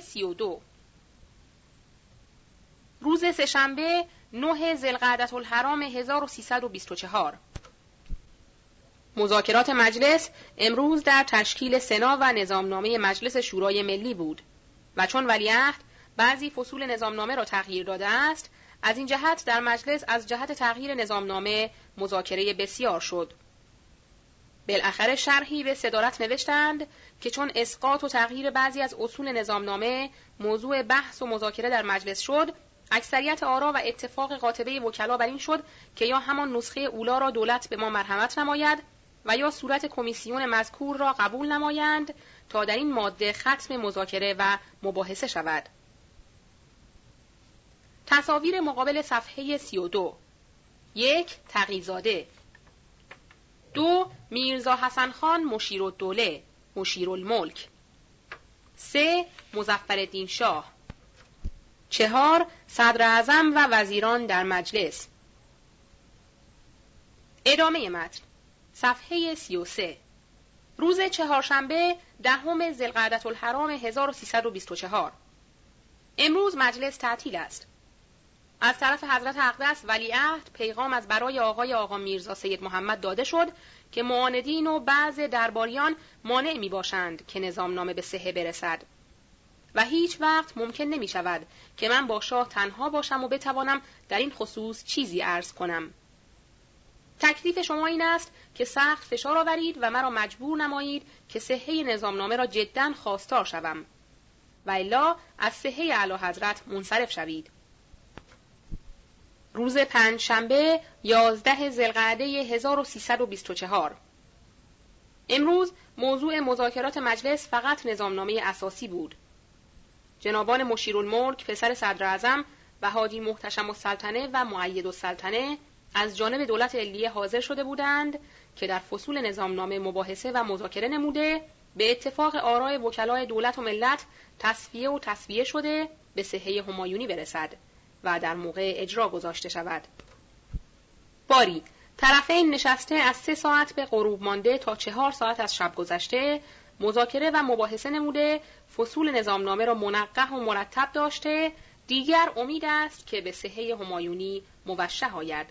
سی و دو روز سهشنبه نه زلقعدت الحرام 1324 مذاکرات مجلس امروز در تشکیل سنا و نظامنامه مجلس شورای ملی بود و چون ولیعهد بعضی فصول نظامنامه را تغییر داده است از این جهت در مجلس از جهت تغییر نظامنامه مذاکره بسیار شد. بالاخره شرحی به صدارت نوشتند که چون اسقاط و تغییر بعضی از اصول نظامنامه موضوع بحث و مذاکره در مجلس شد اکثریت آرا و اتفاق قاطبه وکلا بر این شد که یا همان نسخه اولا را دولت به ما مرحمت نماید و یا صورت کمیسیون مذکور را قبول نمایند تا در این ماده ختم مذاکره و مباحثه شود. تصاویر مقابل صفحه 32 یک تقیزاده دو میرزا حسن خان مشیر الدوله مشیر الملک سه مزفر شاه. چهار صدر اعظم و وزیران در مجلس. ادامه متن. صفحه 33 روز چهارشنبه دهم زلقعدت الحرام 1324 امروز مجلس تعطیل است. از طرف حضرت اقدس ولیعهد پیغام از برای آقای آقا میرزا سید محمد داده شد که معاندین و بعض درباریان مانع می باشند که نظام نامه به صحه برسد و هیچ وقت ممکن نمی شود که من با شاه تنها باشم و بتوانم در این خصوص چیزی عرض کنم. تکلیف شما این است که سخت فشار آورید و مرا مجبور نمایید که صحه نظامنامه را جدا خواستار شوم و الا از صحه اعلی حضرت منصرف شوید. روز پنج شنبه یازده زلقعده 1324 امروز موضوع مذاکرات مجلس فقط نظامنامه اساسی بود. جنابان مشیرالملک پسر صدر و حاجی محتشم السلطنه و معید السلطنه از جانب دولت علیه حاضر شده بودند که در فصول نظامنامه مباحثه و مذاکره نموده به اتفاق آرای وکلای دولت و ملت تصفیه و تصویه شده به صحه همایونی برسد و در موقع اجرا گذاشته شود. باری طرفین نشسته از سه ساعت به غروب مانده تا چهار ساعت از شب گذشته مذاکره و مباحثه نموده فصول نظامنامه را منقه و مرتب داشته دیگر امید است که به صحه همایونی موشه آید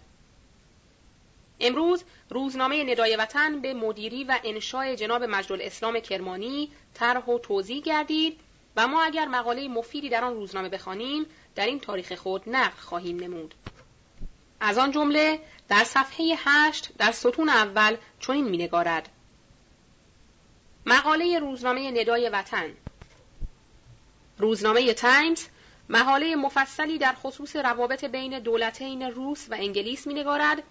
امروز روزنامه ندای وطن به مدیری و انشای جناب مجد اسلام کرمانی طرح و توضیح گردید و ما اگر مقاله مفیدی در آن روزنامه بخوانیم در این تاریخ خود نقل خواهیم نمود. از آن جمله در صفحه هشت در ستون اول چنین مینگارد مقاله روزنامه ندای وطن. روزنامه تایمز مقاله مفصلی در خصوص روابط بین دولتین روس و انگلیس مینگارد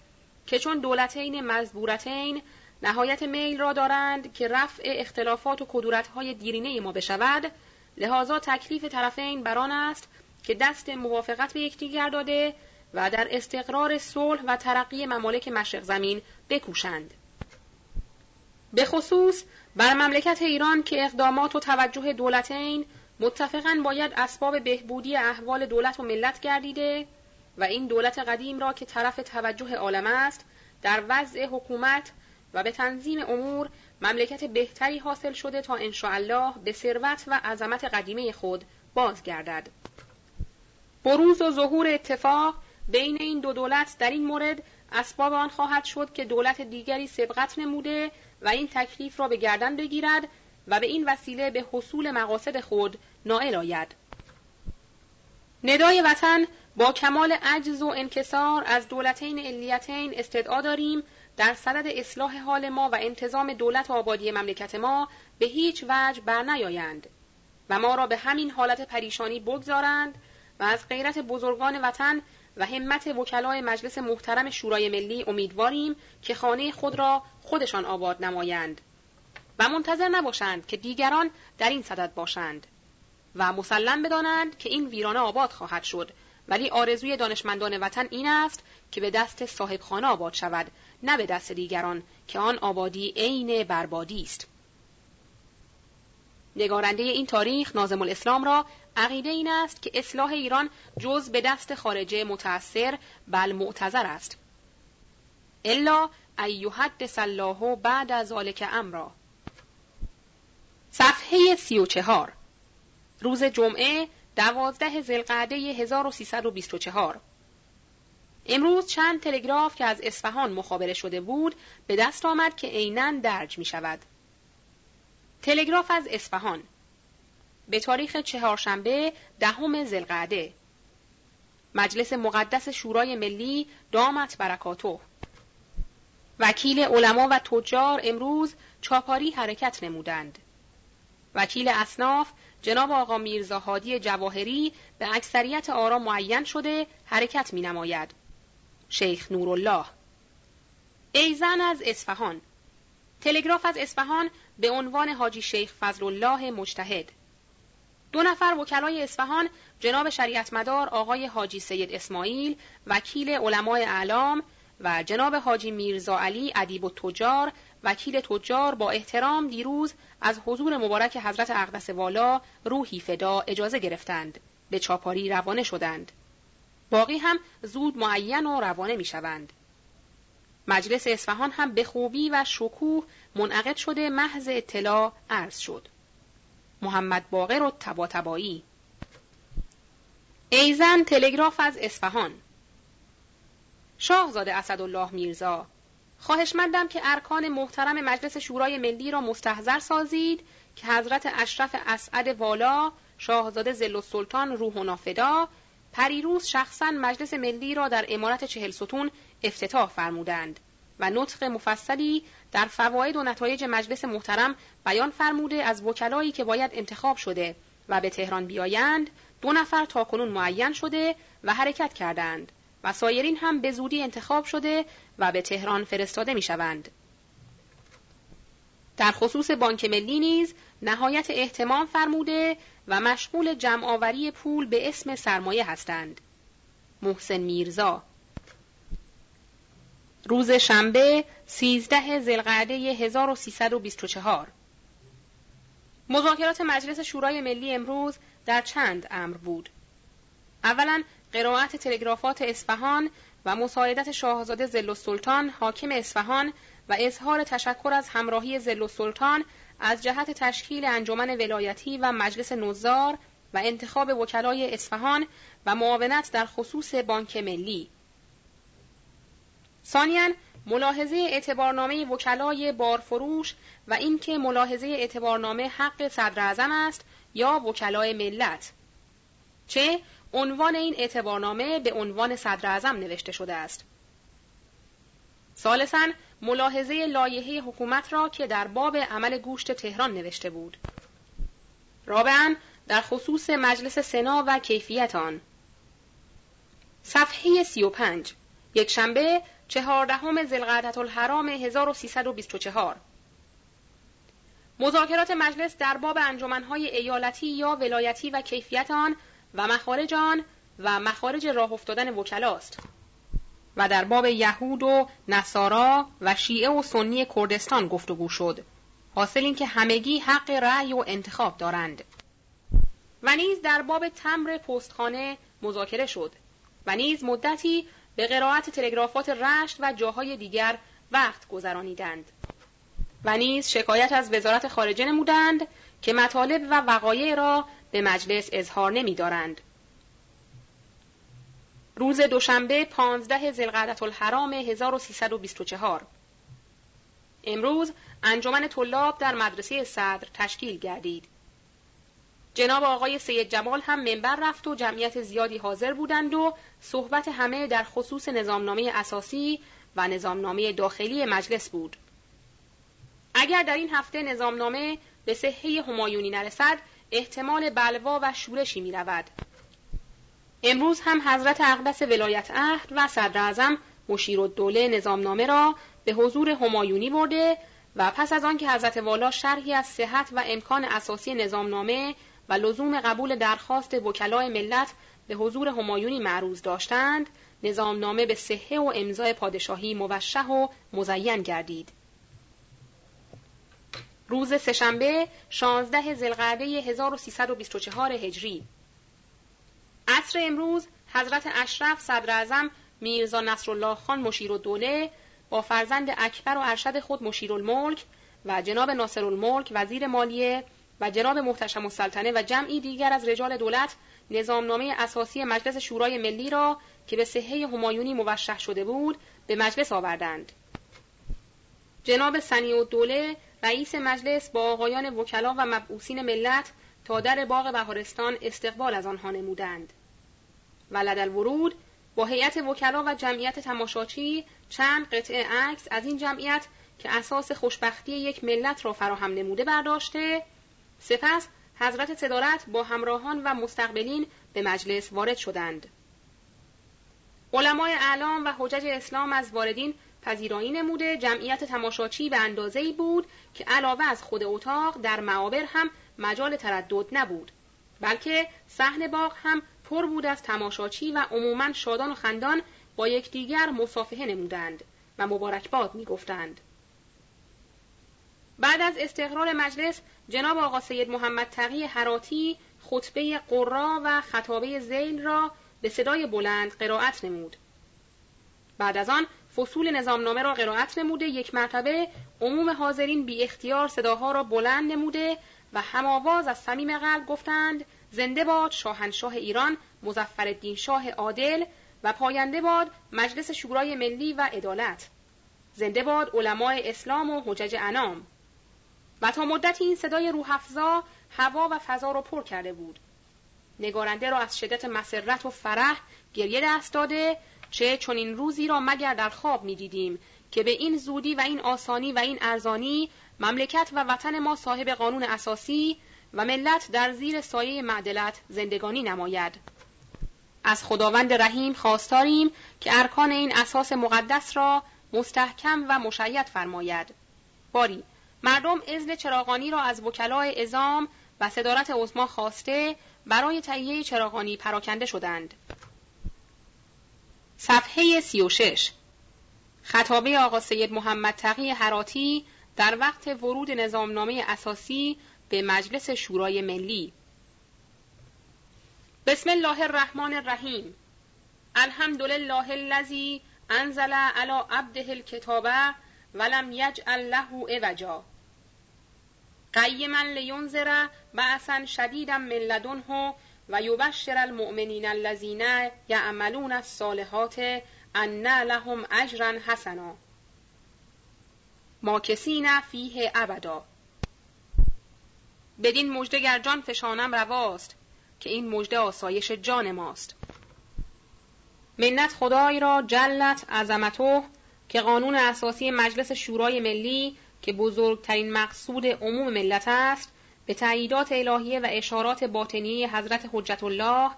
که چون دولتین مزبورتین نهایت میل را دارند که رفع اختلافات و کدورتهای دیرینه ما بشود لحاظا تکلیف طرفین بران است که دست موافقت به یکدیگر داده و در استقرار صلح و ترقی ممالک مشرق زمین بکوشند. به خصوص بر مملکت ایران که اقدامات و توجه دولتین متفقا باید اسباب بهبودی احوال دولت و ملت گردیده و این دولت قدیم را که طرف توجه عالم است در وضع حکومت و به تنظیم امور مملکت بهتری حاصل شده تا الله به ثروت و عظمت قدیمه خود بازگردد. بروز و ظهور اتفاق بین این دو دولت در این مورد اسباب آن خواهد شد که دولت دیگری سبقت نموده و این تکلیف را به گردن بگیرد و به این وسیله به حصول مقاصد خود نائل آید. ندای وطن با کمال عجز و انکسار از دولتین علیتین استدعا داریم در صدد اصلاح حال ما و انتظام دولت آبادی مملکت ما به هیچ وجه بر نیایند و ما را به همین حالت پریشانی بگذارند و از غیرت بزرگان وطن و همت وکلای مجلس محترم شورای ملی امیدواریم که خانه خود را خودشان آباد نمایند و منتظر نباشند که دیگران در این صدد باشند و مسلم بدانند که این ویرانه آباد خواهد شد. ولی آرزوی دانشمندان وطن این است که به دست صاحب خانه آباد شود نه به دست دیگران که آن آبادی عین بربادی است. نگارنده این تاریخ نازم الاسلام را عقیده این است که اصلاح ایران جز به دست خارجه متأثر بل معتظر است. الا ایحدث الله بعد از ذالک امرا. صفحه سی و چهار. روز جمعه دوازده زلقعده 1324 امروز چند تلگراف که از اصفهان مخابره شده بود به دست آمد که عینا درج می شود. تلگراف از اصفهان. به تاریخ چهارشنبه دهم زلقعده مجلس مقدس شورای ملی دامت برکاتو وکیل علما و تجار امروز چاپاری حرکت نمودند. وکیل اصناف جناب آقا میرزا هادی جواهری به اکثریت آرا معین شده حرکت می نماید. شیخ نورالله. ایزن از اصفهان. تلگراف از اصفهان به عنوان حاجی شیخ فضل الله مجتهد. دو نفر وکلای اصفهان جناب شریعت مدار آقای حاجی سید اسماعیل وکیل علمای اعلام و جناب حاجی میرزا علی ادیب و تجار وکیل تجار با احترام دیروز از حضور مبارک حضرت اقدس والا روحی فدا اجازه گرفتند به چاپاری روانه شدند باقی هم زود معین و روانه می شوند. مجلس اصفهان هم به خوبی و شکوه منعقد شده محض اطلاع عرض شد. محمد باقر و تبا تبایی ایزن تلگراف از اصفهان. شاهزاده اسدالله میرزا خواهشمندم که ارکان محترم مجلس شورای ملی را مستحضر سازید که حضرت اشرف اسعد والا شاهزاده زل سلطان روح و نافدا پریروز شخصا مجلس ملی را در امارت چهل ستون افتتاح فرمودند و نطق مفصلی در فواید و نتایج مجلس محترم بیان فرموده از وکلایی که باید انتخاب شده و به تهران بیایند دو نفر تاکنون معین شده و حرکت کردند و سایرین هم به زودی انتخاب شده و به تهران فرستاده می شوند. در خصوص بانک ملی نیز نهایت احتمام فرموده و مشغول جمعآوری پول به اسم سرمایه هستند. محسن میرزا روز شنبه 13 زلقعده 1324 مذاکرات مجلس شورای ملی امروز در چند امر بود. اولا قرائت تلگرافات اصفهان و مساعدت شاهزاده زل سلطان حاکم اصفهان و اظهار تشکر از همراهی زل سلطان از جهت تشکیل انجمن ولایتی و مجلس نوزار و انتخاب وکلای اصفهان و معاونت در خصوص بانک ملی. ثانیا ملاحظه اعتبارنامه وکلای بارفروش و اینکه ملاحظه اعتبارنامه حق صدر است یا وکلای ملت چه عنوان این اعتبارنامه به عنوان صدر اعظم نوشته شده است. ثالثا ملاحظه لایحه حکومت را که در باب عمل گوشت تهران نوشته بود. رابعا در خصوص مجلس سنا و کیفیت آن. صفحه 35 یک شنبه چهاردهم زلقعدت الحرام 1324 مذاکرات مجلس در باب انجمنهای ایالتی یا ولایتی و کیفیت آن و مخارج آن و مخارج راه افتادن وکلاست و در باب یهود و نصارا و شیعه و سنی کردستان گفتگو شد. حاصل اینکه همگی حق رأی و انتخاب دارند. و نیز در باب تمر پستخانه مذاکره شد و نیز مدتی به قرائت تلگرافات رشت و جاهای دیگر وقت گذرانیدند و نیز شکایت از وزارت خارجه نمودند که مطالب و وقایع را به مجلس اظهار نمی دارند. روز دوشنبه 15 زلقعدت الحرام 1324 امروز انجمن طلاب در مدرسه صدر تشکیل گردید. جناب آقای سید جمال هم منبر رفت و جمعیت زیادی حاضر بودند و صحبت همه در خصوص نظامنامه اساسی و نظامنامه داخلی مجلس بود. اگر در این هفته نظامنامه به صحه همایونی نرسد احتمال بلوا و شورشی می رود. امروز هم حضرت اقدس ولایت عهد و صدر اعظم مشیر الدوله نظامنامه را به حضور همایونی برده و پس از آنکه حضرت والا شرحی از صحت و امکان اساسی نظامنامه و لزوم قبول درخواست وکلای ملت به حضور همایونی معروض داشتند نظامنامه به صحه و امضای پادشاهی موشه و مزین گردید. روز سهشنبه 16 زلقعده 1324 هجری. عصر امروز حضرت اشرف صدر اعظم میرزا نصرالله خان مشیر و دوله با فرزند اکبر و ارشد خود مشیر الملک و جناب ناصر الملک وزیر مالیه و جناب محتشم السلطنه و جمعی دیگر از رجال دولت نظامنامه اساسی مجلس شورای ملی را که به صحه همایونی موشح شده بود به مجلس آوردند. جناب سنی و دوله رئیس مجلس با آقایان وکلا و مبعوثین ملت تا در باغ بهارستان استقبال از آنها نمودند. و لدل ورود با هیئت وکلا و جمعیت تماشاچی چند قطعه عکس از این جمعیت که اساس خوشبختی یک ملت را فراهم نموده برداشته سپس حضرت صدارت با همراهان و مستقبلین به مجلس وارد شدند. علمای اعلام و حجج اسلام از واردین پذیرایی نموده جمعیت تماشاچی به اندازه‌ای بود که علاوه از خود اتاق در معابر هم مجال تردد نبود بلکه صحن باغ هم پر بود از تماشاچی و عموما شادان و خندان با یکدیگر مصافحه نمودند و مبارکباد می‌گفتند بعد از استقرار مجلس جناب آقا سید محمد تقی حراتی خطبه قرا و خطابه زیل را به صدای بلند قرائت نمود. بعد از آن فصول نظامنامه را قرائت نموده یک مرتبه عموم حاضرین بی اختیار صداها را بلند نموده و هماواز از صمیم قلب گفتند زنده باد شاهنشاه ایران مزفر شاه عادل و پاینده باد مجلس شورای ملی و عدالت زنده باد علمای اسلام و حجج انام و تا مدتی این صدای روحفزا هوا و فضا را پر کرده بود. نگارنده را از شدت مسرت و فرح گریه دست داده چه این روزی را مگر در خواب می دیدیم که به این زودی و این آسانی و این ارزانی مملکت و وطن ما صاحب قانون اساسی و ملت در زیر سایه معدلت زندگانی نماید. از خداوند رحیم خواستاریم که ارکان این اساس مقدس را مستحکم و مشید فرماید. باری مردم اذن چراغانی را از وکلای ازام و صدارت عظما خواسته برای تهیه چراغانی پراکنده شدند. صفحه 36 خطابه آقا سید محمد تقی حراتی در وقت ورود نظامنامه اساسی به مجلس شورای ملی. بسم الله الرحمن الرحیم. الحمدلله الذی انزل علی عبده الکتاب ولم یجعل له عوجا. قیما لینذر بعثا شدیدا من لدنه و یبشر المؤمنین الذین یعملون الصالحات ان لهم اجرا حسنا. ماکسین فیه ابدا. بدین مژده گر جان فشانم رواست که این مژده آسایش جان ماست. منت خدای را جلت عظمته که قانون اساسی مجلس شورای ملی که بزرگترین مقصود عموم ملت است به تاییدات الهیه و اشارات باطنی حضرت حجت الله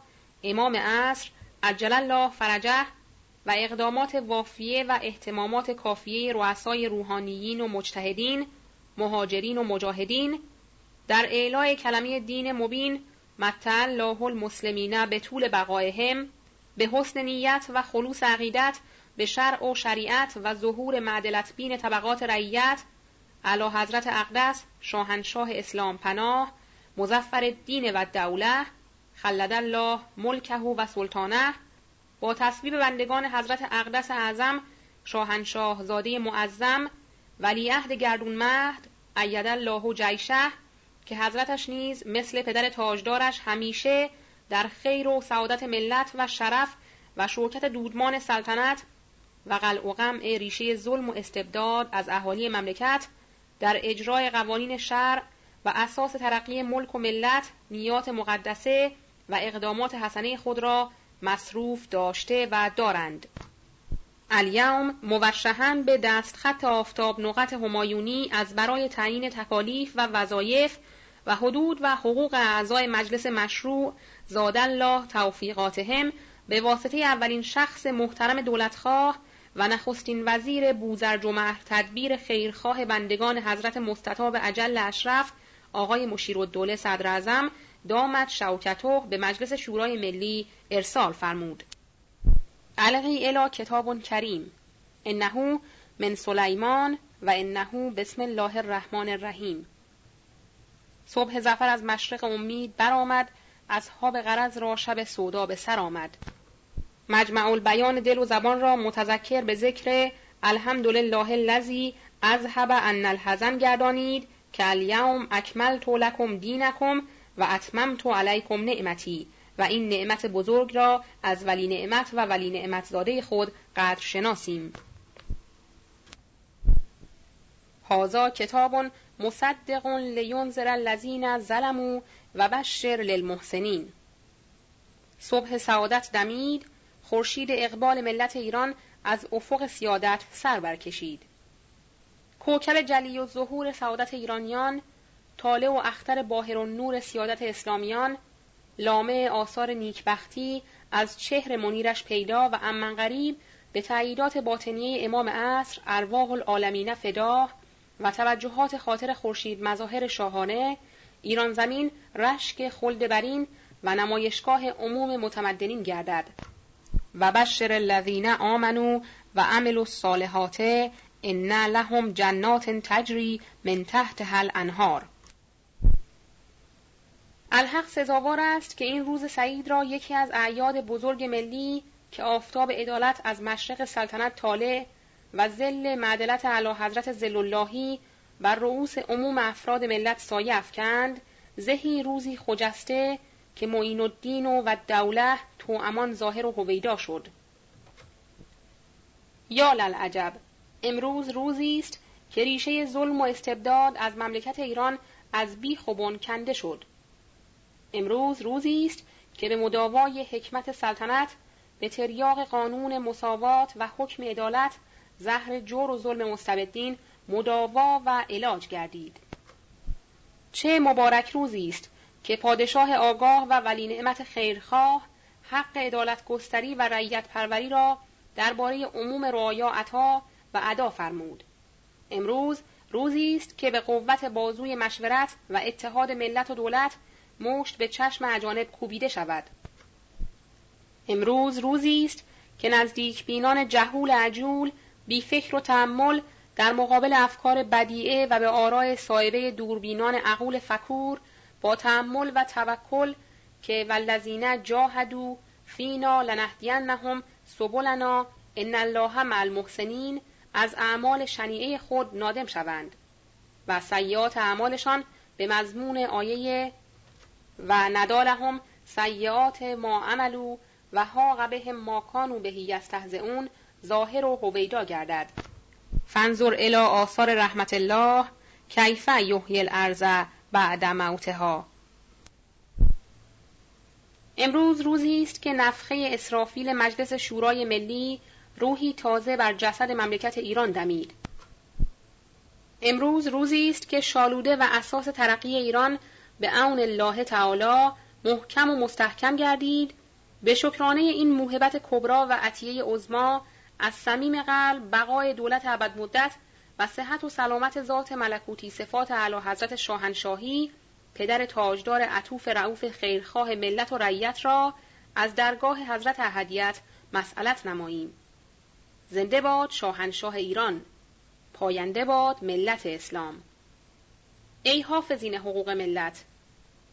امام عصر عجل الله فرجه و اقدامات وافیه و احتمامات کافیه رؤسای روحانیین و مجتهدین مهاجرین و مجاهدین در اعلای کلمه دین مبین متع الله المسلمین به طول بقایهم به حسن نیت و خلوص عقیدت به شرع و شریعت و ظهور معدلت بین طبقات رعیت علا حضرت اقدس شاهنشاه اسلام پناه مزفر الدین و دوله خلد الله ملکه و سلطانه. با تصویب بندگان حضرت اقدس اعظم شاهنشاه زاده معظم ولیعهد گردون مهد اید الله جیشه که حضرتش نیز مثل پدر تاجدارش همیشه در خیر و سعادت ملت و شرف و شوکت دودمان سلطنت و قلع و ریشه ظلم و استبداد از اهالی مملکت در اجرای قوانین شرع و اساس ترقی ملک و ملت نیات مقدسه و اقدامات حسنه خود را مصروف داشته و دارند. الیوم موشهن به دستخط آفتاب نقط همایونی از برای تعیین تکالیف و وظایف و حدود و حقوق اعضای مجلس مشروع زاد الله توفیقاتهم به واسطه اولین شخص محترم دولتخواه و نخستین وزیر بوزرجمهر تدبیر خیرخواه بندگان حضرت مستطاب عجل اشرف آقای مشیر الدوله صدر ازم دامت شوکته به مجلس شورای ملی ارسال فرمود. علقی الا کتاب کریم. انه من سلیمان و انه بسم الله الرحمن الرحیم. صبح زفر از مشرق امید برآمد اصحاب غرض را شب سودا به سر آمد. مجمع البیان دل و زبان را متذکر به ذکر الحمدلله الذی اذهب ان الحزن گردانید که الیوم اکملت لکم دینکم و اتممت علیکم نعمتی و این نعمت بزرگ را از ولی نعمت و ولی نعمت زاده خود قدر شناسیم. هازا کتاب مصدق لینذر الذین ظلموا و بشر للمحسنین. صبح سعادت دمید. خورشید اقبال ملت ایران از افق سیادت سر برکشید. کوکب جلی و ظهور سعادت ایرانیان طالع و اختر باهر و نور سیادت اسلامیان لامه آثار نیکبختی از چهر منیرش پیدا و امن غریب به تأییدات باطنیه امام عصر ارواح العالمین فداه و توجهات خاطر خورشید مظاهر شاهانه ایران زمین رشک خلد برین و نمایشگاه عموم متمدنین گردد. و بشر الذین آمنو و عملوا الصالحات ان لهم جنات تجری من تحت هل انهار الحق سزاوار است که این روز سعید را یکی از اعیاد بزرگ ملی که آفتاب عدالت از مشرق سلطنت طالع و زل معدلت علا حضرت زل اللهی بر رؤوس عموم افراد ملت سایه افکند زهی روزی خجسته که معین الدین و دوله تو امان ظاهر و هویدا شد. یا للعجب امروز روزی است که ریشه ظلم و استبداد از مملکت ایران از بیخ و کنده شد. امروز روزی است که به مداوای حکمت سلطنت به تریاق قانون مساوات و حکم عدالت زهر جور و ظلم مستبدین مداوا و علاج گردید. چه مبارک روزی است که پادشاه آگاه و ولی نعمت خیرخواه حق عدالت گستری و رعیت پروری را درباره عموم رعایا عطا و ادا فرمود. امروز روزی است که به قوت بازوی مشورت و اتحاد ملت و دولت مشت به چشم اجانب کوبیده شود. امروز روزی است که نزدیک بینان جهول عجول بی فکر و تحمل در مقابل افکار بدیعه و به آرای صاحبه دوربینان عقول فکور با تحمل و توکل که والذین جاهدوا فینا لنهدینهم سبلنا ان الله مع المحسنین از اعمال شنیعه خود نادم شوند و سیات اعمالشان به مضمون آیه و ندالهم سیات ما عملو و ها بهم ما کانوا بهی یستهزئون ظاهر و هویدا گردد. فنظر الی آثار رحمت الله کیف یحیی الارض بعد موتها. امروز روزی است که نفخه اسرافیل مجلس شورای ملی روحی تازه بر جسد مملکت ایران دمید. امروز روزی است که شالوده و اساس ترقی ایران به عون الله تعالی محکم و مستحکم گردید. به شکرانه این موهبت کبرا و عطیه عظما از صمیم قلب بقای دولت ابد مدت و صحت و سلامت ذات ملکوتی صفات اعلی حضرت شاهنشاهی پدر تاجدار عطوف رعوف خیرخواه ملت و رعیت را از درگاه حضرت احدیت مسئلت نماییم. زنده باد شاهنشاه ایران پاینده باد ملت اسلام. ای حافظین حقوق ملت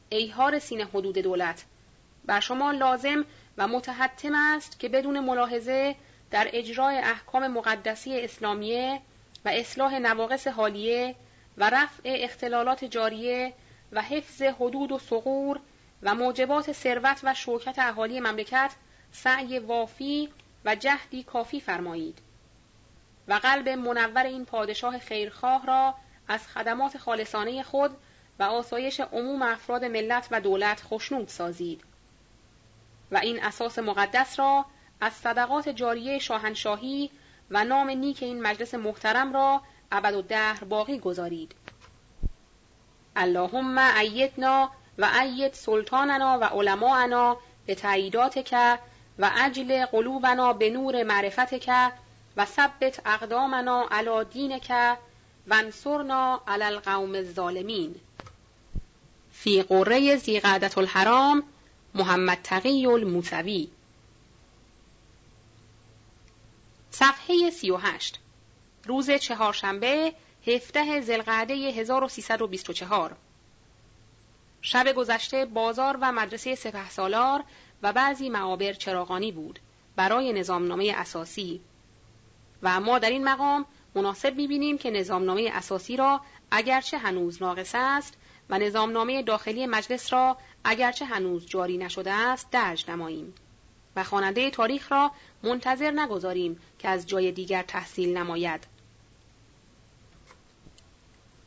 ای حارسین حدود دولت بر شما لازم و متحتم است که بدون ملاحظه در اجرای احکام مقدسی اسلامیه و اصلاح نواقص حالیه و رفع اختلالات جاریه و حفظ حدود و سغور و موجبات ثروت و شوکت اهالی مملکت سعی وافی و جهدی کافی فرمایید. و قلب منور این پادشاه خیرخواه را از خدمات خالصانه خود و آسایش عموم افراد ملت و دولت خشنود سازید. و این اساس مقدس را از صدقات جاریه شاهنشاهی و نام نیک این مجلس محترم را ابد و دهر باقی گذارید. اللهم ایدنا و اید سلطاننا و علماءنا به که و عجل قلوبنا به نور معرفتک و ثبت اقدامنا علی دینک و انصرنا علی القوم الظالمین. فی قره زیقعدت الحرام محمد تقی الموسوی. صفحه 38 روز چهارشنبه 17 زلقعده 1324 شب گذشته بازار و مدرسه سپه سالار و بعضی معابر چراغانی بود برای نظامنامه اساسی. و ما در این مقام مناسب می‌بینیم که نظامنامه اساسی را اگرچه هنوز ناقص است و نظامنامه داخلی مجلس را اگرچه هنوز جاری نشده است درج نماییم. و خواننده تاریخ را منتظر نگذاریم که از جای دیگر تحصیل نماید.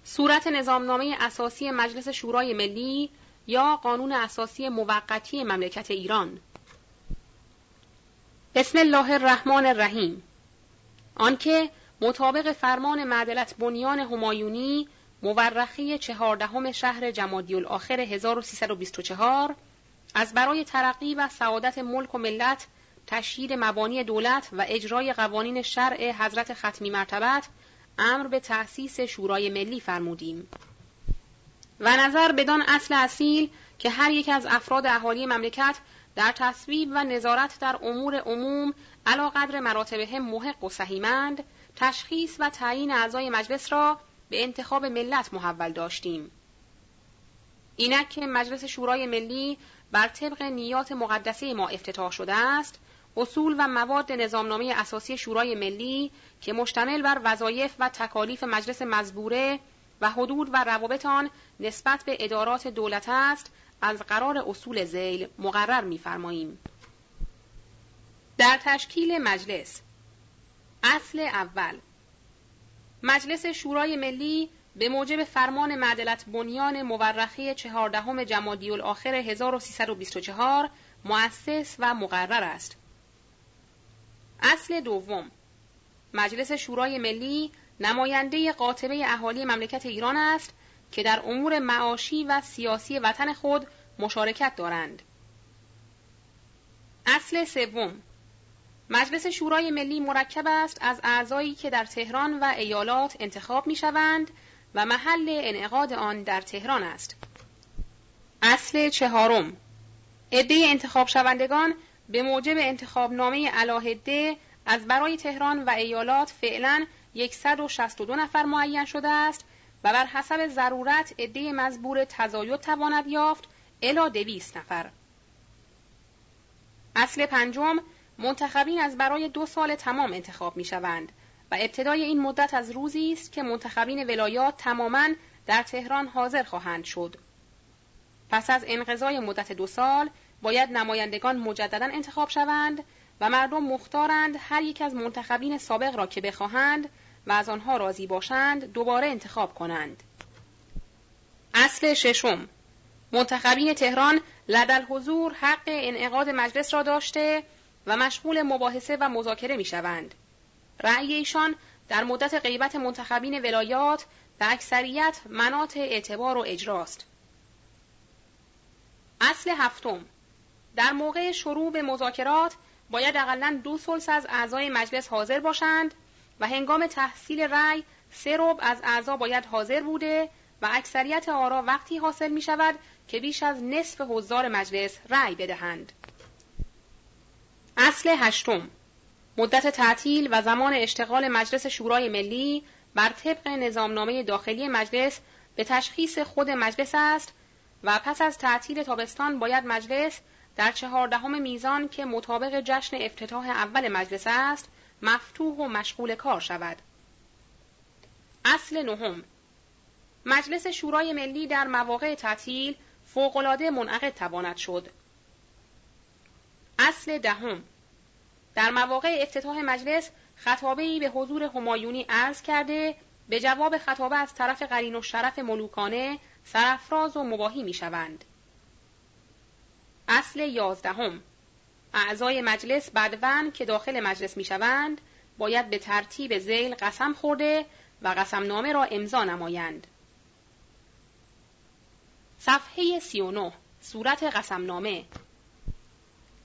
صورت نظامنامه اساسی مجلس شورای ملی یا قانون اساسی موقتی مملکت ایران. بسم الله الرحمن الرحیم. آنکه مطابق فرمان معدلت بنیان همایونی مورخی چهاردهم شهر جمادی الاخر 1324 از برای ترقی و سعادت ملک و ملت تشیید مبانی دولت و اجرای قوانین شرع حضرت ختمی مرتبت امر به تأسیس شورای ملی فرمودیم. و نظر بدان اصل اصیل که هر یک از افراد اهالی مملکت در تصویب و نظارت در امور عموم علا قدر مراتبهم محق و سهیمند تشخیص و تعیین اعضای مجلس را به انتخاب ملت محول داشتیم. اینک که مجلس شورای ملی بر طبق نیات مقدسه ما افتتاح شده است اصول و مواد نظامنامه اساسی شورای ملی که مشتمل بر وظایف و تکالیف مجلس مزبوره و حدود و روابط آن نسبت به ادارات دولت است از قرار اصول زیل مقرر می‌فرماییم. در تشکیل مجلس اصل اول مجلس شورای ملی به موجب فرمان معدلت بنیان مورخی چهاردهم جمادی الاخر 1324 مؤسس و مقرر است. اصل دوم مجلس شورای ملی نماینده قاطبه اهالی مملکت ایران است که در امور معاشی و سیاسی وطن خود مشارکت دارند. اصل سوم مجلس شورای ملی مرکب است از اعضایی که در تهران و ایالات انتخاب می شوند و محل انعقاد آن در تهران است. اصل چهارم عده انتخاب شوندگان به موجب انتخاب نامه علاهده از برای تهران و ایالات فعلا 162 نفر معین شده است و بر حسب ضرورت عده مزبور تزاید تواند یافت الا دویست نفر. اصل پنجم منتخبین از برای دو سال تمام انتخاب می شوند و ابتدای این مدت از روزی است که منتخبین ولایات تماما در تهران حاضر خواهند شد. پس از انقضای مدت دو سال باید نمایندگان مجددا انتخاب شوند و مردم مختارند هر یک از منتخبین سابق را که بخواهند و از آنها راضی باشند دوباره انتخاب کنند. اصل ششم منتخبین تهران لدل حضور حق انعقاد مجلس را داشته و مشغول مباحثه و مذاکره می شوند. رأی ایشان در مدت غیبت منتخبین ولایات به اکثریت منات اعتبار و اجراست. اصل هفتم در موقع شروع به مذاکرات باید اقلا دو سلس از اعضای مجلس حاضر باشند و هنگام تحصیل رأی سه ربع از اعضا باید حاضر بوده و اکثریت آرا وقتی حاصل می شود که بیش از نصف حضار مجلس رأی بدهند. اصل هشتم مدت تعطیل و زمان اشتغال مجلس شورای ملی بر طبق نظامنامه داخلی مجلس به تشخیص خود مجلس است و پس از تعطیل تابستان باید مجلس در چهاردهم میزان که مطابق جشن افتتاح اول مجلس است مفتوح و مشغول کار شود. اصل نهم مجلس شورای ملی در مواقع تعطیل فوقالعاده منعقد تواند شد. اصل دهم در مواقع افتتاح مجلس خطابه به حضور همایونی عرض کرده به جواب خطابه از طرف قرین و شرف ملوکانه سرفراز و مباهی می شوند. اصل یازدهم اعضای مجلس بدون که داخل مجلس می شوند باید به ترتیب زیل قسم خورده و قسم نامه را امضا نمایند. صفحه 39 صورت قسم نامه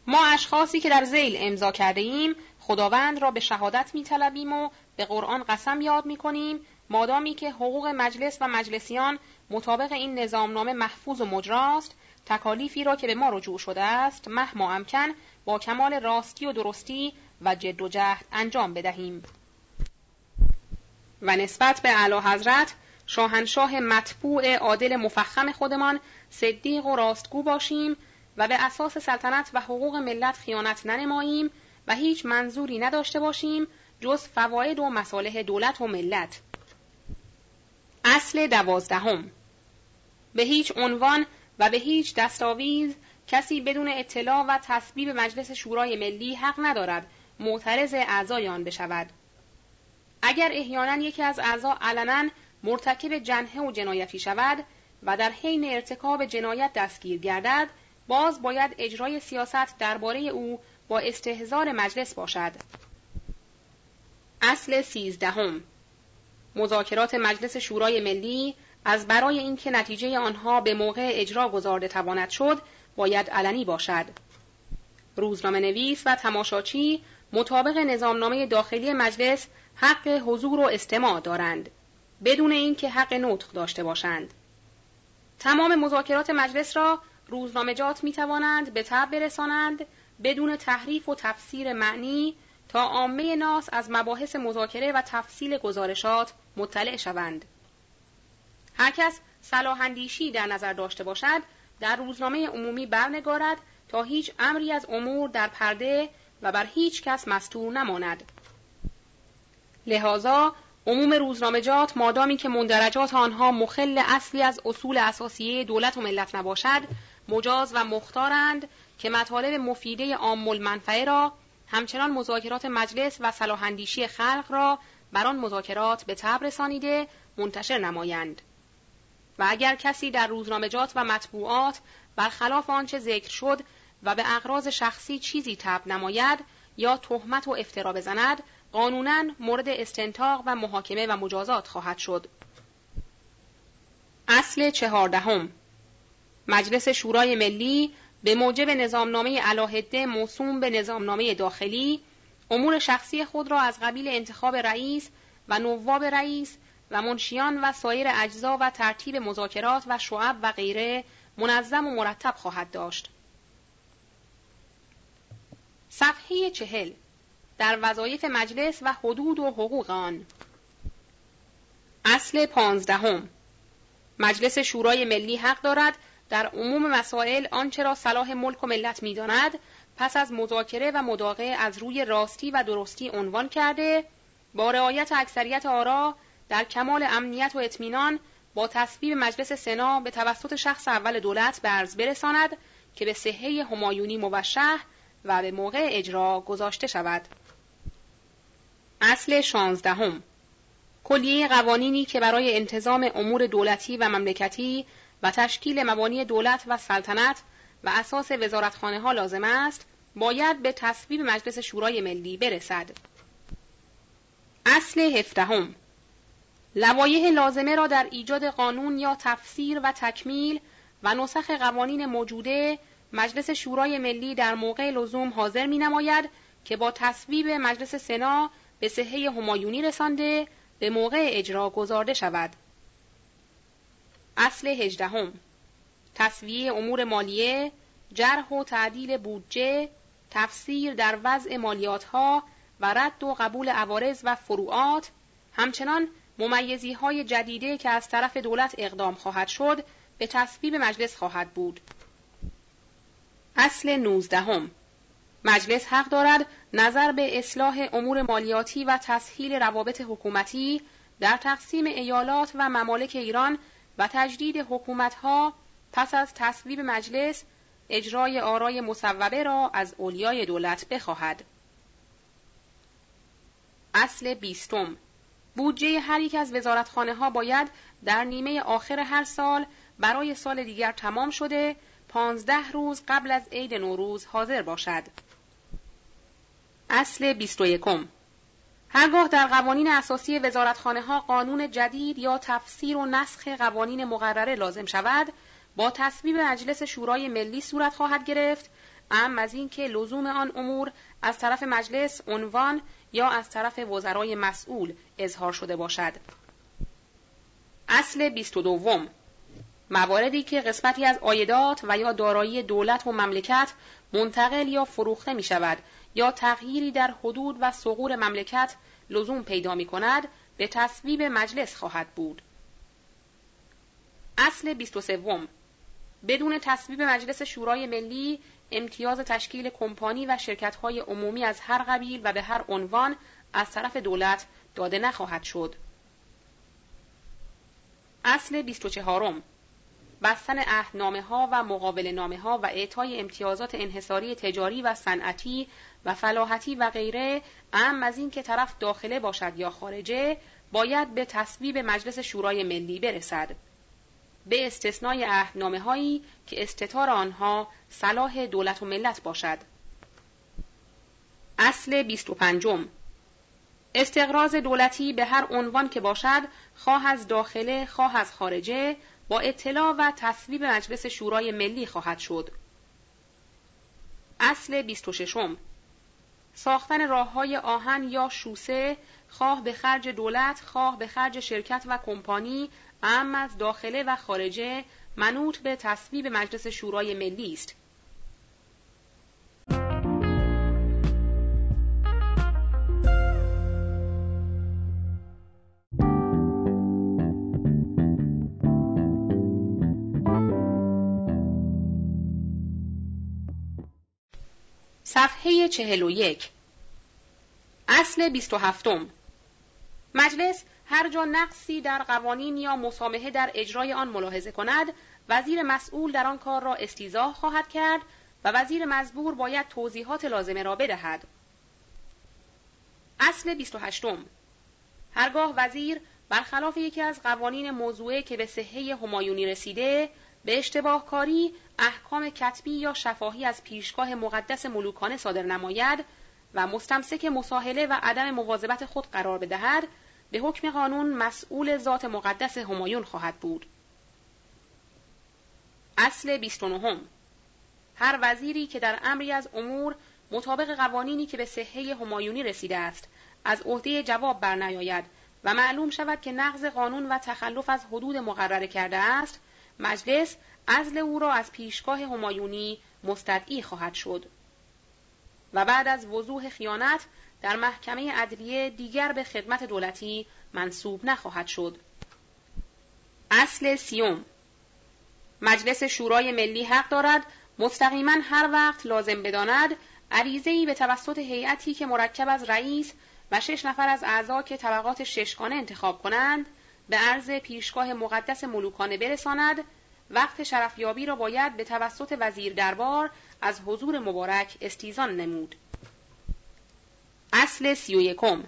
ما اشخاصی که در زیل امضا کرده ایم خداوند را به شهادت می طلبیم و به قرآن قسم یاد می کنیم مادامی که حقوق مجلس و مجلسیان مطابق این نظامنامه محفوظ و مجراست تکالیفی را که به ما رجوع شده است مهما امکن با کمال راستی و درستی و جد و جهد انجام بدهیم. و نسبت به اعلی حضرت شاهنشاه مطبوع عادل مفخم خودمان صدیق و راستگو باشیم. و به اساس سلطنت و حقوق ملت خیانت ننماییم و هیچ منظوری نداشته باشیم جز فواید و مصالح دولت و ملت. اصل دوازدهم. به هیچ عنوان و به هیچ دستاویز کسی بدون اطلاع و تصویب مجلس شورای ملی حق ندارد معترض اعضای آن بشود. اگر احیانا یکی از اعضا علنا مرتکب جنحه و جنایتی شود و در حین ارتکاب جنایت دستگیر گردد باز باید اجرای سیاست درباره او با استهزار مجلس باشد. اصل سیزدهم. مذاکرات مجلس شورای ملی از برای اینکه نتیجه آنها به موقع اجرا گذارده تواند شد باید علنی باشد. روزنامه نویس و تماشاچی مطابق نظامنامه داخلی مجلس حق حضور و استماع دارند بدون اینکه حق نطق داشته باشند. تمام مذاکرات مجلس را روزنامجات می توانند به تب برسانند بدون تحریف و تفسیر معنی تا عامه ناس از مباحث مذاکره و تفصیل گزارشات مطلع شوند. هر کس صلاح اندیشی در نظر داشته باشد در روزنامه عمومی برنگارد تا هیچ امری از امور در پرده و بر هیچ کس مستور نماند. لذا عموم روزنامجات مادامی که مندرجات آنها مخل اصلی از اصول اساسیه دولت و ملت نباشد مجاز و مختارند که مطالب مفیده عام المنفعه را همچنان مذاکرات مجلس و صلاح اندیشی خلق را بر آن مذاکرات به تبر رسانیده منتشر نمایند. و اگر کسی در روزنامجات و مطبوعات برخلاف آنچه ذکر شد و به اغراض شخصی چیزی تب نماید یا تهمت و افترا بزند قانونا مورد استنتاق و محاکمه و مجازات خواهد شد. اصل چهاردهم مجلس شورای ملی به موجب نظامنامه علاهده موسوم به نظامنامه داخلی امور شخصی خود را از قبیل انتخاب رئیس و نواب رئیس و منشیان و سایر اجزا و ترتیب مذاکرات و شعب و غیره منظم و مرتب خواهد داشت. صفحه چهل. در وظایف مجلس و حدود و حقوق آن. اصل پانزدهم. مجلس شورای ملی حق دارد در عموم مسائل آنچه را صلاح ملک و ملت می‌داند پس از مذاکره و مداقه از روی راستی و درستی عنوان کرده با رعایت اکثریت آرا در کمال امنیت و اطمینان با تصویب مجلس سنا به توسط شخص اول دولت برز برساند که به صحه همایونی موشه و به موقع اجرا گذاشته شود. اصل شانزدهم کلیه قوانینی که برای انتظام امور دولتی و مملکتی و تشکیل مبانی دولت و سلطنت و اساس وزارتخانه ها لازم است باید به تصویب مجلس شورای ملی برسد. اصل هفدهم لوایح لازمه را در ایجاد قانون یا تفسیر و تکمیل و نسخ قوانین موجوده مجلس شورای ملی در موقع لزوم حاضر می نماید که با تصویب مجلس سنا به صحه همایونی رسانده به موقع اجرا گذارده شود. اصل هجدهم. تصویه امور مالیه، جرح و تعدیل بودجه، تفسیر در وضع مالیات ها و رد و قبول عوارض و فروعات، همچنان ممیزی های جدیده که از طرف دولت اقدام خواهد شد به تصویب مجلس خواهد بود. اصل نوزدهم. مجلس حق دارد نظر به اصلاح امور مالیاتی و تسهیل روابط حکومتی در تقسیم ایالات و ممالک ایران و تجدید حکومتها پس از تصویب مجلس اجرای آرای مصوبه را از اولیای دولت بخواهد. اصل بیستم بودجه هر یک از وزارتخانه ها باید در نیمه آخر هر سال برای سال دیگر تمام شده پانزده روز قبل از عید نوروز حاضر باشد. اصل بیست و یکم هرگاه در قوانین اساسی وزارتخانه ها قانون جدید یا تفسیر و نسخ قوانین مقرره لازم شود با تصویب مجلس شورای ملی صورت خواهد گرفت. ام از اینکه لزوم آن امور از طرف مجلس عنوان یا از طرف وزرای مسئول اظهار شده باشد. اصل بیست و دوم. مواردی که قسمتی از آیدات و یا دارایی دولت و مملکت منتقل یا فروخته می شود یا تغییری در حدود و سقور مملکت لزوم پیدا می کند به تصویب مجلس خواهد بود. اصل 23 بدون تصویب مجلس شورای ملی امتیاز تشکیل کمپانی و شرکت‌های عمومی از هر قبیل و به هر عنوان از طرف دولت داده نخواهد شد. اصل 24 بستن عهدنامه ها و مقابل نامه ها و اعطای امتیازات انحصاری تجاری و صنعتی و فلاحتی و غیره ام از این که طرف داخله باشد یا خارجه باید به تصویب مجلس شورای ملی برسد. به استثنای عهدنامه هایی که استتار آنها صلاح دولت و ملت باشد. اصل 25 استقراض دولتی به هر عنوان که باشد خواه از داخله خواه از خارجه با اطلاع و تصویب مجلس شورای ملی خواهد شد. اصل 26 ساختن راه های آهن یا شوسه خواه به خرج دولت خواه به خرج شرکت و کمپانی ام از داخله و خارجه منوط به تصویب مجلس شورای ملی است. صفحه چهل و یک. اصل بیست و هفتم. مجلس هر جا نقصی در قوانین یا مسامحه در اجرای آن ملاحظه کند وزیر مسئول در آن کار را استیزاه خواهد کرد و وزیر مزبور باید توضیحات لازمه را بدهد. اصل 28 هرگاه وزیر برخلاف یکی از قوانین موضوعه که به صحه همایونی رسیده به اشتباه کاری احکام کتبی یا شفاهی از پیشگاه مقدس ملوکانه صادر نماید و مستمسک مساهله و عدم مواظبت خود قرار بدهد به حکم قانون مسئول ذات مقدس همایون خواهد بود. اصل 29 هر وزیری که در امری از امور مطابق قوانینی که به صحه همایونی رسیده است از عهده جواب برنیاید و معلوم شود که نقض قانون و تخلف از حدود مقرره کرده است مجلس عزل او را از پیشگاه همایونی مستدعی خواهد شد. و بعد از وضوح خیانت در محکمه عدلیه دیگر به خدمت دولتی منصوب نخواهد شد. اصل سیوم. مجلس شورای ملی حق دارد مستقیما هر وقت لازم بداند عریضه‌ای به توسط هیئتی که مرکب از رئیس و شش نفر از اعضا که طبقات ششگانه انتخاب کنند به عرض پیشگاه مقدس ملوکانه برساند وقت شرفیابی را باید به توسط وزیر دربار از حضور مبارک استیزان نمود اصل سی و یکم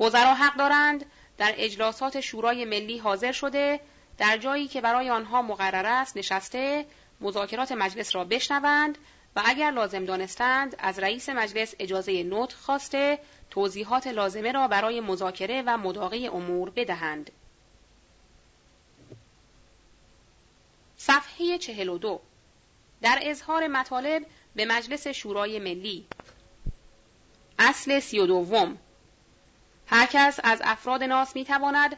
وزرا حق دارند در اجلاسات شورای ملی حاضر شده در جایی که برای آنها مقرر است نشسته مذاکرات مجلس را بشنوند و اگر لازم دانستند از رئیس مجلس اجازه نوت خواسته توضیحات لازمه را برای مذاکره و مداقی امور بدهند. صفحه 42 در اظهار مطالب به مجلس شورای ملی. اصل سی و دوم. هر کس از افراد ناس می تواند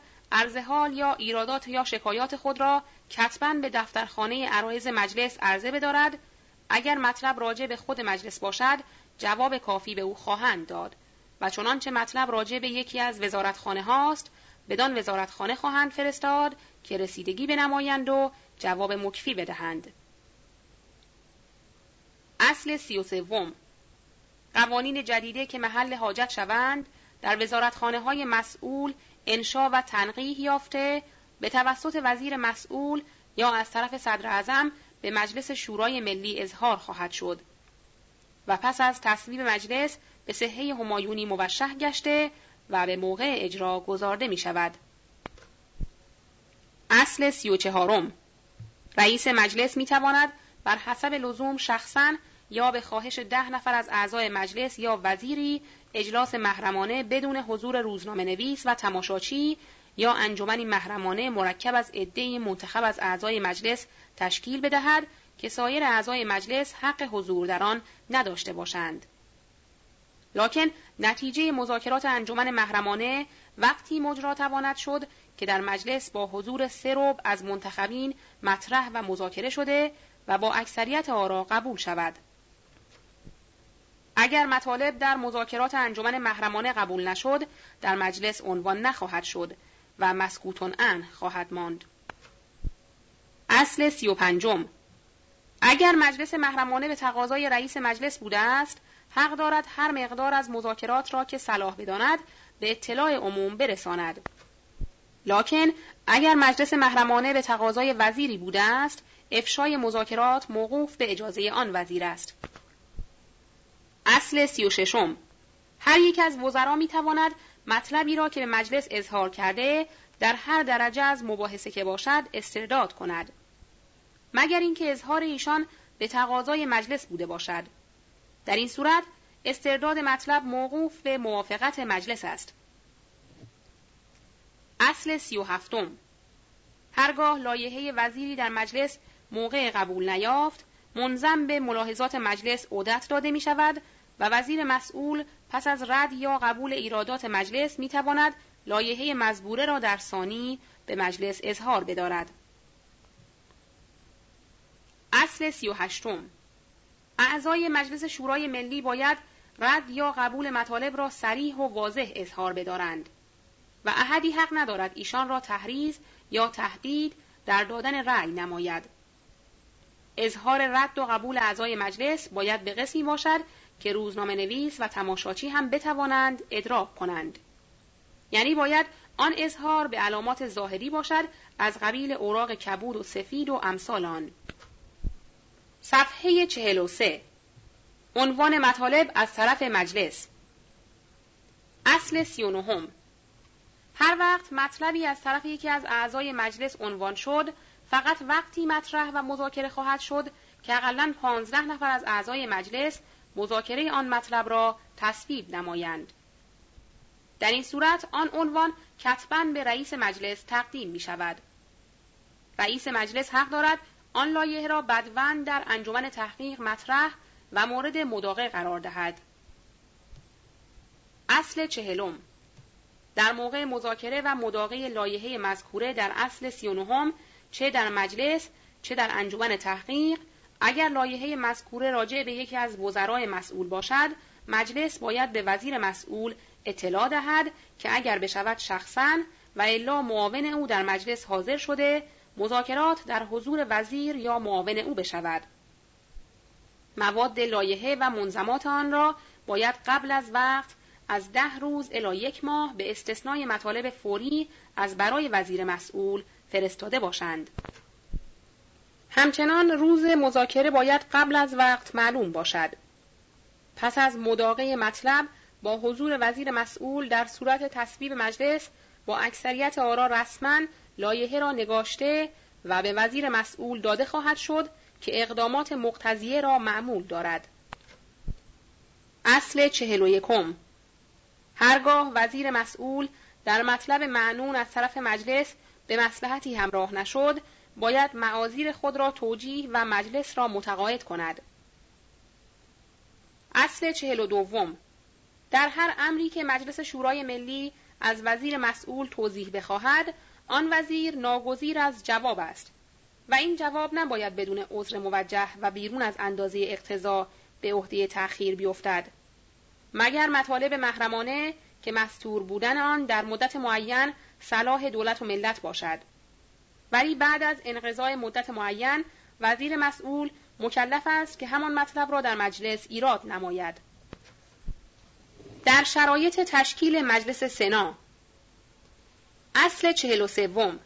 حال یا ایرادات یا شکایات خود را کتبا به دفترخانه عرایز مجلس عرضه بدارد. اگر مطلب راجع به خود مجلس باشد جواب کافی به او خواهند داد. و چنانچه مطلب راجع به یکی از وزارتخانه هاست بدان وزارتخانه خواهند فرستاد که رسیدگی بنمایند و جواب مکفی بدهند. اصل سی و سوم. قوانین جدیده که محل حاجت شوند در وزارتخانه های مسئول انشا و تنقیح یافته به توسط وزیر مسئول یا از طرف صدر اعظم به مجلس شورای ملی اظهار خواهد شد. و پس از تصویب مجلس به صحه همایونی موشح گشته و به موقع اجرا گذارده می شود. اصل سی و چهارم. رئیس مجلس می تواند بر حسب لزوم شخصا یا به خواهش ده نفر از اعضای مجلس یا وزیری اجلاس محرمانه بدون حضور روزنامه نویس و تماشاچی یا انجمنی محرمانه مرکب از عدهای منتخب از اعضای مجلس تشکیل بدهد که سایر اعضای مجلس حق حضور در آن نداشته باشند. لکن نتیجه مذاکرات انجمن محرمانه وقتی مجرا تواند شد که در مجلس با حضور سه رب از منتخبین مطرح و مذاکره شده و با اکثریت آرا قبول شود. اگر مطالب در مذاکرات انجمن محرمانه قبول نشد در مجلس عنوان نخواهد شد و مسکوتون ان خواهد ماند. اصل سی و پنجم. اگر مجلس محرمانه به تقاضای رئیس مجلس بوده است حق دارد هر مقدار از مذاکرات را که صلاح بداند به اطلاع عموم برساند. لکن اگر مجلس محرمانه به تقاضای وزیری بوده است افشای مذاکرات موقوف به اجازه آن وزیر است. اصل سی و ششم. هر یک از وزرا می تواند مطلبی را که به مجلس اظهار کرده در هر درجه از مباحثه که باشد استرداد کند. مگر اینکه اظهار ایشان به تقاضای مجلس بوده باشد. در این صورت استرداد مطلب موقوف به موافقت مجلس است. اصل سی و هفتم. هرگاه لایحه وزیری در مجلس موقع قبول نیافت منظم به ملاحظات مجلس عودت داده می شود و وزیر مسئول پس از رد یا قبول ایرادات مجلس می تواند لایحه مزبوره را در ثانی به مجلس اظهار بدارد. اصل سی و هشتم. اعضای مجلس شورای ملی باید رد یا قبول مطالب را سریح و واضح اظهار بدارند. و احدی حق ندارد ایشان را تحریز یا تهدید در دادن رأی نماید. اظهار رد و قبول اعضای مجلس باید به قسمی باشد که روزنامه نویس و تماشاچی هم بتوانند ادراک کنند. یعنی باید آن اظهار به علامات ظاهری باشد از قبیل اوراق کبود و سفید و امثال آن. صفحه 43 عنوان مطالب از طرف مجلس اصل 39 هر وقت مطلبی از طرف یکی از اعضای مجلس عنوان شد فقط وقتی مطرح و مذاکره خواهد شد که اقلا پانزده نفر از اعضای مجلس مذاکره آن مطلب را تصویب نمایند. در این صورت آن عنوان کتبا به رئیس مجلس تقدیم می شود رئیس مجلس حق دارد آن لایحه را بدون در انجمن تحقیق مطرح و مورد مداقه قرار دهد. اصل چهلم در موقع مذاکره و مداقه لایحه مذکوره در اصل 39 چه در مجلس چه در انجمن تحقیق اگر لایحه مذکوره راجع به یکی از وزرای مسئول باشد مجلس باید به وزیر مسئول اطلاع دهد که اگر بشود شخصا و الا معاون او در مجلس حاضر شده مذاکرات در حضور وزیر یا معاون او بشود. مواد لایحه و منظمات آن را باید قبل از وقت از ده روز الی یک ماه به استثنای مطالب فوری از برای وزیر مسئول فرستاده باشند. همچنان روز مذاکره باید قبل از وقت معلوم باشد. پس از مداقه مطلب با حضور وزیر مسئول در صورت تصویب مجلس با اکثریت آرا رسما لایحه را نگاشته و به وزیر مسئول داده خواهد شد که اقدامات مقتضیه را معمول دارد. اصل چهل و یکم هرگاه وزیر مسئول در مطلب معنون از طرف مجلس به مسلحتی همراه نشد باید معاذیر خود را توجیه و مجلس را متقاعد کند. اصل چهل و دوم. در هر امری که مجلس شورای ملی از وزیر مسئول توضیح بخواهد آن وزیر ناگزیر از جواب است. و این جواب نباید بدون عذر موجه و بیرون از اندازه اقتضا به عهده تأخیر بیفتد. مگر مطالب محرمانه که مستور بودن آن در مدت معین صلاح دولت و ملت باشد. ولی بعد از انقضای مدت معین وزیر مسئول مکلف است که همان مطلب را در مجلس ایراد نماید. در شرایط تشکیل مجلس سنا اصل چهل و سوم.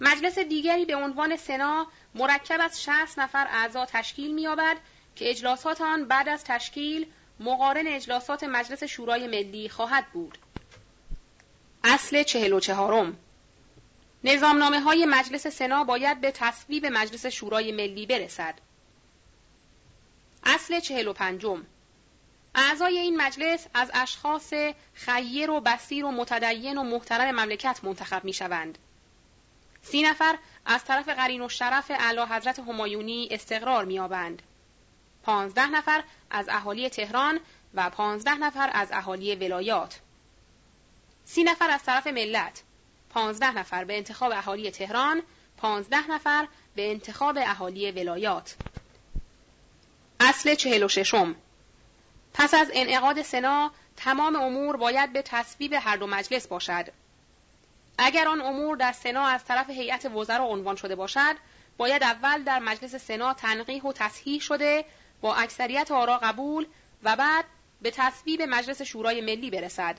مجلس دیگری به عنوان سنا مرکب از 60 نفر اعضا تشکیل می‌یابد که اجلاسات آن بعد از تشکیل مقارن اجلاسات مجلس شورای ملی خواهد بود. اصل چهل و چهارم نظامنامه های مجلس سنا باید به تصویب مجلس شورای ملی برسد. اصل چهل و پنجم اعضای این مجلس از اشخاص خیر و بسیر و متدین و محترم مملکت منتخب می شوند. سی نفر از طرف قرین و شرف اعلی حضرت همایونی استقرار میابند. پانزده نفر از اهالی تهران و پانزده نفر از اهالی ولایات. سی نفر از طرف ملت، پانزده نفر به انتخاب اهالی تهران، پانزده نفر به انتخاب اهالی ولایات. اصل چهل و ششم پس از انعقاد سنا تمام امور باید به تصویب هر دو مجلس باشد. اگر آن امور در سنا از طرف هیئت وزرا عنوان شده باشد، باید اول در مجلس سنا تنقیح و تصحیح شده با اکثریت آرا قبول و بعد به تصویب مجلس شورای ملی برسد.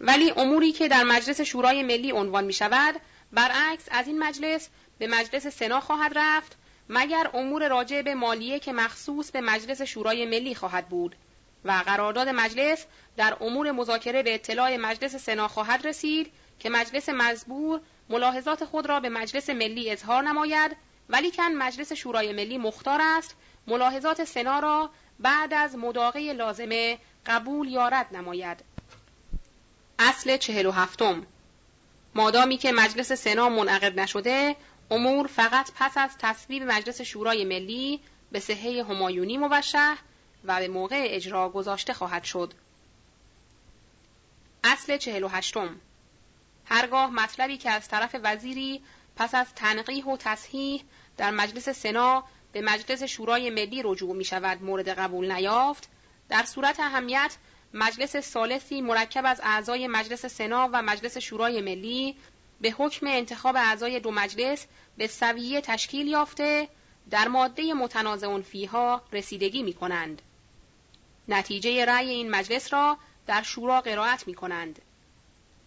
ولی اموری که در مجلس شورای ملی عنوان می شود برعکس از این مجلس به مجلس سنا خواهد رفت مگر امور راجع به مالیه که مخصوص به مجلس شورای ملی خواهد بود و قرارداد مجلس در امور مذاکره به اطلاع مجلس سنا خواهد رسید که مجلس مزبور ملاحظات خود را به مجلس ملی اظهار نماید ولیکن مجلس شورای ملی مختار است ملاحظات سنا را بعد از مداقه لازمه قبول یا رد نماید. اصل چهل و هفتم. مادامی که مجلس سنا منعقد نشده امور فقط پس از تصویب مجلس شورای ملی به صحه همایونی موشح و به موقع اجرا گذاشته خواهد شد. اصل چهل و هشتم. هرگاه مطلبی که از طرف وزیری پس از تنقیح و تصحیح در مجلس سنا به مجلس شورای ملی رجوع می شود مورد قبول نیافت در صورت اهمیت مجلس سالسی مرکب از اعضای مجلس سنا و مجلس شورای ملی به حکم انتخاب اعضای دو مجلس به سویه تشکیل یافته در ماده متنازع فیها رسیدگی می کنند. نتیجه رأی این مجلس را در شورا قرائت می کنند.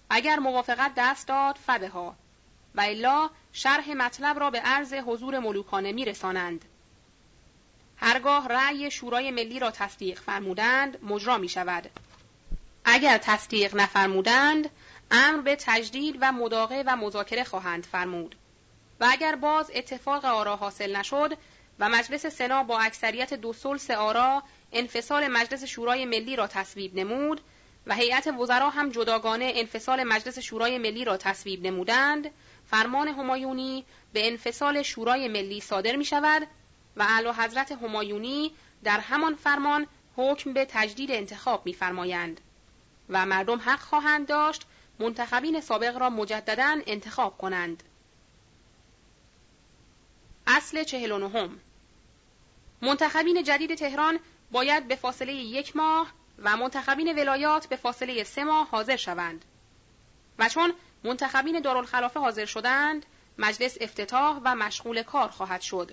اگر موافقت دست داد ها و الا شرح مطلب را به عرض حضور ملوکانه می رسانند. هرگاه رأی شورای ملی را تصدیق فرمودند مجرا می شود. اگر تصدیق نفرمودند امر به تجدید و مداقه و مذاکره خواهند فرمود و اگر باز اتفاق آرا حاصل نشد و مجلس سنا با اکثریت دو سلس آرا انفصال مجلس شورای ملی را تصویب نمود و هیئت وزرا هم جداگانه انفصال مجلس شورای ملی را تصویب نمودند فرمان همایونی به انفصال شورای ملی صادر می شود و اعلی حضرت همایونی در همان فرمان حکم به تجدید انتخاب می‌فرمایند و مردم حق خواهند داشت منتخبین سابق را مجددا انتخاب کنند. اصل چهل نهم منتخبین جدید تهران باید به فاصله یک ماه و منتخبین ولایات به فاصله سه ماه حاضر شوند و چون منتخبین دارالخلافه حاضر شدند مجلس افتتاح و مشغول کار خواهد شد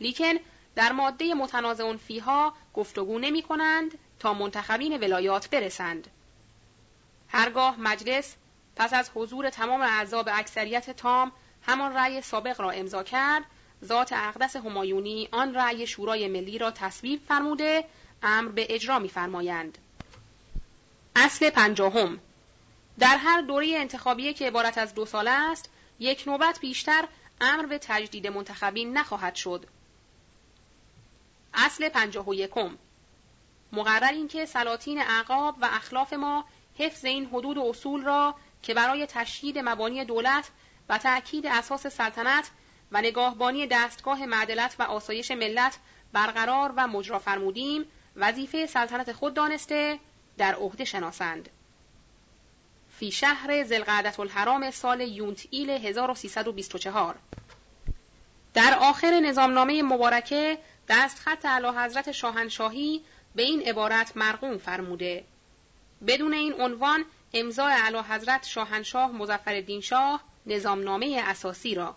لیکن در ماده متنازع فیها گفتگو نمی کنند تا منتخبین ولایات برسند. هرگاه مجلس پس از حضور تمام اعضا به اکثریت تام همان رأی سابق را امضا کرد ذات اقدس همایونی آن رأی شورای ملی را تصویب فرموده امر به اجرا می‌فرمایند اصل پنجاهم. در هر دوره انتخابیه که عبارت از دو ساله است یک نوبت بیشتر امر به تجدید منتخبین نخواهد شد. اصل پنجاه و یکم. مقرر این که سلاطین اعقاب و اخلاف ما حفظ این حدود و اصول را که برای تشیید مبانی دولت و تأکید اساس سلطنت و نگاهبانی دستگاه معدلت و آسایش ملت برقرار و مجرا فرمودیم وظیفه سلطنت خود دانسته در عهده شناسند. فی شهر زلقعدت الحرام سال یونتئیل 1324 در آخر نظامنامه مبارکه دستخط اعلی حضرت شاهنشاهی به این عبارت مرقوم فرموده. بدون این عنوان امضای اعلی حضرت شاهنشاه مظفرالدین شاه نظامنامه اساسی را.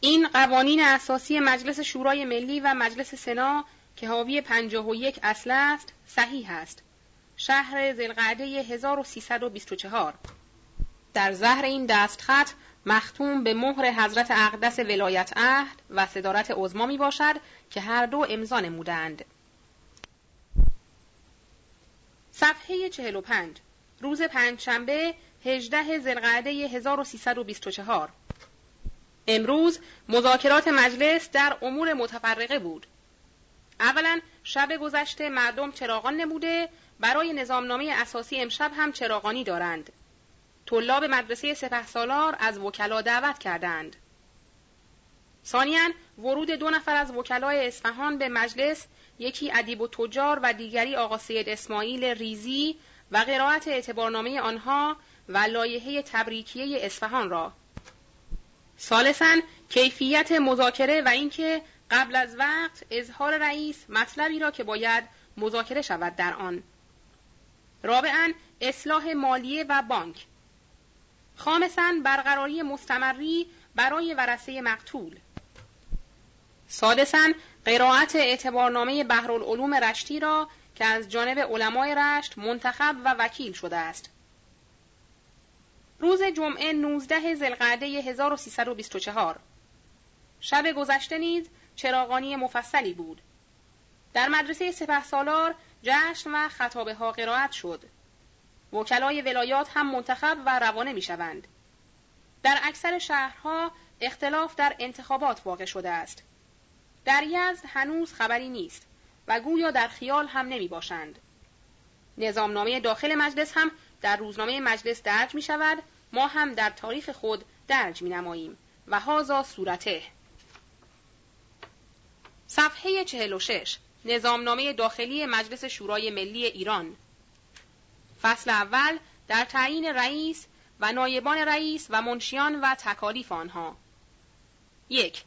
این قوانین اساسی مجلس شورای ملی و مجلس سنا که حاوی پنجاه و یک اصل است صحیح است. شهر زلقعده 1324 در زهر این دستخط مختوم به مهر حضرت اقدس ولایت عهد و صدارت عظما می باشد که هر دو امضا نمودند. صفحه 45 روز پنجشنبه 18 زلقعده 1324 امروز مذاکرات مجلس در امور متفرقه بود. اولا شب گذشته مردم چراغان نموده برای نظامنامه اساسی امشب هم چراغانی دارند. طلاب مدرسه سپه سالار از وکلا دعوت کردند. ثانیا ورود دو نفر از وکلای اصفهان به مجلس یکی ادیب و تجار و دیگری آقا سید اسماعیل ریزی و قرائت اعتبارنامه آنها و لایحه تبریکیه اصفهان را. ثالثا کیفیت مذاکره و اینکه قبل از وقت اظهار رئیس مطلبی را که باید مذاکره شود در آن. رابعا اصلاح مالیه و بانک. خامسا برقراری مستمری برای ورسه مقتول سادسا قرائت اعتبارنامه بحرالعلوم رشتی را که از جانب علمای رشت منتخب و وکیل شده است. روز جمعه 19 زلقعده 1324 شب گذشته نیز چراغانی مفصلی بود. در مدرسه سپه سالار جشن و خطابه ها قرائت شد. وکلای ولایات هم منتخب و روانه می شوند. در اکثر شهرها اختلاف در انتخابات واقع شده است. در یزد هنوز خبری نیست و گویا در خیال هم نمی باشند. نظامنامه داخل مجلس هم در روزنامه مجلس درج می شود ما هم در تاریخ خود درج می نماییم و هازا صورته صفحه 46 نظامنامه داخلی مجلس شورای ملی ایران فصل اول در تعیین رئیس و نایبان رئیس و منشیان و تکالیف آنها. یک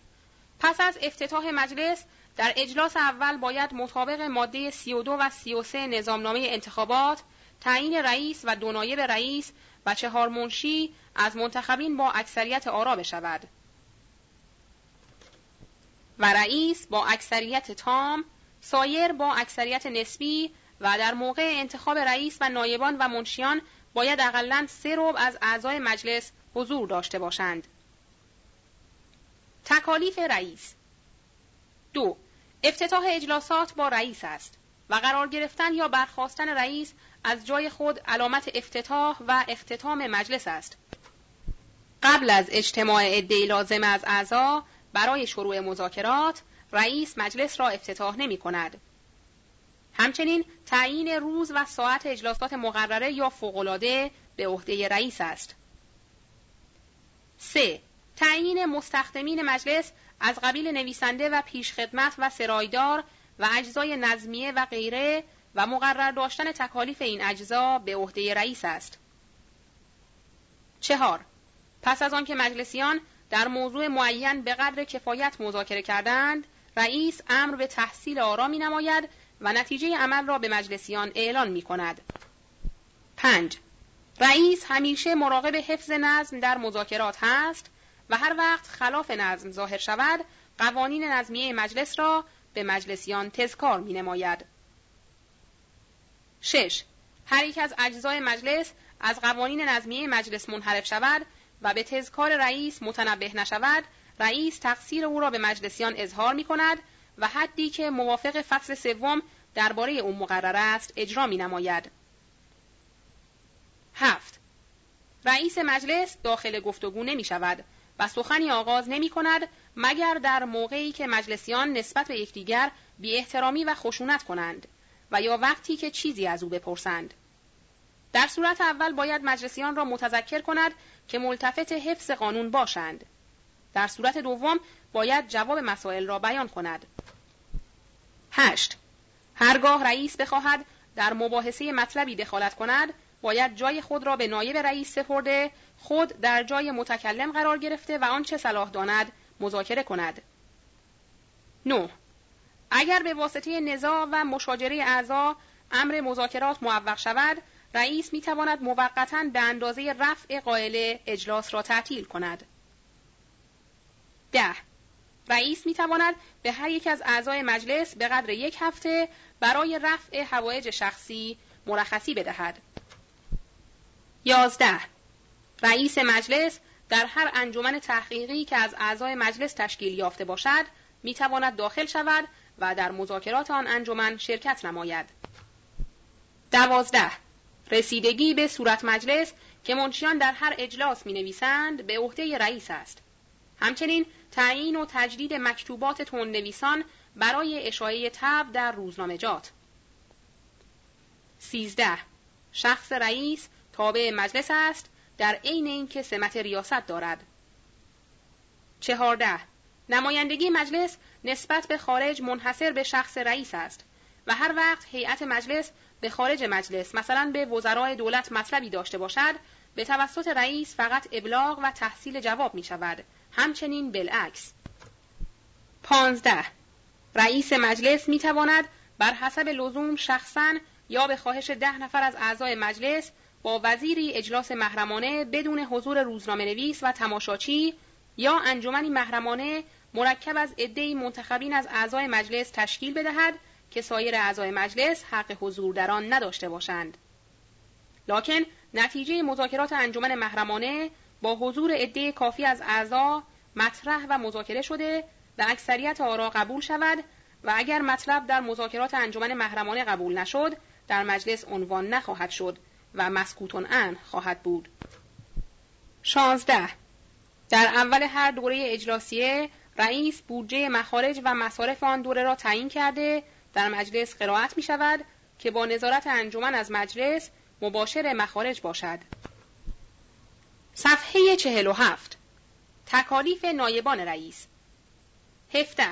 پس از افتتاح مجلس در اجلاس اول باید مطابق ماده 32 و 33 نظامنامه انتخابات تعیین رئیس و دو نایب رئیس و چهار منشی از منتخبین با اکثریت آرا بشود. و رئیس با اکثریت تام سایر با اکثریت نسبی و در موقع انتخاب رئیس و نایبان و منشیان باید اقلا سه ربع از اعضای مجلس حضور داشته باشند. تکالیف رئیس دو افتتاح اجلاسات با رئیس است و قرار گرفتن یا برخواستن رئیس از جای خود علامت افتتاح و اختتام مجلس است. قبل از اجتماع عدهای لازم از اعضا برای شروع مذاکرات رئیس مجلس را افتتاح نمی کند. همچنین تعیین روز و ساعت اجلاسات مقرره یا فوقالعاده به عهده رئیس است. 3. تعیین مستخدمین مجلس از قبیل نویسنده و پیشخدمت و سرایدار و اجزای نظمیه و غیره و مقرر داشتن تکالیف این اجزا به عهده رئیس است. چهار پس از آنکه مجلسیان در موضوع معین به قدر کفایت مذاکره کردند، رئیس امر به تحصیل آرا می نماید و نتیجه عمل را به مجلسیان اعلان می کند. 5. رئیس همیشه مراقب حفظ نظم در مذاکرات هست و هر وقت خلاف نظم ظاهر شود قوانین نظمیه مجلس را به مجلسیان تذکار می نماید. 6. هر یک از اجزای مجلس از قوانین نظمیه مجلس منحرف شود و به تذکار رئیس متنبه نشود رئیس تقصیر او را به مجلسیان اظهار می کند و حدی که موافق فصل سوم درباره او مقرر است اجرا می نماید. هفت رئیس مجلس داخل گفتگو نمی شود و سخنی آغاز نمی کند مگر در موقعی که مجلسیان نسبت به یکدیگر بی احترامی و خشونت کنند و یا وقتی که چیزی از او بپرسند. در صورت اول باید مجلسیان را متذکر کند که ملتفت حفظ قانون باشند. در صورت دوم باید جواب مسائل را بیان کند. 8. هرگاه رئیس بخواهد در مباحثه مطلبی دخالت کند باید جای خود را به نایب رئیس سپرده خود در جای متکلم قرار گرفته و آنچه صلاح داند مذاکره کند 9. اگر به واسطه نزاع و مشاجره اعضا امر مذاکرات موفق شود رئیس می تواند موقتا به اندازه رفع قائله اجلاس را تعطیل کند. ده رئیس می تواند به هر یک از اعضای مجلس به قدر یک هفته برای رفع حوایج شخصی مرخصی بدهد. یازده رئیس مجلس در هر انجمن تحقیقی که از اعضای مجلس تشکیل یافته باشد می تواند داخل شود و در مذاکرات آن انجمن شرکت نماید. دوازده رسیدگی به صورت مجلس که منشیان در هر اجلاس می نویسند به عهده رئیس است. همچنین تعیین و تجدید مکتوبات نویسان برای اشاعه تب در روزنامجات. سیزده شخص رئیس تابع مجلس است در عین اینکه سمت ریاست دارد. چهارده نمایندگی مجلس نسبت به خارج منحصر به شخص رئیس است و هر وقت هیئت مجلس به خارج مجلس مثلا به وزرای دولت مطلبی داشته باشد به توسط رئیس فقط ابلاغ و تحصیل جواب می شود همچنین بالعکس. پانزده. رئیس مجلس می تواند بر حسب لزوم شخصا یا به خواهش ده نفر از اعضای مجلس با وزیری اجلاس محرمانه بدون حضور روزنامه نویس و تماشاچی یا انجمنی محرمانه مرکب از عدهای منتخبین از اعضای مجلس تشکیل بدهد که سایر اعضای مجلس حق حضور در آن نداشته باشند. لکن نتیجه مذاکرات انجمن محرمانه با حضور عده کافی از اعضا مطرح و مذاکره شده و اکثریت آرا قبول شود و اگر مطلب در مذاکرات انجمن محرمانه قبول نشد در مجلس عنوان نخواهد شد و مسکوتون ان خواهد بود. 16. در اول هر دوره اجلاسیه رئیس بودجه مخارج و مصارف آن دوره را تعیین کرده در مجلس قرائت می شود که با نظارت انجمن از مجلس مباشر مخارج باشد. صفحه 47 تکالیف نایبان رئیس. 17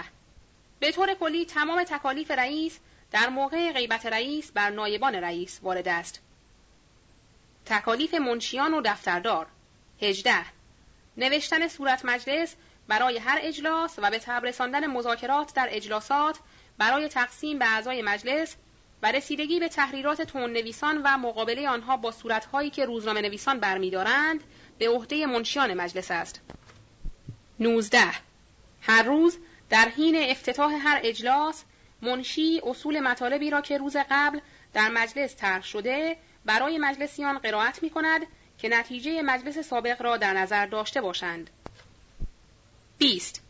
به طور کلی تمام تکالیف رئیس در موقع غیبت رئیس بر نایبان رئیس وارد است. تکالیف منشیان و دفتردار. 18 نوشتن صورت مجلس برای هر اجلاس و به تبر رساندن مذاکرات در اجلاسات برای تقسیم به اعضای مجلس و رسیدگی به تحریرات تون نویسان و مقابله آنها با صورتهایی که روزنامه نویسان برمیدارند به عهده منشیان مجلس است. 19. هر روز در حین افتتاح هر اجلاس منشی اصول مطالبی را که روز قبل در مجلس طرح شده برای مجلسیان قرائت می کند که نتیجه مجلس سابق را در نظر داشته باشند. 20.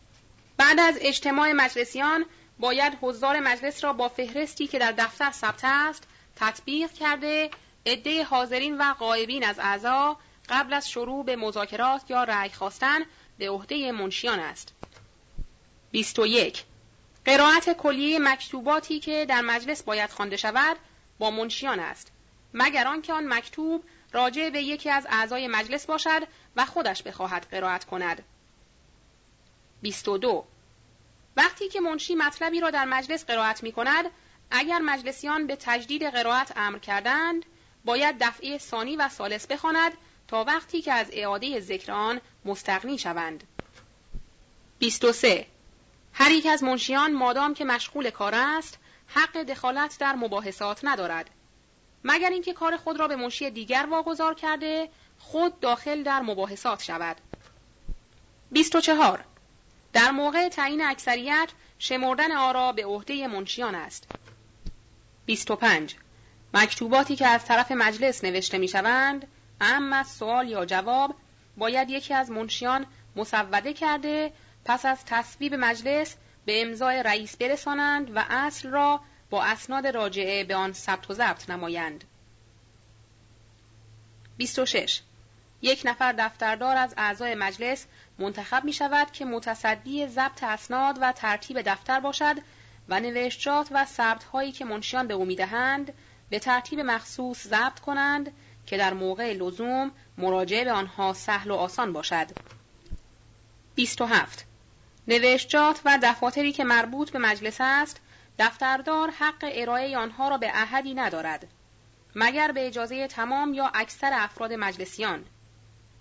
بعد از اجتماع مجلسیان باید حضار مجلس را با فهرستی که در دفتر ثبت است تطبیق کرده عده حاضرین و غایبین از اعضا قبل از شروع به مذاکرات یا رأی خواستن به عهده منشیان است. 21. قرائت کلیه مکتوباتی که در مجلس باید خوانده شود با منشیان است مگر آنکه آن مکتوب راجع به یکی از اعضای مجلس باشد و خودش بخواهد قرائت کند 22 وقتی که منشی مطلبی را در مجلس قرائت می کند اگر مجلسیان به تجدید قرائت امر کردند باید دفعه ثانی و سالس بخواند تا وقتی که از اعاده ذکر آن مستغنی شوند. 23 هر یک از منشیان مادام که مشغول کار است حق دخالت در مباحثات ندارد. مگر اینکه کار خود را به منشی دیگر واگذار کرده خود داخل در مباحثات شود. 24 در موقع تعیین اکثریت شمردن آرا به عهده منشیان است. 25 مکتوباتی که از طرف مجلس نوشته می شوند اما سوال یا جواب باید یکی از منشیان مسوده کرده پس از تصویب مجلس به امضای رئیس برسانند و اصل را با اسناد راجعه به آن ثبت و ضبط نمایند. 26. یک نفر دفتردار از اعضای مجلس منتخب می شود که متصدی ضبط اسناد و ترتیب دفتر باشد و نوشتجات و ثبت هایی که منشیان به او می‌دهند به ترتیب مخصوص ضبط کنند که در موقع لزوم مراجعه به آنها سهل و آسان باشد. 27. نوشتجات و دفاتری که مربوط به مجلس است دفتردار حق ارائه آنها را به احدی ندارد مگر به اجازه تمام یا اکثر افراد مجلسیان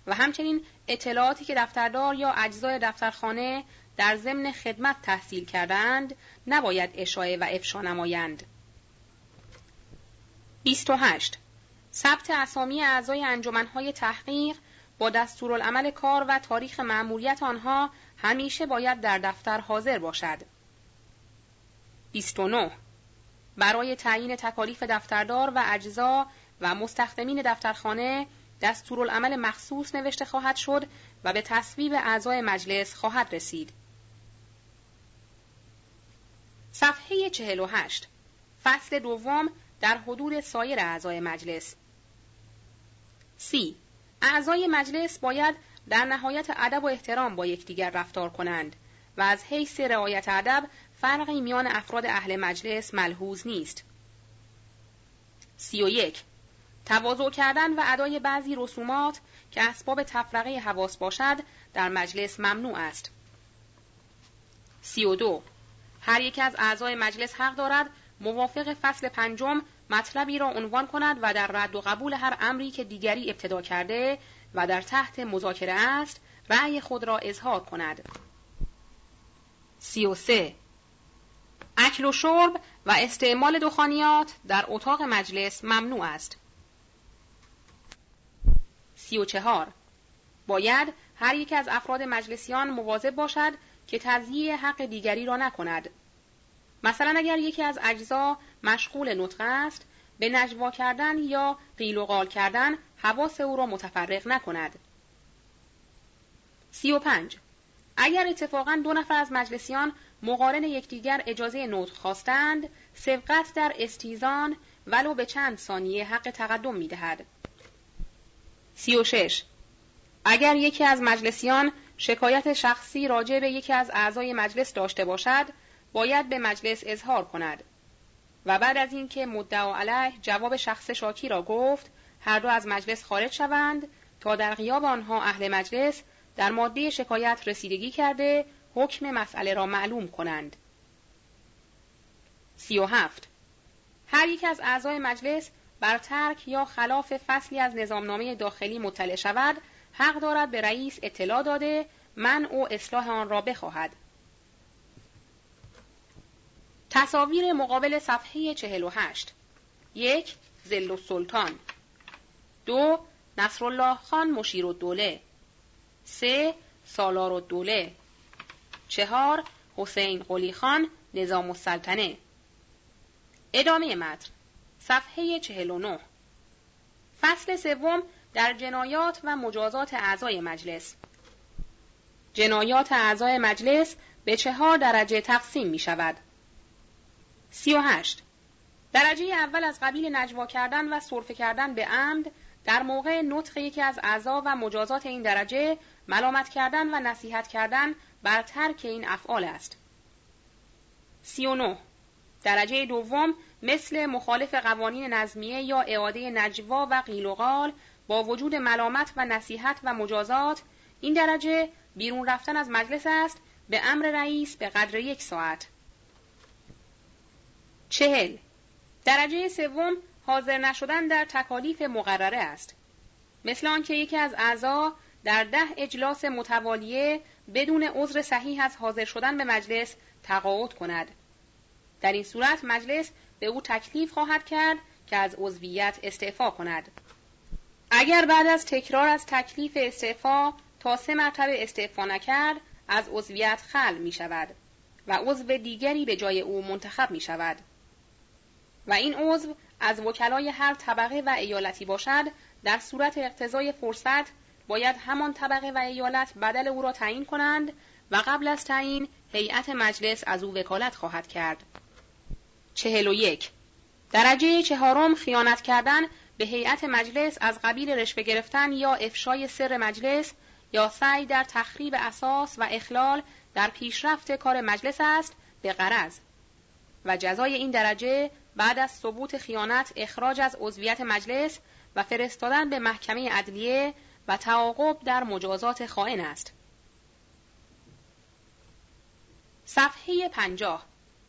و همچنین اطلاعاتی که دفتردار یا اجزای دفترخانه در ضمن خدمت تحصیل کردند نباید اشاعه و افشا نمایند 28 ثبت اسامی اعضای انجمنهای تحقیق با دستورالعمل کار و تاریخ مأموریت آنها همیشه باید در دفتر حاضر باشد. 29. برای تعیین تکالیف دفتردار و اجزا و مستخدمین دفترخانه دستورالعمل مخصوص نوشته خواهد شد و به تصویب اعضای مجلس خواهد رسید. صفحه 48 فصل دوم در حدود سایر اعضای مجلس سی اعضای مجلس باید در نهایت ادب و احترام با یکدیگر رفتار کنند و از حیث رعایت ادب فرقی میان افراد اهل مجلس ملحوظ نیست. سی و یک تواضع کردن و ادای بعضی رسومات که اسباب تفرقه حواس باشد در مجلس ممنوع است. سی و دو هر یک از اعضای مجلس حق دارد موافق فصل پنجم مطلبی را عنوان کند و در رد و قبول هر امری که دیگری ابتدا کرده و در تحت مذاکره است رأی خود را اظهار کند. سی و سه اکل و شرب و استعمال دخانیات در اتاق مجلس ممنوع است. سی و چهار باید هر یک از افراد مجلسیان مواظب باشد که تضییع حق دیگری را نکند. مثلا اگر یکی از اجزا مشغول نطق است به نجوا کردن یا قیل و قال کردن حواس او را متفرق نکند. سی و پنج اگر اتفاقا دو نفر از مجلسیان مقارن یکدیگر اجازه نطق خواستند سبقت در استیزان ولو به چند ثانیه حق تقدم می دهد. سی و شش اگر یکی از مجلسیان شکایت شخصی راجع به یکی از اعضای مجلس داشته باشد باید به مجلس اظهار کند. و بعد از اینکه مدعا علیه جواب شخص شاکی را گفت هر دو از مجلس خارج شوند تا در غیاب آنها اهل مجلس در ماده شکایت رسیدگی کرده حکم مسئله را معلوم کنند. سی و هفت. هر یک از اعضای مجلس بر ترک یا خلاف فصلی از نظامنامه داخلی مطلع شود حق دارد به رئیس اطلاع داده من او اصلاح آن را بخواهد. تصاویر مقابل صفحه 48 یک زل سلطان دو نصرالله خان مشیر الدوله. سه سالار الدوله. چهار حسین قلی خان نظام السلطنه. ادامه متن. صفحه 49 فصل سوم در جنایات و مجازات اعضای مجلس. جنایات اعضای مجلس به چهار درجه تقسیم می شود. سی و هشت درجه اول از قبیل نجوا کردن و صرفه کردن به عمد در موقع نطق یکی از اعضا و مجازات این درجه ملامت کردن و نصیحت کردن بر ترک این افعال است. سی و نه درجه دوم مثل مخالف قوانین نظمیه یا اعاده نجوا و قیل و قال با وجود ملامت و نصیحت و مجازات این درجه بیرون رفتن از مجلس است به امر رئیس به قدر یک ساعت. چهل درجه سوم حاضر نشدن در تکالیف مقرره است. مثل آنکه یکی از اعضا در ده اجلاس متوالیه بدون عذر صحیح از حاضر شدن به مجلس تقاعد کند. در این صورت مجلس به او تکلیف خواهد کرد که از عضویت استعفا کند. اگر بعد از تکرار از تکلیف استعفا تا سه مرتبه استعفا نکرد از عضویت خل می شود و عضو دیگری به جای او منتخب می شود و این عضو از وکلای هر طبقه و ایالتی باشد در صورت اقتضای فرصت باید همان طبقه و ایالت بدل او را تعیین کنند و قبل از تعیین هیئت مجلس از او وکالت خواهد کرد. چهل و یک درجه چهارم خیانت کردن به هیئت مجلس از قبیل رشوه گرفتن یا افشای سر مجلس یا سعی در تخریب اساس و اخلال در پیشرفت کار مجلس است به قرض و جزای این درجه بعد از ثبوت خیانت اخراج از عضویت مجلس و فرستادن به محکمه عدلیه و تعاقب در مجازات خائن است. صفحه پنجاه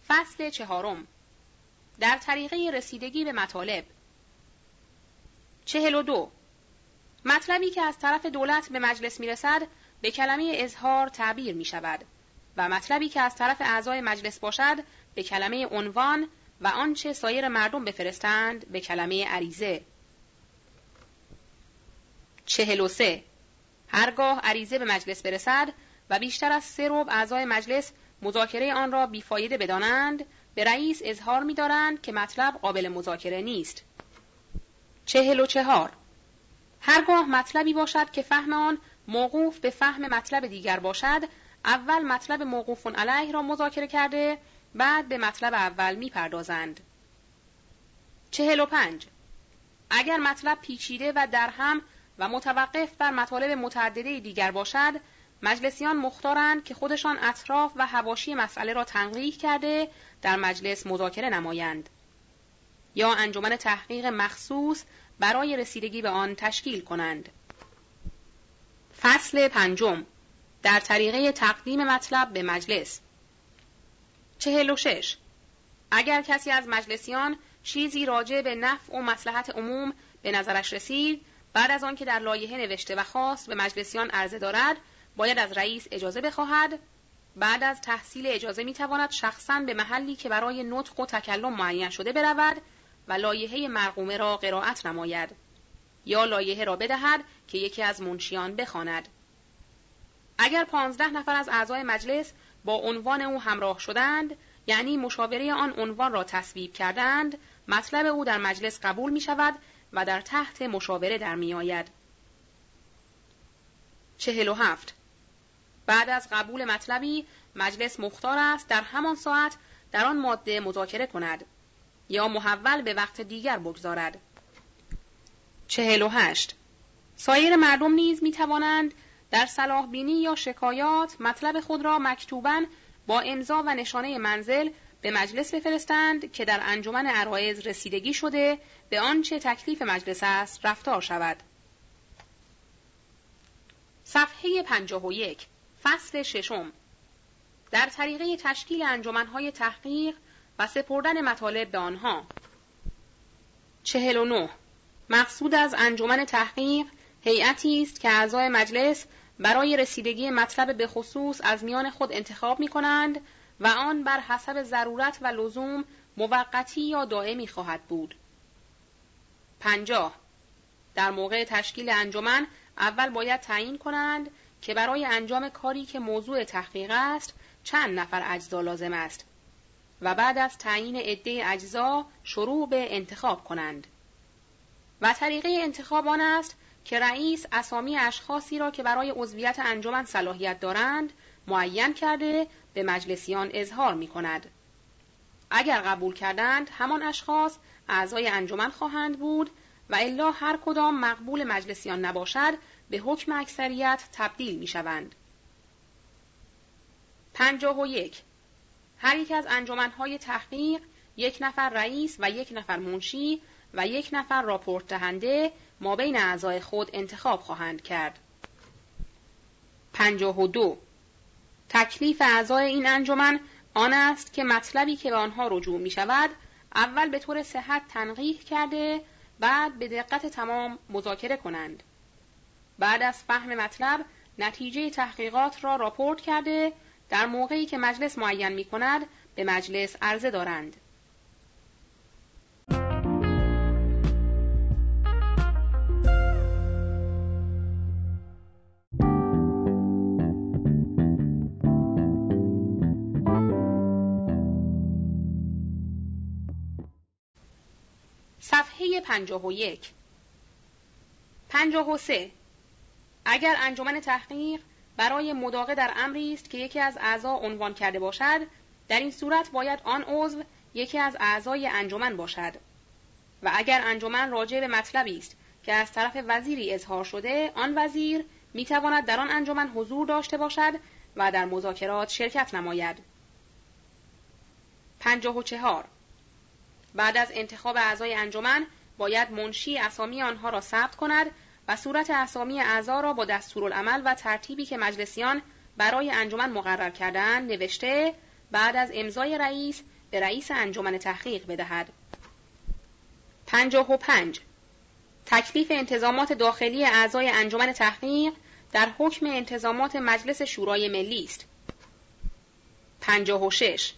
فصل چهارم. در طریقه رسیدگی به مطالب. چهل و دو. مطلبی که از طرف دولت به مجلس می رسد به کلمه اظهار تعبیر می شود و مطلبی که از طرف اعضای مجلس باشد به کلمه عنوان و آنچه سایر مردم بفرستند به کلمه عریزه چهل و سه. هرگاه عریضه به مجلس برسد و بیشتر از سه روب اعضای مجلس مذاکره آن را بیفایده بدانند به رئیس اظهار می‌دارند که مطلب قابل مذاکره نیست. چهل و چهار. هرگاه مطلبی باشد که فهم آن موقوف به فهم مطلب دیگر باشد اول مطلب موقوف علیه را مذاکره کرده بعد به مطلب اول می‌پردازند. چهل و پنج اگر مطلب پیچیده و درهم و متوقف بر مطالب متعدده دیگر باشد مجلسیان مختارند که خودشان اطراف و هواشی مسئله را تنقیح کرده در مجلس مذاکره نمایند یا انجمن تحقیق مخصوص برای رسیدگی به آن تشکیل کنند. فصل پنجم در طریقه تقدیم مطلب به مجلس چهل و شش. اگر کسی از مجلسیان چیزی راجع به نفع و مسلحت عموم به نظرش رسید بعد از آنکه در لایحه نوشته و خواست به مجلسیان عرضه دارد باید از رئیس اجازه بخواهد. بعد از تحصیل اجازه می‌تواند شخصا به محلی که برای نطق و تکلم معین شده برود و لایحه مرقومه را قرائت نماید یا لایحه را بدهد که یکی از منشیان بخواند. اگر پانزده نفر از اعضای مجلس با عنوان او همراه شدند یعنی مشاوره آن عنوان را تصویب کردند مطلب او در مجلس قبول می شود و در تحت مشاوره در می آید. چهل و هفت بعد از قبول مطلبی مجلس مختار است در همان ساعت در آن ماده مذاکره کند یا محول به وقت دیگر بگذارد. چهل و هشت سایر مردم نیز می توانند در صلاح بینی یا شکایات مطلب خود را مکتوبا با امضا و نشانه منزل به مجلس بفرستند که در انجمن عرایز رسیدگی شده به آنچه تکلیف مجلس است رفتار شود. صفحه 51 فصل ششم. در طریقه تشکیل انجمنهای تحقیق و سپردن مطالب به آنها. 49 مقصود از انجمن تحقیق هیئتی است که اعضای مجلس برای رسیدگی مطلب به خصوص از میان خود انتخاب می کنند و آن بر حسب ضرورت و لزوم موقتی یا دائمی خواهد بود. پنجاه در موقع تشکیل انجمن اول باید تعیین کنند که برای انجام کاری که موضوع تحقیق است چند نفر اجزا لازم است و بعد از تعیین عده اجزا شروع به انتخاب کنند و طریقه انتخاب آن است که رئیس اسامی اشخاصی را که برای عضویت انجمن صلاحیت دارند معین کرده به مجلسیان اظهار می کند. اگر قبول کردند همان اشخاص اعضای انجمن خواهند بود و الا هر کدام مقبول مجلسیان نباشد به حکم اکثریت تبدیل می شوند. پنجاه و یک هر یک از انجمنهای تحقیق یک نفر رئیس و یک نفر منشی و یک نفر راپورت دهنده ما بین اعضای خود انتخاب خواهند کرد. پنجاه و دو تکلیف اعضای این انجمن آن است که مطلبی که به آنها رجوع می شود اول به طور صحت تنقیح کرده بعد به دقت تمام مذاکره کنند. بعد از فهم مطلب نتیجه تحقیقات را راپورت کرده در موقعی که مجلس معین می کند به مجلس عرضه دارند. پنجاه و یک. پنجاه و سه. اگر انجمن تحقیق برای مداقه در امری است که یکی از اعضا عنوان کرده باشد در این صورت باید آن عضو یکی از اعضای انجمن باشد. و اگر انجمن راجع به مطلبی است که از طرف وزیری اظهار شده آن وزیر می‌تواند در آن انجمن حضور داشته باشد و در مذاکرات شرکت نماید. پنجاه و چهار. بعد از انتخاب اعضای انجمن باید منشی اسامی آنها را ثبت کند و صورت اسامی اعضا را با دستورالعمل و ترتیبی که مجلسیان برای انجمن مقرر کردن نوشته بعد از امضای رئیس به رئیس انجمن تحقیق بدهد. پنجاه و پنج تکلیف انتظامات داخلی اعضای انجمن تحقیق در حکم انتظامات مجلس شورای ملی است. پنجاه و شش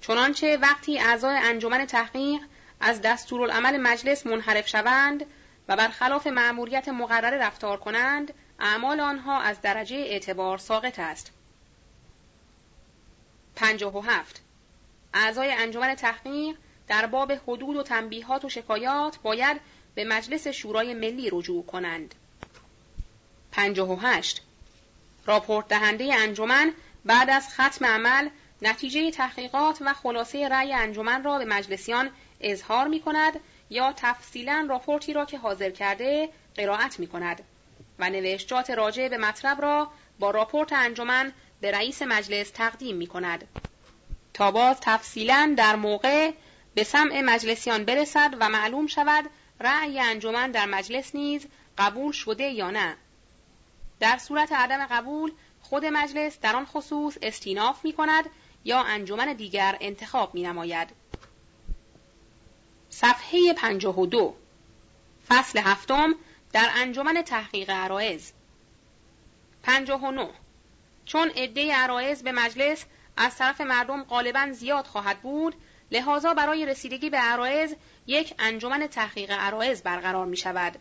چنانچه وقتی اعضای انجمن تحقیق از دستورالعمل مجلس منحرف شوند و برخلاف مأموریت مقرره رفتار کنند اعمال آنها از درجه اعتبار ساقط است. پنجاه و هفت. اعضای انجمن تحقیق در باب حدود و تنبیهات و شکایات باید به مجلس شورای ملی رجوع کنند. پنجاه و هشت. راپورت دهنده انجمن بعد از ختم عمل نتیجه تحقیقات و خلاصه رأی انجمن را به مجلسیان اظهار می کند یا تفصیلا راپورتی را که حاضر کرده قرائت می کند و نوشتجات راجع به مطلب را با راپورت انجمن به رئیس مجلس تقدیم می کند تا باز تفصیلا در موقع به سمع مجلسیان برسد و معلوم شود رأی انجمن در مجلس نیز قبول شده یا نه در صورت عدم قبول خود مجلس در آن خصوص استیناف می کند یا انجمن دیگر انتخاب می نماید. صفحه 52 فصل هفتم در انجمن تحقیق عرائز 59 چون عده عرائز به مجلس از طرف مردم غالبا زیاد خواهد بود لحاظا برای رسیدگی به عرائز یک انجمن تحقیق عرائز برقرار می شود.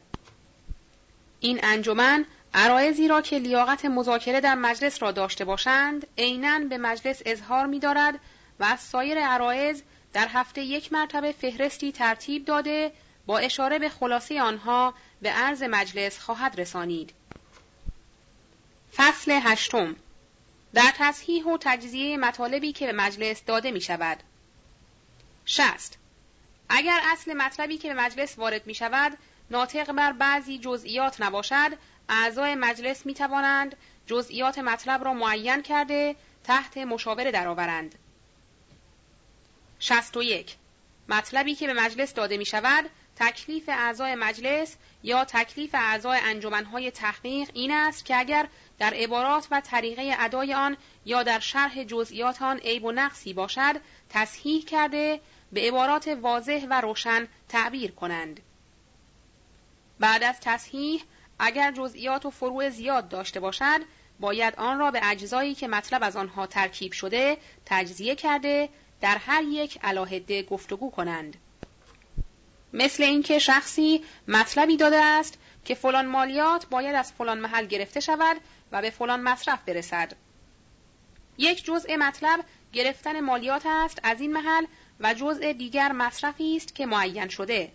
این انجمن عرایزی را که لیاقت مذاکره در مجلس را داشته باشند عینا به مجلس اظهار می دارد و از سایر عرایز در هفته یک مرتبه فهرستی ترتیب داده با اشاره به خلاصه آنها به عرض مجلس خواهد رسانید. فصل هشتم در تصحیح و تجزیه مطالبی که به مجلس داده می شود. شست اگر اصل مطلبی که به مجلس وارد می شود ناطق بر بعضی جزئیات نباشد اعضای مجلس می توانند جزئیات مطلب را معین کرده تحت مشاوره درآورند. 61. مطلبی که به مجلس داده می شود تکلیف اعضای مجلس یا تکلیف اعضای انجمنهای تحقیق این است که اگر در عبارات و طریقه ادای آن یا در شرح جزئیات آن عیب و نقصی باشد تصحیح کرده به عبارات واضح و روشن تعبیر کنند. بعد از تصحیح اگر جزئیات و فروع زیاد داشته باشد باید آن را به اجزایی که مطلب از آنها ترکیب شده تجزیه کرده در هر یک علاهده گفتگو کنند. مثل اینکه شخصی مطلبی داده است که فلان مالیات باید از فلان محل گرفته شود و به فلان مصرف برسد. یک جزء مطلب گرفتن مالیات است از این محل و جزء دیگر مصرفی است که معین شده.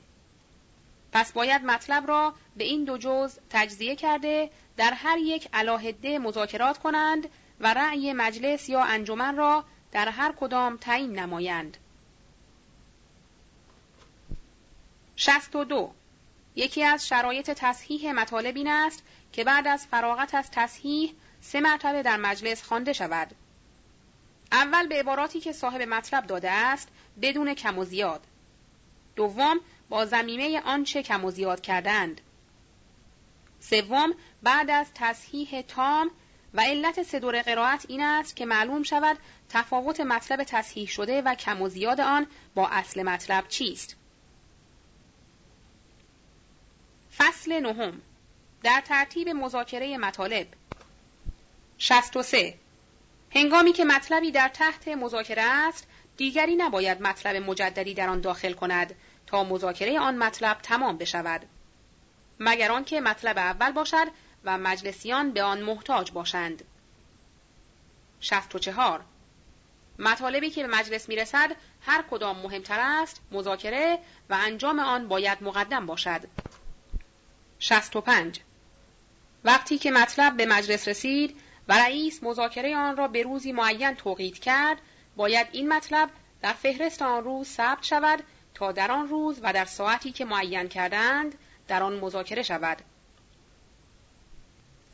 پس باید مطلب را به این دو جزء تجزیه کرده در هر یک علاهده مذاکرات کنند و رأی مجلس یا انجمن را در هر کدام تعیین نمایند. 62. یکی از شرایط تصحیح مطالب این است که بعد از فراغت از تصحیح سه مرتبه در مجلس خوانده شود. اول به عباراتی که صاحب مطلب داده است بدون کم و زیاد. دوم با زمینه آنچه کم و زیاد کردند. سوم بعد از تصحیح تام و علت صدور قرائت این است که معلوم شود تفاوت مطلب تصحیح شده و کم و زیاد آن با اصل مطلب چیست. فصل نهم. در ترتیب مذاکره مطالب. 63 هنگامی که مطلبی در تحت مذاکره است دیگری نباید مطلب مجددی در آن داخل کند تا مذاکره آن مطلب تمام بشود. مگر آنکه مطلب اول باشد و مجلسیان به آن محتاج باشند. 64 مطالبی که به مجلس می‌رسد هر کدام مهمتر است مذاکره و انجام آن باید مقدم باشد. 65 وقتی که مطلب به مجلس رسید و رئیس مذاکره آن را به روزی معین توقید کرد باید این مطلب در فهرست آن روز ثبت شود تا در آن روز و در ساعتی که معین کردند در آن مذاکره شود.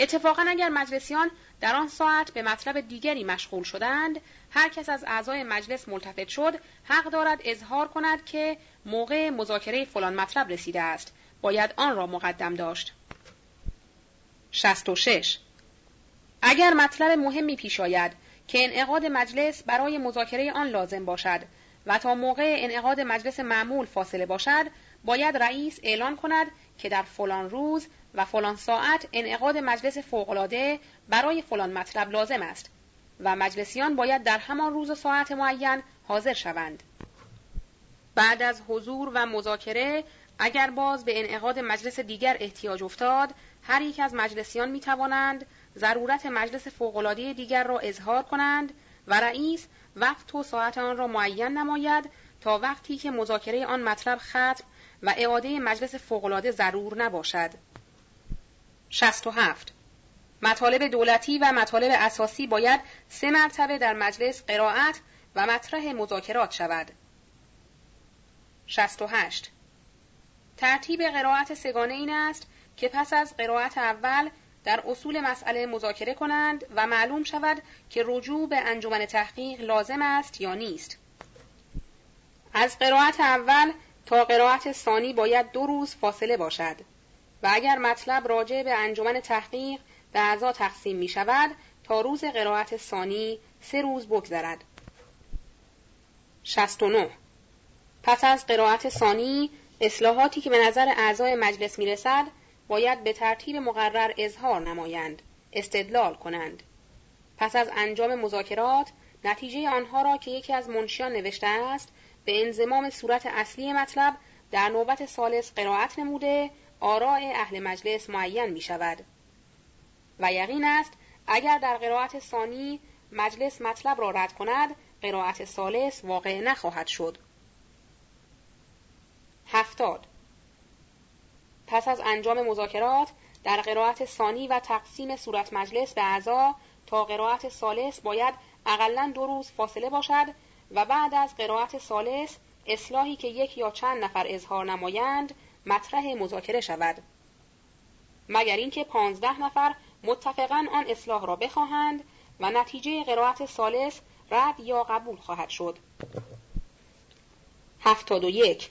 اتفاقا اگر مجلسیان در آن ساعت به مطلب دیگری مشغول شدند هر کس از اعضای مجلس ملتفت شد حق دارد اظهار کند که موقع مذاکره فلان مطلب رسیده است. باید آن را مقدم داشت. 66 اگر مطلب مهمی پیش آید که انعقاد مجلس برای مذاکره آن لازم باشد و تا موقع انعقاد مجلس معمول فاصله باشد باید رئیس اعلان کند که در فلان روز و فلان ساعت انعقاد مجلس فوقالعاده برای فلان مطلب لازم است و مجلسیان باید در همان روز و ساعت معین حاضر شوند. بعد از حضور و مذاکره اگر باز به انعقاد مجلس دیگر احتیاج افتاد هر یک از مجلسیان می توانند ضرورت مجلس فوقالعاده دیگر را اظهار کنند و رئیس وقت و ساعت آن را معین نماید تا وقتی که مذاکره آن مطلب ختم و اعاده مجلس فوقالعاده ضرور نباشد. 67. مطالب دولتی و مطالب اساسی باید سه مرتبه در مجلس قرائت و مطرح مذاکرات شود. 68. ترتیب قرائت سگانه این است که پس از قرائت اول در اصول مسئله مذاکره کنند و معلوم شود که رجوع به انجمن تحقیق لازم است یا نیست. از قرائت اول تا قرائت ثانی باید دو روز فاصله باشد و اگر مطلب راجع به انجمن تحقیق به اعضا تقسیم می شود تا روز قرائت ثانی سه روز بگذرد. 69. پس از قرائت ثانی اصلاحاتی که به نظر اعضای مجلس می رسد باید به ترتیب مقرر اظهار نمایند، استدلال کنند. پس از انجام مذاکرات نتیجه آنها را که یکی از منشیان نوشته است به انزمام صورت اصلی مطلب در نوبت سالس قرائت نموده آراء اهل مجلس معین می شود و یقین است اگر در قرائت ثانی مجلس مطلب را رد کند قرائت سالس واقع نخواهد شد. هفتاد پس از انجام مذاکرات در قرائت ثانی و تقسیم صورت مجلس به اعضا تا قرائت سالس باید اقلا دو روز فاصله باشد و بعد از قرائت سالس اصلاحی که یک یا چند نفر اظهار نمایند مطرح مذاکره شود. مگر اینکه پانزده نفر متفقا آن اصلاح را بخواهند و نتیجه قرائت سالس رد یا قبول خواهد شد. هفتاد و یک.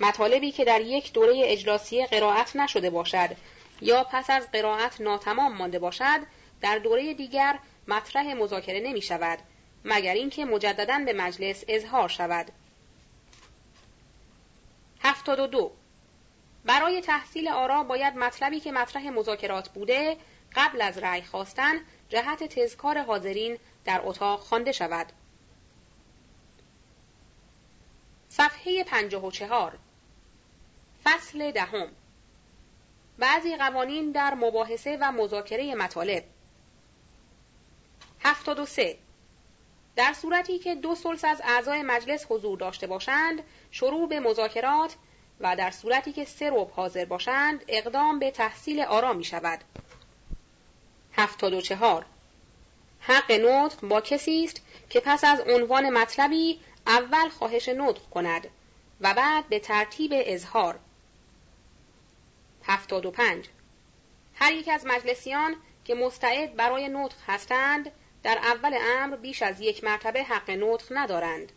مطالبی که در یک دوره اجلاسی قرائت نشده باشد یا پس از قرائت ناتمام مانده باشد در دوره دیگر مطرح مذاکره نمی شود مگر اینکه مجددا به مجلس اظهار شود. هفتاد و دو. برای تحصیل آرا باید مطلبی که مطرح مذاکرات بوده قبل از رأی خواستن جهت تذکار حاضرین در اتاق خوانده شود. صفحه پنجاه و چهار. فصل دهم. بعضی قوانین در مباحثه و مذاکره مطالب. هفتاد و سه. در صورتی که دو سلس از اعضای مجلس حضور داشته باشند شروع به مذاکرات و در صورتی که سه رب حاضر باشند اقدام به تحصیل آرا می شود. چهار حق نطق با کسی است که پس از عنوان مطلبی اول خواهش نطق کند و بعد به ترتیب اظهار. هفتاد و پنج هر یک از مجلسیان که مستعد برای نطق هستند در اول امر بیش از یک مرتبه حق نطق ندارند.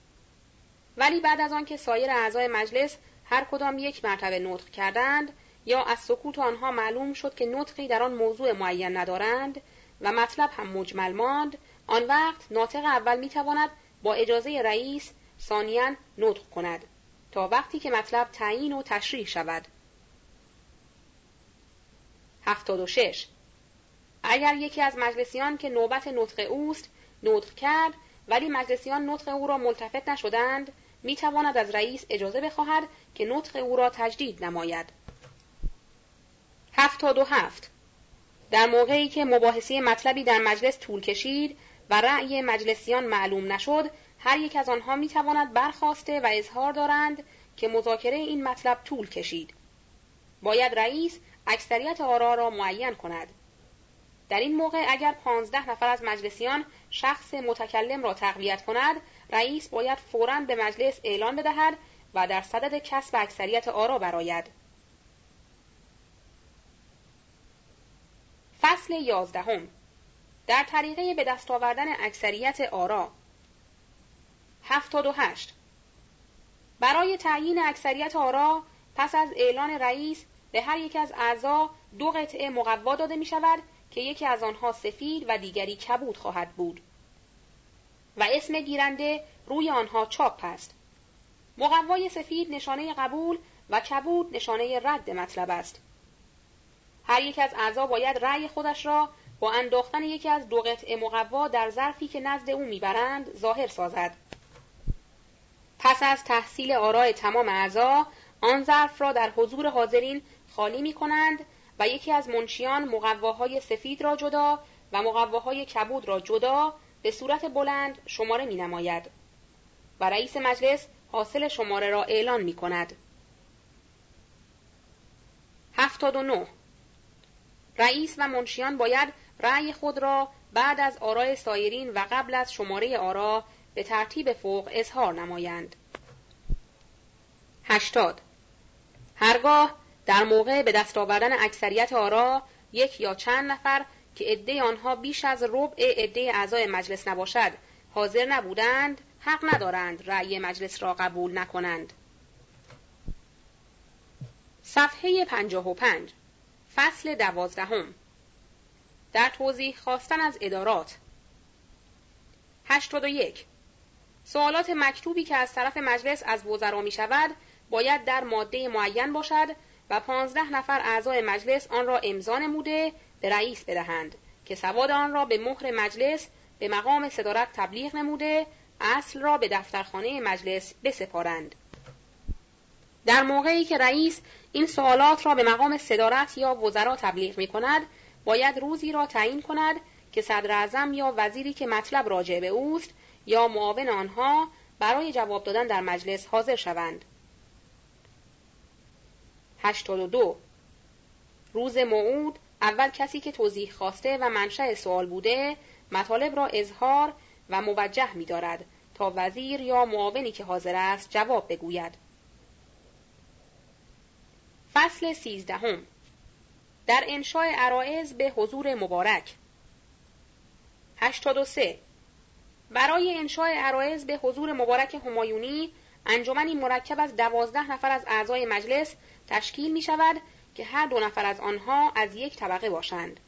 ولی بعد از آنکه سایر اعضای مجلس هر کدام یک مرتبه نطق کردند یا از سکوت آنها معلوم شد که نطقی در آن موضوع معین ندارند و مطلب هم مجمل ماند آن وقت ناطق اول می‌تواند با اجازه رئیس ثانیا نطق کند تا وقتی که مطلب تعیین و تشریح شود. 76 اگر یکی از مجلسیان که نوبت نطق اوست نطق کرد ولی مجلسیان نطق او را ملتفت نشدند می تواند از رئیس اجازه بخواهد که نطق او را تجدید نماید. هفتاد و هفت در موقعی که مباحثه مطلبی در مجلس طول کشید و رأی مجلسیان معلوم نشد هر یک از آنها می تواند برخواسته و اظهار دارند که مذاکره این مطلب طول کشید. باید رئیس اکثریت آرا را معین کند. در این موقع اگر پانزده نفر از مجلسیان شخص متکلم را تقویت کند رئیس باید فوراً به مجلس اعلان بدهد و در صدد کسب اکثریت آرا براید فصل یازدهم. در طریقه به دست آوردن اکثریت آرا. هفتاد و هشت. برای تعیین اکثریت آرا پس از اعلان رئیس به هر یک از اعضا دو قطعه مقوا داده می شود که یکی از آنها سفید و دیگری کبود خواهد بود. و اسم گیرنده روی آنها چاپ است. مقوای سفید نشانه قبول و کبود نشانه رد مطلب است. هر یک از اعضا باید رأی خودش را با انداختن یکی از دو قطعه مقوا در ظرفی که نزد او می‌برند ظاهر سازد. پس از تحصیل آرای تمام اعضا آن ظرف را در حضور حاضرین خالی می کنند و یکی از منشیان مقواهای سفید را جدا و مقواهای کبود را جدا به صورت بلند شماره می نماید و رئیس مجلس حاصل شماره را اعلان می کند. هفتاد و نه رئیس و منشیان باید رأی خود را بعد از آرای سایرین و قبل از شماره آرا به ترتیب فوق اظهار نمایند. هشتاد هرگاه در موقع به دست آوردن اکثریت آرا یک یا چند نفر که عده آنها بیش از ربع عده اعضای مجلس نباشد. حاضر نبودند حق ندارند رأی مجلس را قبول نکنند. صفحه پنجاه و پنج فصل دوازدهم. در توضیح خواستن از ادارات. هشتاد و یک سوالات مکتوبی که از طرف مجلس از وزرا می شود باید در ماده معین باشد و پانزده نفر اعضای مجلس آن را امضا نموده به رئیس بدهند که سواد آن را به مهر مجلس به مقام صدارت تبلیغ نموده اصل را به دفترخانه مجلس بسپارند در موقعی که رئیس این سوالات را به مقام صدارت یا وزرا تبلیغ می کند باید روزی را تعیین کند که صدر اعظم یا وزیری که مطلب راجع به اوست یا معاون آنها برای جواب دادن در مجلس حاضر شوند. 82 روز موعود اول کسی که توضیح خواسته و منشأ سوال بوده مطالب را اظهار و موجه می دارد تا وزیر یا معاونی که حاضر است جواب بگوید. فصل سیزدهم. در انشاء عرائز به حضور مبارک. 83 برای انشاء عرائز به حضور مبارک همایونی انجمنی مرکب از دوازده نفر از اعضای مجلس تشکیل می شود که هر دو نفر از آنها از یک طبقه باشند.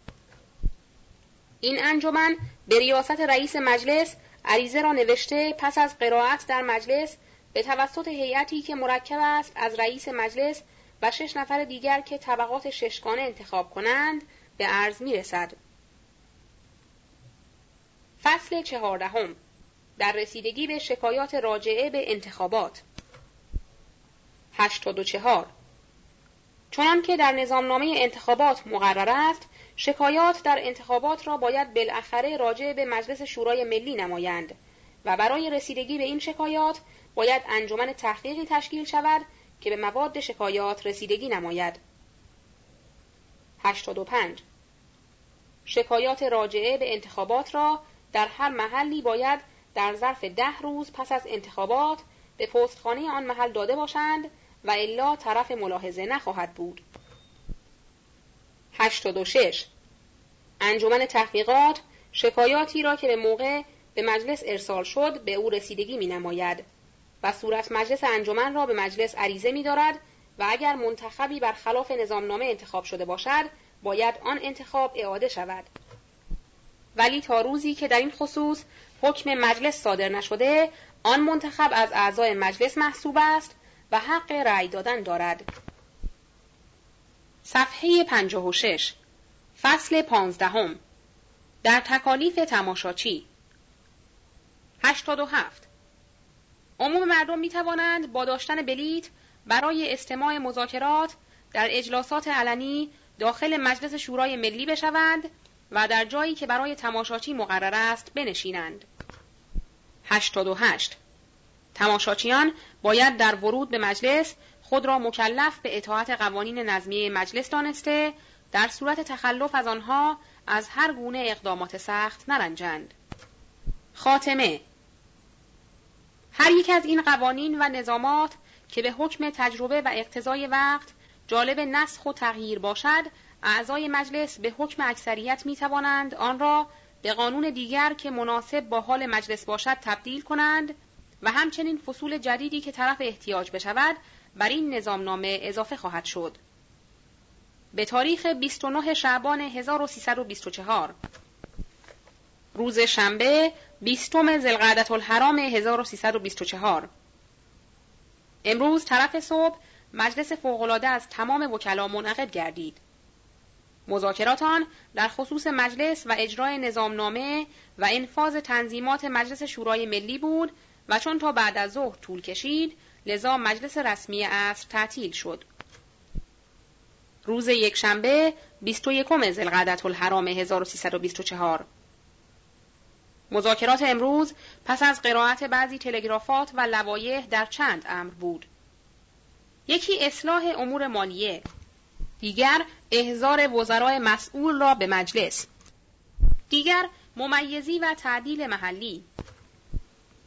این انجمن به ریاست رئیس مجلس عریضه را نوشته پس از قرائت در مجلس به توسط هیئتی که مرکب است از رئیس مجلس و شش نفر دیگر که طبقات ششگانه انتخاب کنند به عرض می رسد. فصل چهاردهم در رسیدگی به شکایات راجعه به انتخابات هشتاد و چهار چنان که در نظامنامه انتخابات مقرر است شکایات در انتخابات را باید بالاخره راجع به مجلس شورای ملی نمایند و برای رسیدگی به این شکایات باید انجمن تحقیقی تشکیل شود که به مواد شکایات رسیدگی نماید. 85 شکایات راجعه به انتخابات را در هر محلی باید در ظرف ده روز پس از انتخابات به پستخانه آن محل داده باشند و الا طرف ملاحظه نخواهد بود. 86. انجمن تحقیقات شکایاتی را که به موقع به مجلس ارسال شد به او رسیدگی می نماید و صورت مجلس انجمن را به مجلس عریضه می دارد و اگر منتخبی بر خلاف نظامنامه انتخاب شده باشد باید آن انتخاب اعاده شود. ولی تا روزی که در این خصوص حکم مجلس صادر نشده آن منتخب از اعضای مجلس محسوب است و حق رأی دادن دارد. صفحه 56 فصل پانزدهم در تکالیف تماشاچی 87 عموم مردم می توانند با داشتن بلیت برای استماع مذاکرات در اجلاسات علنی داخل مجلس شورای ملی بشوند و در جایی که برای تماشاچی مقرر است بنشینند. 88 تماشاچیان باید در ورود به مجلس خود را مکلف به اطاعت قوانین نظمیه مجلس دانسته در صورت تخلف از آنها از هر گونه اقدامات سخت نرنجند. خاتمه هر یک از این قوانین و نظامات که به حکم تجربه و اقتضای وقت جالب نسخ و تغییر باشد اعضای مجلس به حکم اکثریت می توانند آن را به قانون دیگر که مناسب با حال مجلس باشد تبدیل کنند و همچنین فصول جدیدی که طرف احتیاج بشود بر این نظامنامه اضافه خواهد شد. به تاریخ 29 شعبان 1324 روز شنبه 20 زلقعدت الحرام 1324 امروز طرف صبح مجلس فوقالعاده از تمام وکلا منعقد گردید. مذاکرات آن در خصوص مجلس و اجرای نظامنامه و انفاذ تنظیمات مجلس شورای ملی بود و چون تا بعد از ظهر طول کشید لذا مجلس رسمی عصر تعطیل شد. روز یکشنبه 21 ذوالقعدة الحرام 1324 مذاکرات امروز پس از قرائت بعضی تلگرافات و لوایح در چند امر بود. یکی اصلاح امور مالیه، دیگر احضار وزرای مسئول را به مجلس، دیگر ممیزی و تعدیل محلی،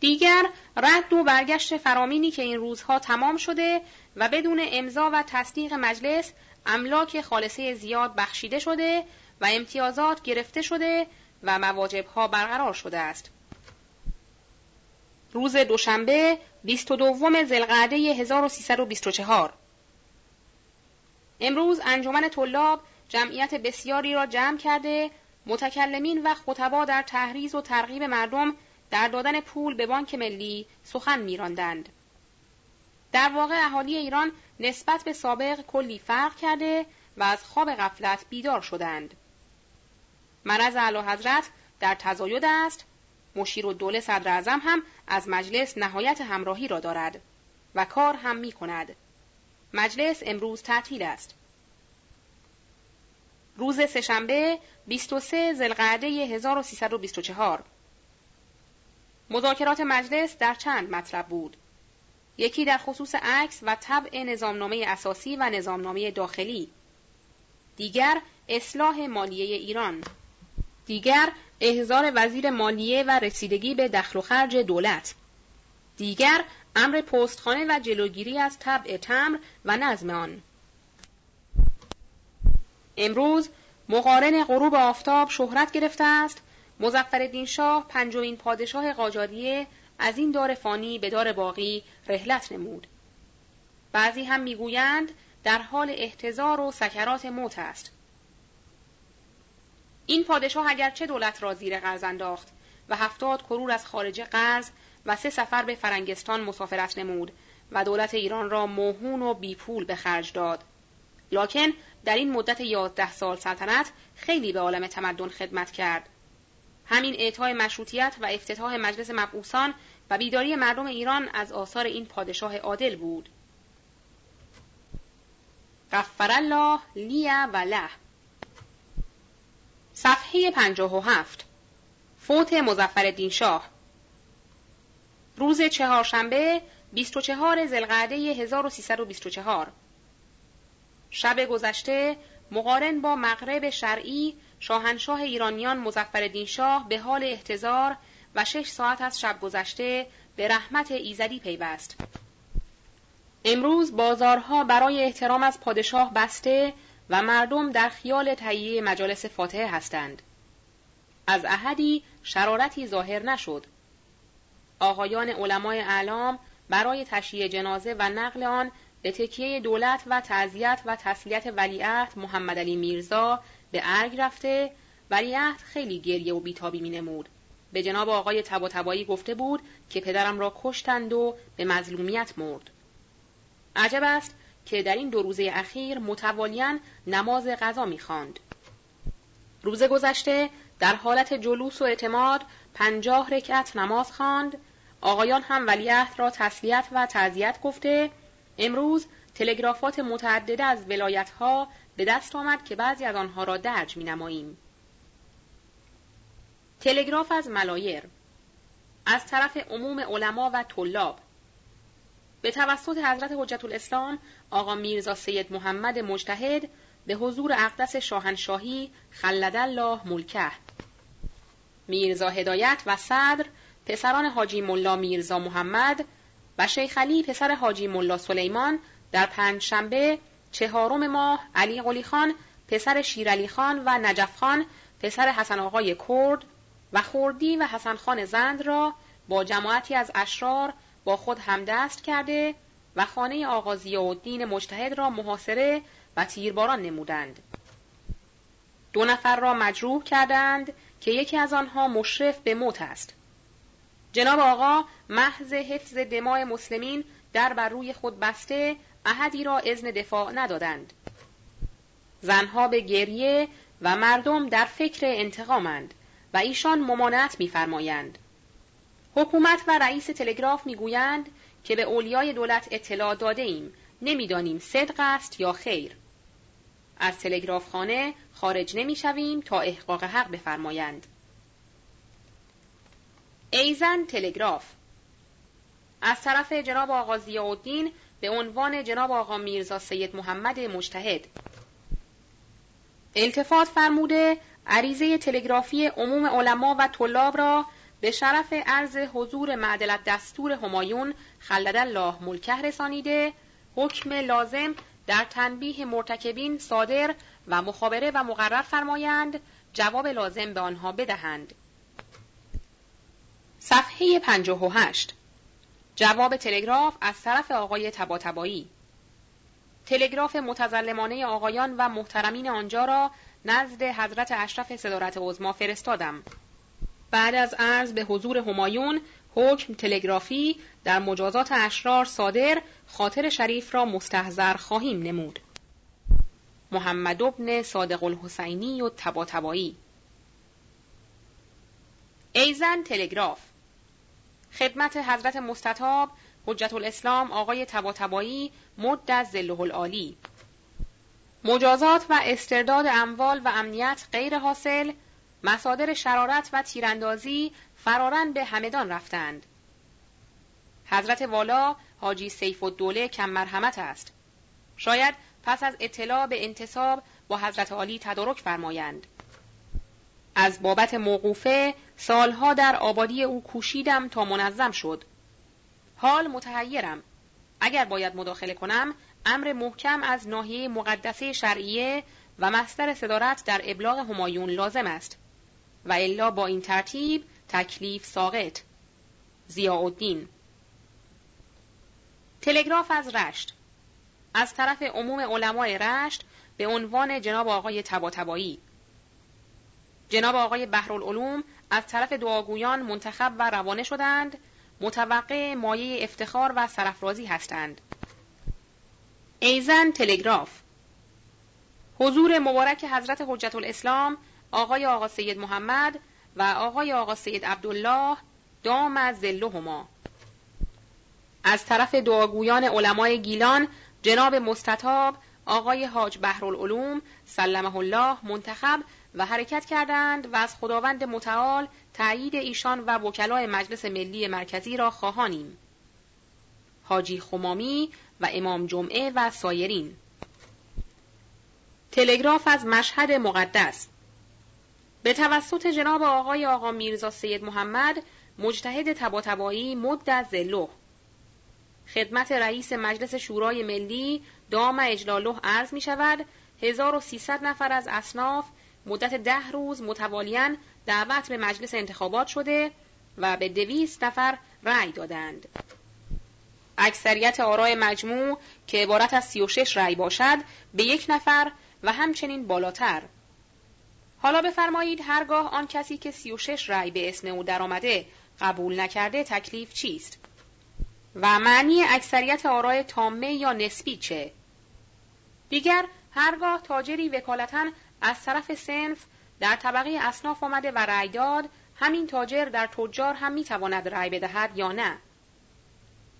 دیگر رد و برگشت فرامینی که این روزها تمام شده و بدون امضا و تصدیق مجلس املاک خالصه زیاد بخشیده شده و امتیازات گرفته شده و مواجبها برقرار شده است. روز دوشنبه 22 ذوالقعده 1324 امروز انجمن طلاب جمعیت بسیاری را جمع کرده متکلمین و خطبا در تحریز و ترغیب مردم در دادن پول به بانک ملی سخن میراندند. در واقع اهالی ایران نسبت به سابق کلی فرق کرده و از خواب غفلت بیدار شدند. مرض اعلی حضرت در تزاید است مشیر و دوله صدر ازم هم از مجلس نهایت همراهی را دارد و کار هم می کند. مجلس امروز تعطیل است. روز سهشنبه 23 ذوالقعده 1324 مذاکرات مجلس در چند مطلب بود. یکی در خصوص عکس و طبع نظامنامه اساسی و نظامنامه داخلی. دیگر اصلاح مالیه ایران. دیگر احضار وزیر مالیه و رسیدگی به دخل و خرج دولت. دیگر امر پستخانه و جلوگیری از طبع تمر و نظم آن. امروز مقارن غروب آفتاب شهرت گرفته است مزفر شاه پنجمین پادشاه قاجاریه از این دار فانی به دار باقی رحلت نمود. بعضی هم می‌گویند در حال احتضار و سکرات موت است. این پادشاه اگرچه دولت را زیر قرض انداخت و هفتاد کرور از خارج قرض و سه سفر به فرنگستان مسافرت نمود و دولت ایران را موهون و بیپول به خرج داد. لکن در این مدت یازده سال سلطنت خیلی به عالم تمدن خدمت کرد. همین اعطای مشروطیت و افتتاح مجلس مبعوثان و بیداری مردم ایران از آثار این پادشاه عادل بود. غفر الله لی و له. صفحه 57 فوت مزفر شاه. روز چهارشنبه 24 زلقعده 1324 شب گذشته مقارن با مغرب شرعی شاهنشاه ایرانیان مزفر شاه به حال احتضار و شش ساعت از شب گذشته به رحمت ایزدی پیوست. امروز بازارها برای احترام از پادشاه بسته و مردم در خیال تهیه مجالس فاتحه هستند. از احدی شرارتی ظاهر نشد. آقایان علمای اعلام برای تشییع جنازه و نقل آن به تکیه دولت و تعذیت و تسلیت ولیعهد محمد علی میرزا به ارگ رفته ولیعهد خیلی گریه و بیتابی می نمود. به جناب آقای تبا تبایی گفته بود که پدرم را کشتند و به مظلومیت مرد. عجب است که در این دو روزه اخیر متوالیاً نماز قضا می‌خواند. روز گذشته در حالت جلوس و اعتماد پنجاه رکعت نماز خواند آقایان هم ولیعهد را تسلیت و تعذیت گفته امروز تلگرافات متعدده از ولایت ها به دست آمد که بعضی از آنها را درج می نماییم. تلگراف از ملایر از طرف عموم علما و طلاب به توسط حضرت حجت الاسلام آقا میرزا سید محمد مجتهد به حضور اقدس شاهنشاهی خلد الله ملکه میرزا هدایت و صدر پسران حاجی ملا میرزا محمد و شیخ علی پسر حاجی ملا سلیمان در پنج شنبه چهارم ماه علی قلی خان پسر شیرعلی خان و نجف خان پسر حسن آقای کرد و خوردی و حسن خان زند را با جماعتی از اشرار با خود همدست کرده و خانه آقا الدین مجتهد را محاصره و تیرباران نمودند. دو نفر را مجروح کردند که یکی از آنها مشرف به موت است. جناب آقا محض حفظ دمای مسلمین در بر روی خود بسته احدی را اذن دفاع ندادند. زنها به گریه و مردم در فکر انتقامند و ایشان ممانعت می‌فرمایند. حکومت و رئیس تلگراف می‌گویند که به اولیای دولت اطلاع داده ایم نمی‌دانیم صدق است یا خیر. از تلگراف خانه خارج نمی‌شویم تا احقاق حق بفرمایند. ایزن تلگراف از طرف جناب آقا الدین به عنوان جناب آقا میرزا سید محمد مجتهد. التفات فرموده عریضه تلگرافی عموم علما و طلاب را به شرف عرض حضور معدلت دستور همایون خلد الله ملکه رسانیده. حکم لازم در تنبیه مرتکبین صادر و مخابره و مقرر فرمایند جواب لازم به آنها بدهند. صفحه 58 جواب تلگراف از طرف آقای تباتبایی. تلگراف متظلمانه آقایان و محترمین آنجا را نزد حضرت اشرف صدارت عظما فرستادم. بعد از عرض به حضور همایون حکم تلگرافی در مجازات اشرار صادر خاطر شریف را مستحضر خواهیم نمود. محمد ابن صادق الحسینی و تباتبایی. ایزن تلگراف خدمت حضرت مستطاب حجت الاسلام آقای تباتبایی مد از زله العالی مجازات و استرداد اموال و امنیت غیر حاصل مصادر شرارت و تیراندازی فرارن به همدان رفتند. حضرت والا حاجی سیف الدوله کم مرحمت است. شاید پس از اطلاع به انتصاب با حضرت عالی تدارک فرمایند. از بابت موقوفه سالها در آبادی او کوشیدم تا منظم شد. حال متحیرم. اگر باید مداخله کنم امر محکم از ناحیه مقدسه شرعیه و مستر صدارت در ابلاغ همایون لازم است و الا با این ترتیب تکلیف ساقط. زیاءالدین تلگراف از رشت. از طرف عموم علمای رشت به عنوان جناب آقای تباتبایی. جناب آقای بحرالعلوم از طرف دعاگویان منتخب و روانه شدند متوقع مایه افتخار و سرفرازی هستند. ایزن تلگراف. حضور مبارک حضرت حجت الاسلام آقای آقا سید محمد و آقای آقا سید عبدالله دام از زلهما از طرف دعاگویان علمای گیلان جناب مستطاب آقای حاج بحرالعلوم سلمه الله منتخب و حرکت کردند و از خداوند متعال تایید ایشان و وکلای مجلس ملی مرکزی را خواهانیم. حاجی خمامی و امام جمعه و سایرین. تلگراف از مشهد مقدس. به توسط جناب آقای آقا میرزا سید محمد مجتهد تباتبایی مد زلو خدمت رئیس مجلس شورای ملی دام اجلاله عرض می شود 1300 نفر از اصناف مدت ده روز متوالیاً دعوت به مجلس انتخابات شده و به دویست نفر رأی دادند. اکثریت آرای مجموع که عبارت از 36 رأی باشد به یک نفر و همچنین بالاتر. حالا بفرمایید هرگاه آن کسی که 36 رأی به اسم او درآمده قبول نکرده تکلیف چیست؟ و معنی اکثریت آرای تامه یا نسبی چه؟ دیگر هرگاه تاجری وکالتا از طرف سنف در طبقه اصناف آمده و رأی داد همین تاجر در تجار هم می‌تواند رأی بدهد یا نه.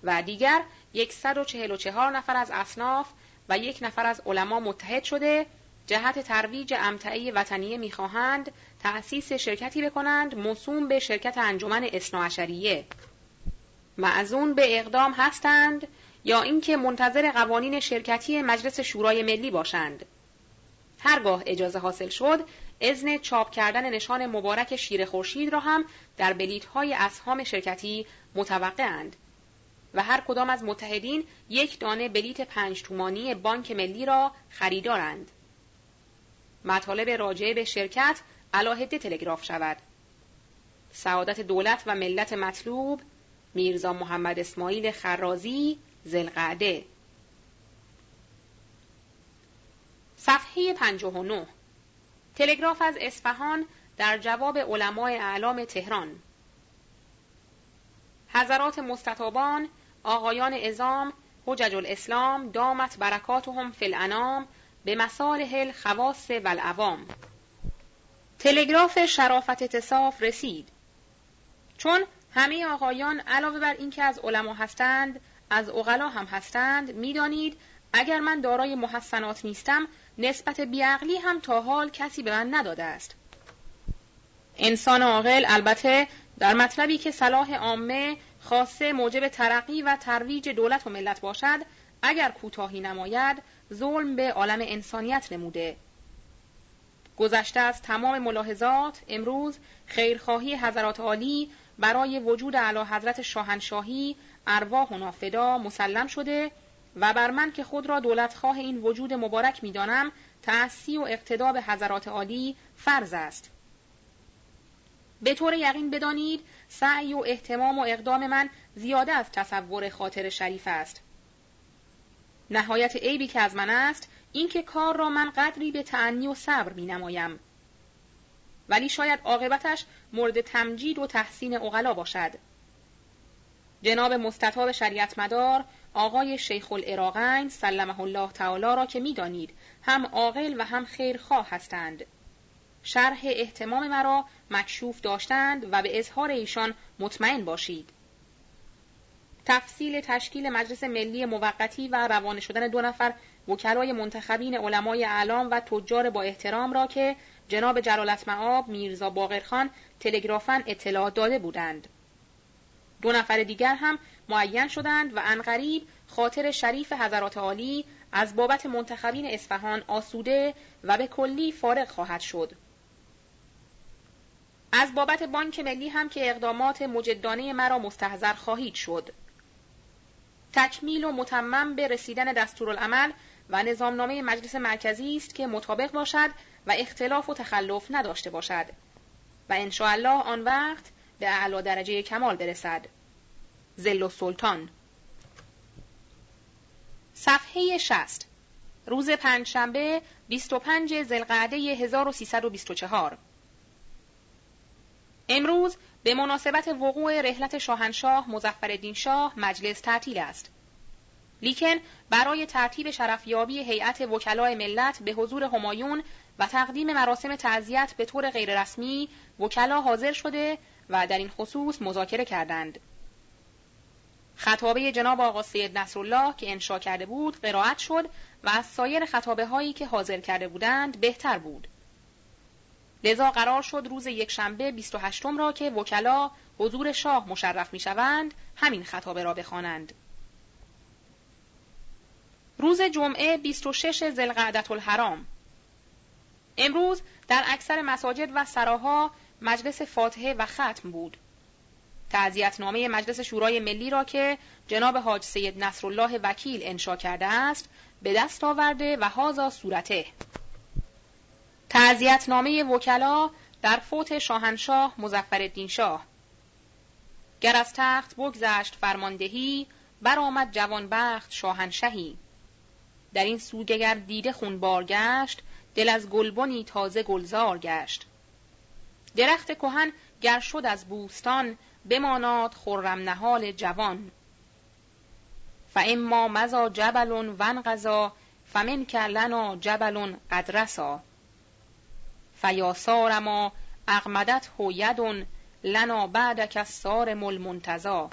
و دیگر 144 نفر از اصناف و یک نفر از علما متحد شده جهت ترویج امتعه وطنیه می‌خواهند تأسیس شرکتی بکنند موسوم به شرکت انجمن اصناعشریه معزون به اقدام هستند یا اینکه منتظر قوانین شرکتی مجلس شورای ملی باشند. هرگاه اجازه حاصل شد اذن چاپ کردن نشان مبارک شیر خورشید را هم در بلیت های اسهام شرکتی متوقعند و هر کدام از متحدین یک دانه بلیت پنج تومانی بانک ملی را خریدارند. مطالب راجع به شرکت علاهده تلگراف شود. سعادت دولت و ملت مطلوب میرزا محمد اسماعیل خرازی زلقعده صفحه 59 تلگراف از اصفهان در جواب علمای اعلام تهران. حضرات مستطابان آقایان ازام حجج الاسلام دامت برکاتهم فی الانام به مصالح الخواص و العوام تلگراف شرافت اتصاف رسید. چون همه آقایان علاوه بر اینکه از علما هستند از اغلا هم هستند می‌دانید اگر من دارای محسنات نیستم نسبت بیعقلی هم تا حال کسی به من نداده است. انسان عاقل البته در مطلبی که صلاح عامه خاصه موجب ترقی و ترویج دولت و ملت باشد اگر کوتاهی نماید ظلم به عالم انسانیت نموده. گذشته از تمام ملاحظات امروز خیرخواهی حضرات عالی برای وجود علا حضرت شاهنشاهی ارواح و نافدا مسلم شده و بر من که خود را دولتخواه این وجود مبارک می‌دانم تأسی و اقتدا به حضرات عالی فرض است به طور یقین بدانید سعی و احتمام و اقدام من زیاده از تصور خاطر شریف است نهایت عیبی که از من است اینکه کار را من قدری به تعنی و صبر می نمایم. ولی شاید عاقبتش مورد تمجید و تحسین اغلا باشد. جناب مستطاب شریعت مدار آقای شیخ العراقین سلمه الله تعالی را که می‌دانید هم عاقل و هم خیرخواه هستند شرح احتمام مرا مکشوف داشتند و به اظهار ایشان مطمئن باشید تفصیل تشکیل مجلس ملی موقتی و روانه شدن دو نفر وکلای منتخبین علمای اعلام و تجار با احترام را که جناب جلالت معاب میرزا باقرخان تلگرافن اطلاع داده بودند. دو نفر دیگر هم معین شدند و انقریب خاطر شریف حضرات عالی از بابت منتخبین اصفهان آسوده و به کلی فارغ خواهد شد. از بابت بانک ملی هم که اقدامات مجدانه مرا مستحضر خواهید شد. تکمیل و متمم به رسیدن دستورالعمل و نظامنامه مجلس مرکزی است که مطابق باشد و اختلاف و تخلف نداشته باشد و الله آن وقت به اعلی درجه کمال برسد. زل و سلطان صفحه 60 روز پنجشنبه 25 زلقعده 1324 امروز به مناسبت وقوع رحلت شاهنشاه مزفر شاه مجلس تعطیل است. لیکن برای ترتیب شرفیابی هیئت وکلای ملت به حضور همایون و تقدیم مراسم تعذیت به طور غیررسمی وکلا حاضر شده و در این خصوص مذاکره کردند. خطابه جناب آقا سید نصرالله که انشا کرده بود قرائت شد و از سایر خطابه هایی که حاضر کرده بودند بهتر بود. لذا قرار شد روز یکشنبه 28 را که وکلا حضور شاه مشرف می شوند همین خطابه را بخوانند. روز جمعه 26 زلقعدت الحرام امروز در اکثر مساجد و سراها مجلس فاتحه و ختم بود. نامه مجلس شورای ملی را که جناب حاج سید نصرالله وکیل انشا کرده است به دست آورده و هازا صورته. نامه وکلا در فوت شاهنشاه مزفر شاه. گر از تخت بگذشت فرماندهی برآمد جوانبخت شاهنشهی. در این سوگگر دیده خونبار گشت دل از گلبنی تازه گلزار گشت. درخت کهن گر شد از بوستان بماناد خرم نهال جوان. فاما مزا جبل ونقضا فمن لنا جبل قدرسا فیاسار ما اغمدت ید لنا بعدک الصارم المنتزا.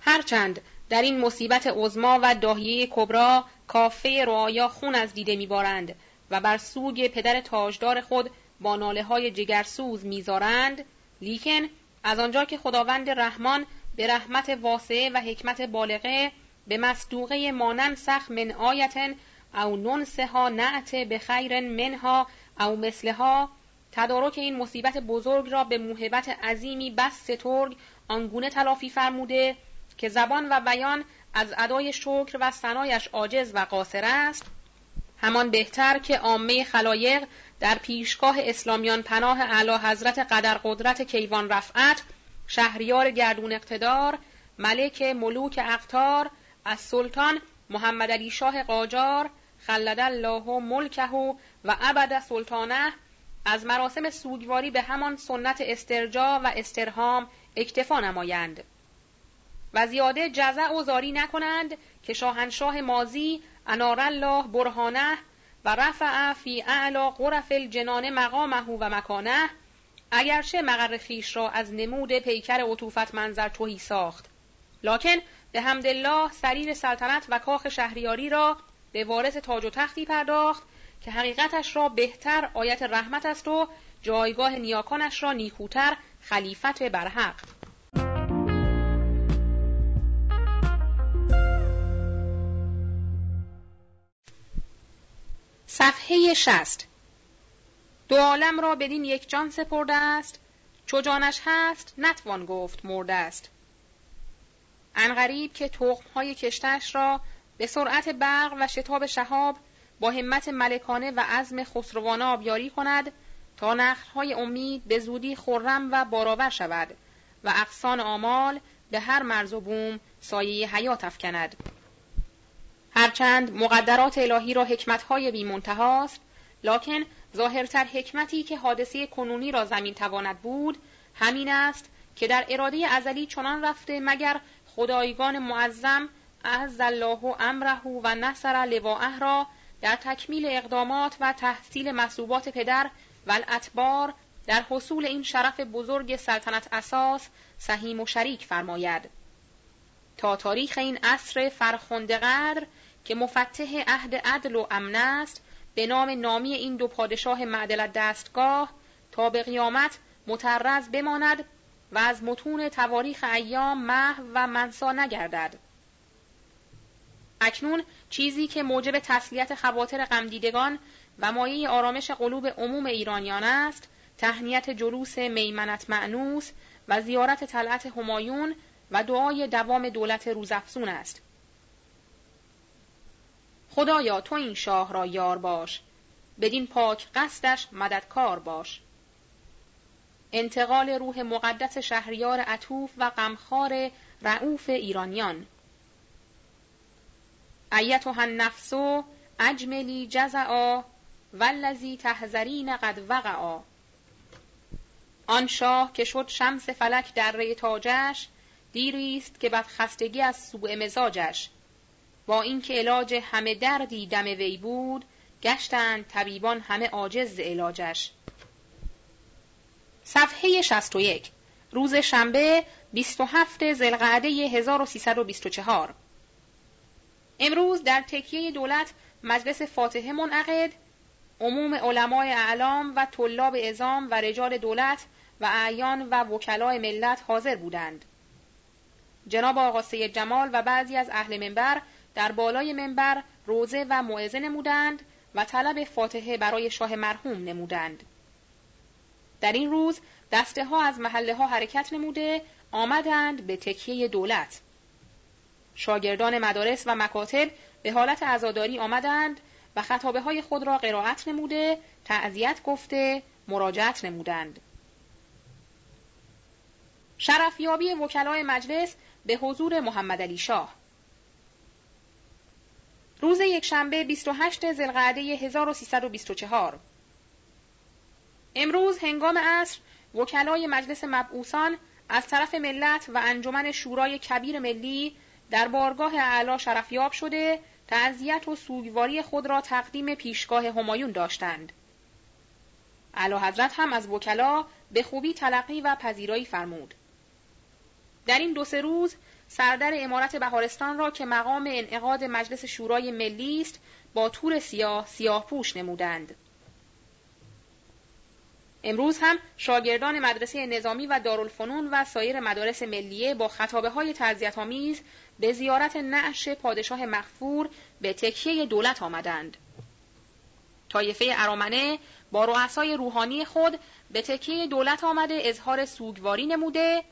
هرچند در این مصیبت عظما و داهیه کبرا کافه رعایا خون از دیده میبارند و بر سوگ پدر تاجدار خود با ناله های جگرسوز می‌ذارند لیکن از آنجا که خداوند رحمان به رحمت واسعه و حکمت بالغه به مصدوقه مانن سخ من آیتن او ننسها نعت به خیر منها او مثلها تدارک این مصیبت بزرگ را به موهبت عظیمی بس سترگ آنگونه تلافی فرموده که زبان و بیان از ادای شکر و ثنایش عاجز و قاصر است. همان بهتر که عامه خلایق در پیشگاه اسلامیان پناه اعلی حضرت قدر قدرت کیوان رفعت شهریار گردون اقتدار ملک ملوک اقتار از سلطان محمد علی شاه قاجار خلد الله ملکه و ابد سلطانه از مراسم سوگواری به همان سنت استرجا و استرهام اکتفا نمایند. و زیاده جزع و زاری نکنند که شاهنشاه مازی انار الله برهانه و رفع فی اعلا غرف الجنان مقامه و مکانه اگرچه مقر خیش را از نمود پیکر عطوفت منظر توهی ساخت. لکن به حمدالله سریر سلطنت و کاخ شهریاری را به وارث تاج و تختی پرداخت که حقیقتش را بهتر آیت رحمت است و جایگاه نیاکانش را نیکوتر خلیفت برحق. صفحه شست دو عالم را بدین یک جان سپرده است. چو جانش هست نتوان گفت مرده است. انغریب که تخمهای کشتش را به سرعت برق و شتاب شهاب با همت ملکانه و عزم خسروانه آبیاری کند تا نخلهای امید به زودی خرم و بارآور شود و اقسان آمال به هر مرز و بوم سایه حیات افکند. هرچند مقدرات الهی را حکمتهای بیمنتهاست لکن ظاهرتر حکمتی که حادثه کنونی را زمین تواند بود همین است که در اراده ازلی چنان رفته مگر خدایگان معظم اعز الله امره و نصر لواءه را در تکمیل اقدامات و تحصیل مسوبات پدر و الاتبار در حصول این شرف بزرگ سلطنت اساس سهیم و شریک فرماید. تا تاریخ این عصر فرخنده قدر که مفتح عهد عدل و امن است به نام نامی این دو پادشاه معدلت دستگاه تا به قیامت مترز بماند و از متون تواریخ ایام محو و منسا نگردد. اکنون چیزی که موجب تسلیت خواطر غمدیدگان و مایه آرامش قلوب عموم ایرانیان است تهنیت جلوس میمنت معنوس و زیارت طلعت همایون و دعای دوام دولت روزافزون است. خدایا تو این شاه را یار باش. بدین پاک قصدش مددکار باش. انتقال روح مقدس شهریار عطوف و غمخوار رعوف ایرانیان. ایتها النفس اجملی جزعا والذی تحذرین قد وقعا. آن شاه که شد شمس فلک در ری تاجش دیری است که بد خستگی از سوء مزاجش. با اینکه علاج همه دردی دم وی بود گشتند طبیبان همه عاجز علاجش صفحه 61 روز شنبه 27 ذوالقعده 1324 امروز در تکیه دولت مجلس فاتحه منعقد عموم علمای اعلام و طلاب ازام و رجال دولت و اعیان و وکلای ملت حاضر بودند. جناب آقا سید جمال و بعضی از اهل منبر در بالای منبر روزه و موعظه نمودند و طلب فاتحه برای شاه مرحوم نمودند. در این روز دسته ها از محله ها حرکت نموده آمدند به تکیه دولت. شاگردان مدارس و مکاتب به حالت عزاداری آمدند و خطابه های خود را قرائت نموده، تعذیت گفته، مراجعت نمودند. شرفیابی وکلای مجلس به حضور محمد علی شاه روز یکشنبه 28 ذوالقعده 1324 امروز هنگام عصر وکلای مجلس مبعوثان از طرف ملت و انجمن شورای کبیر ملی در بارگاه اعلی شرفیاب شده تعذیت و سوگواری خود را تقدیم پیشگاه همایون داشتند. اعلی حضرت هم از وکلا به خوبی تلقی و پذیرایی فرمود. در این دو سه روز سردر امارت بهارستان را که مقام انعقاد مجلس شورای ملی است با تور سیاه سیاه پوش نمودند. امروز هم شاگردان مدرسه نظامی و دارالفنون و سایر مدارس ملیه با خطابه های آمیز به زیارت نعش پادشاه مخفور به تکیه دولت آمدند. طایفه ارامنه با رؤسای روحانی خود به تکیه دولت آمده اظهار سوگواری نموده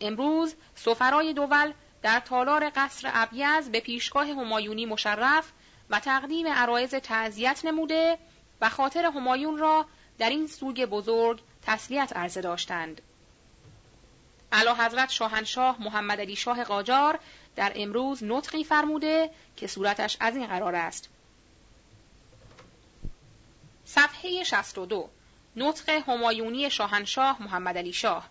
امروز سفرای دول در تالار قصر ابیز به پیشگاه همایونی مشرف و تقدیم عرایز تعذیت نموده و خاطر همایون را در این سوگ بزرگ تسلیت عرضه داشتند. علا حضرت شاهنشاه محمد علی شاه قاجار در امروز نطقی فرموده که صورتش از این قرار است. صفحه 62 نطق همایونی شاهنشاه محمد علی شاه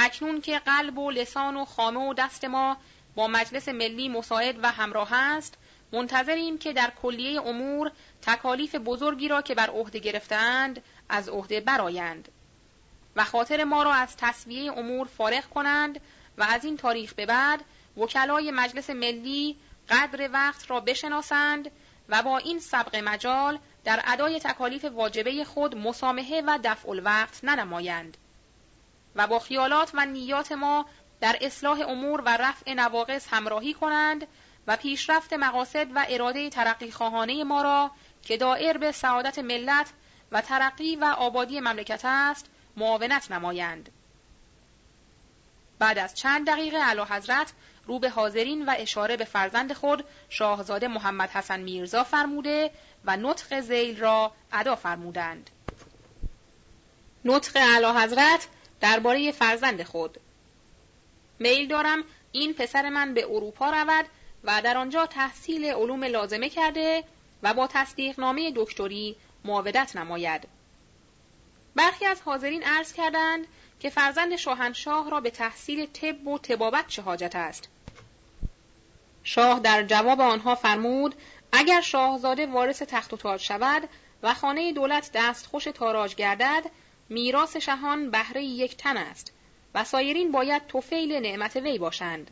اکنون که قلب و لسان و خامه و دست ما با مجلس ملی مساعد و همراه است منتظریم که در کلیه امور تکالیف بزرگی را که بر عهده گرفتند از عهده برایند و خاطر ما را از تصویه امور فارغ کنند و از این تاریخ به بعد وکلای مجلس ملی قدر وقت را بشناسند و با این سبق مجال در ادای تکالیف واجبه خود مسامحه و دفع الوقت ننمایند. و با خیالات و نیات ما در اصلاح امور و رفع نواقص همراهی کنند و پیشرفت مقاصد و اراده ترقی خواهانه ما را که دائر به سعادت ملت و ترقی و آبادی مملکت است معاونت نمایند. بعد از چند دقیقه علا حضرت رو به حاضرین و اشاره به فرزند خود شاهزاده محمد حسن میرزا فرموده و نطق زیل را ادا فرمودند. نطق علا حضرت درباره فرزند خود میل دارم این پسر من به اروپا رود و در آنجا تحصیل علوم لازمه کرده و با تصدیق نامه دکتری معاودت نماید. برخی از حاضرین عرض کردند که فرزند شاهنشاه را به تحصیل طب و تبابت چه حاجت است. شاه در جواب آنها فرمود اگر شاهزاده وارث تخت و تاج شود و خانه دولت دستخوش تاراج گردد میراث شهان بهره یک تن است و سایرین باید توفیل نعمت وی باشند.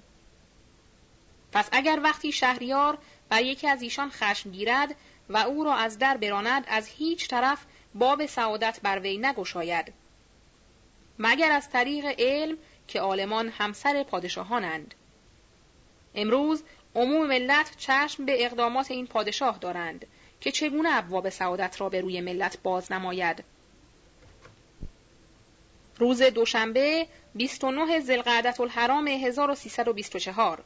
پس اگر وقتی شهریار بر یکی از ایشان خشم گیرد و او را از در براند از هیچ طرف باب سعادت بر وی نگشاید. مگر از طریق علم که عالمان همسر پادشاهانند. امروز عموم ملت چشم به اقدامات این پادشاه دارند که چگونه ابواب سعادت را به روی ملت باز نماید؟ روز دوشنبه 29 زلقعدت الحرام 1324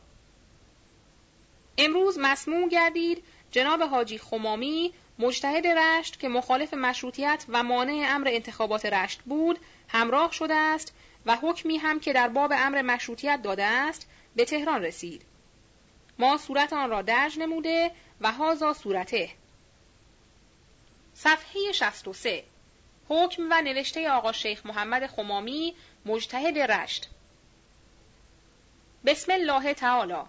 امروز مسموع گردید جناب حاجی خمامی مجتهد رشت که مخالف مشروطیت و مانع امر انتخابات رشت بود همراه شده است و حکمی هم که در باب امر مشروطیت داده است به تهران رسید. ما صورت آن را درج نموده و هازا صورته. صفحه 63 حکم و نوشته آقا شیخ محمد خمامی مجتهد رشت. بسم الله تعالی.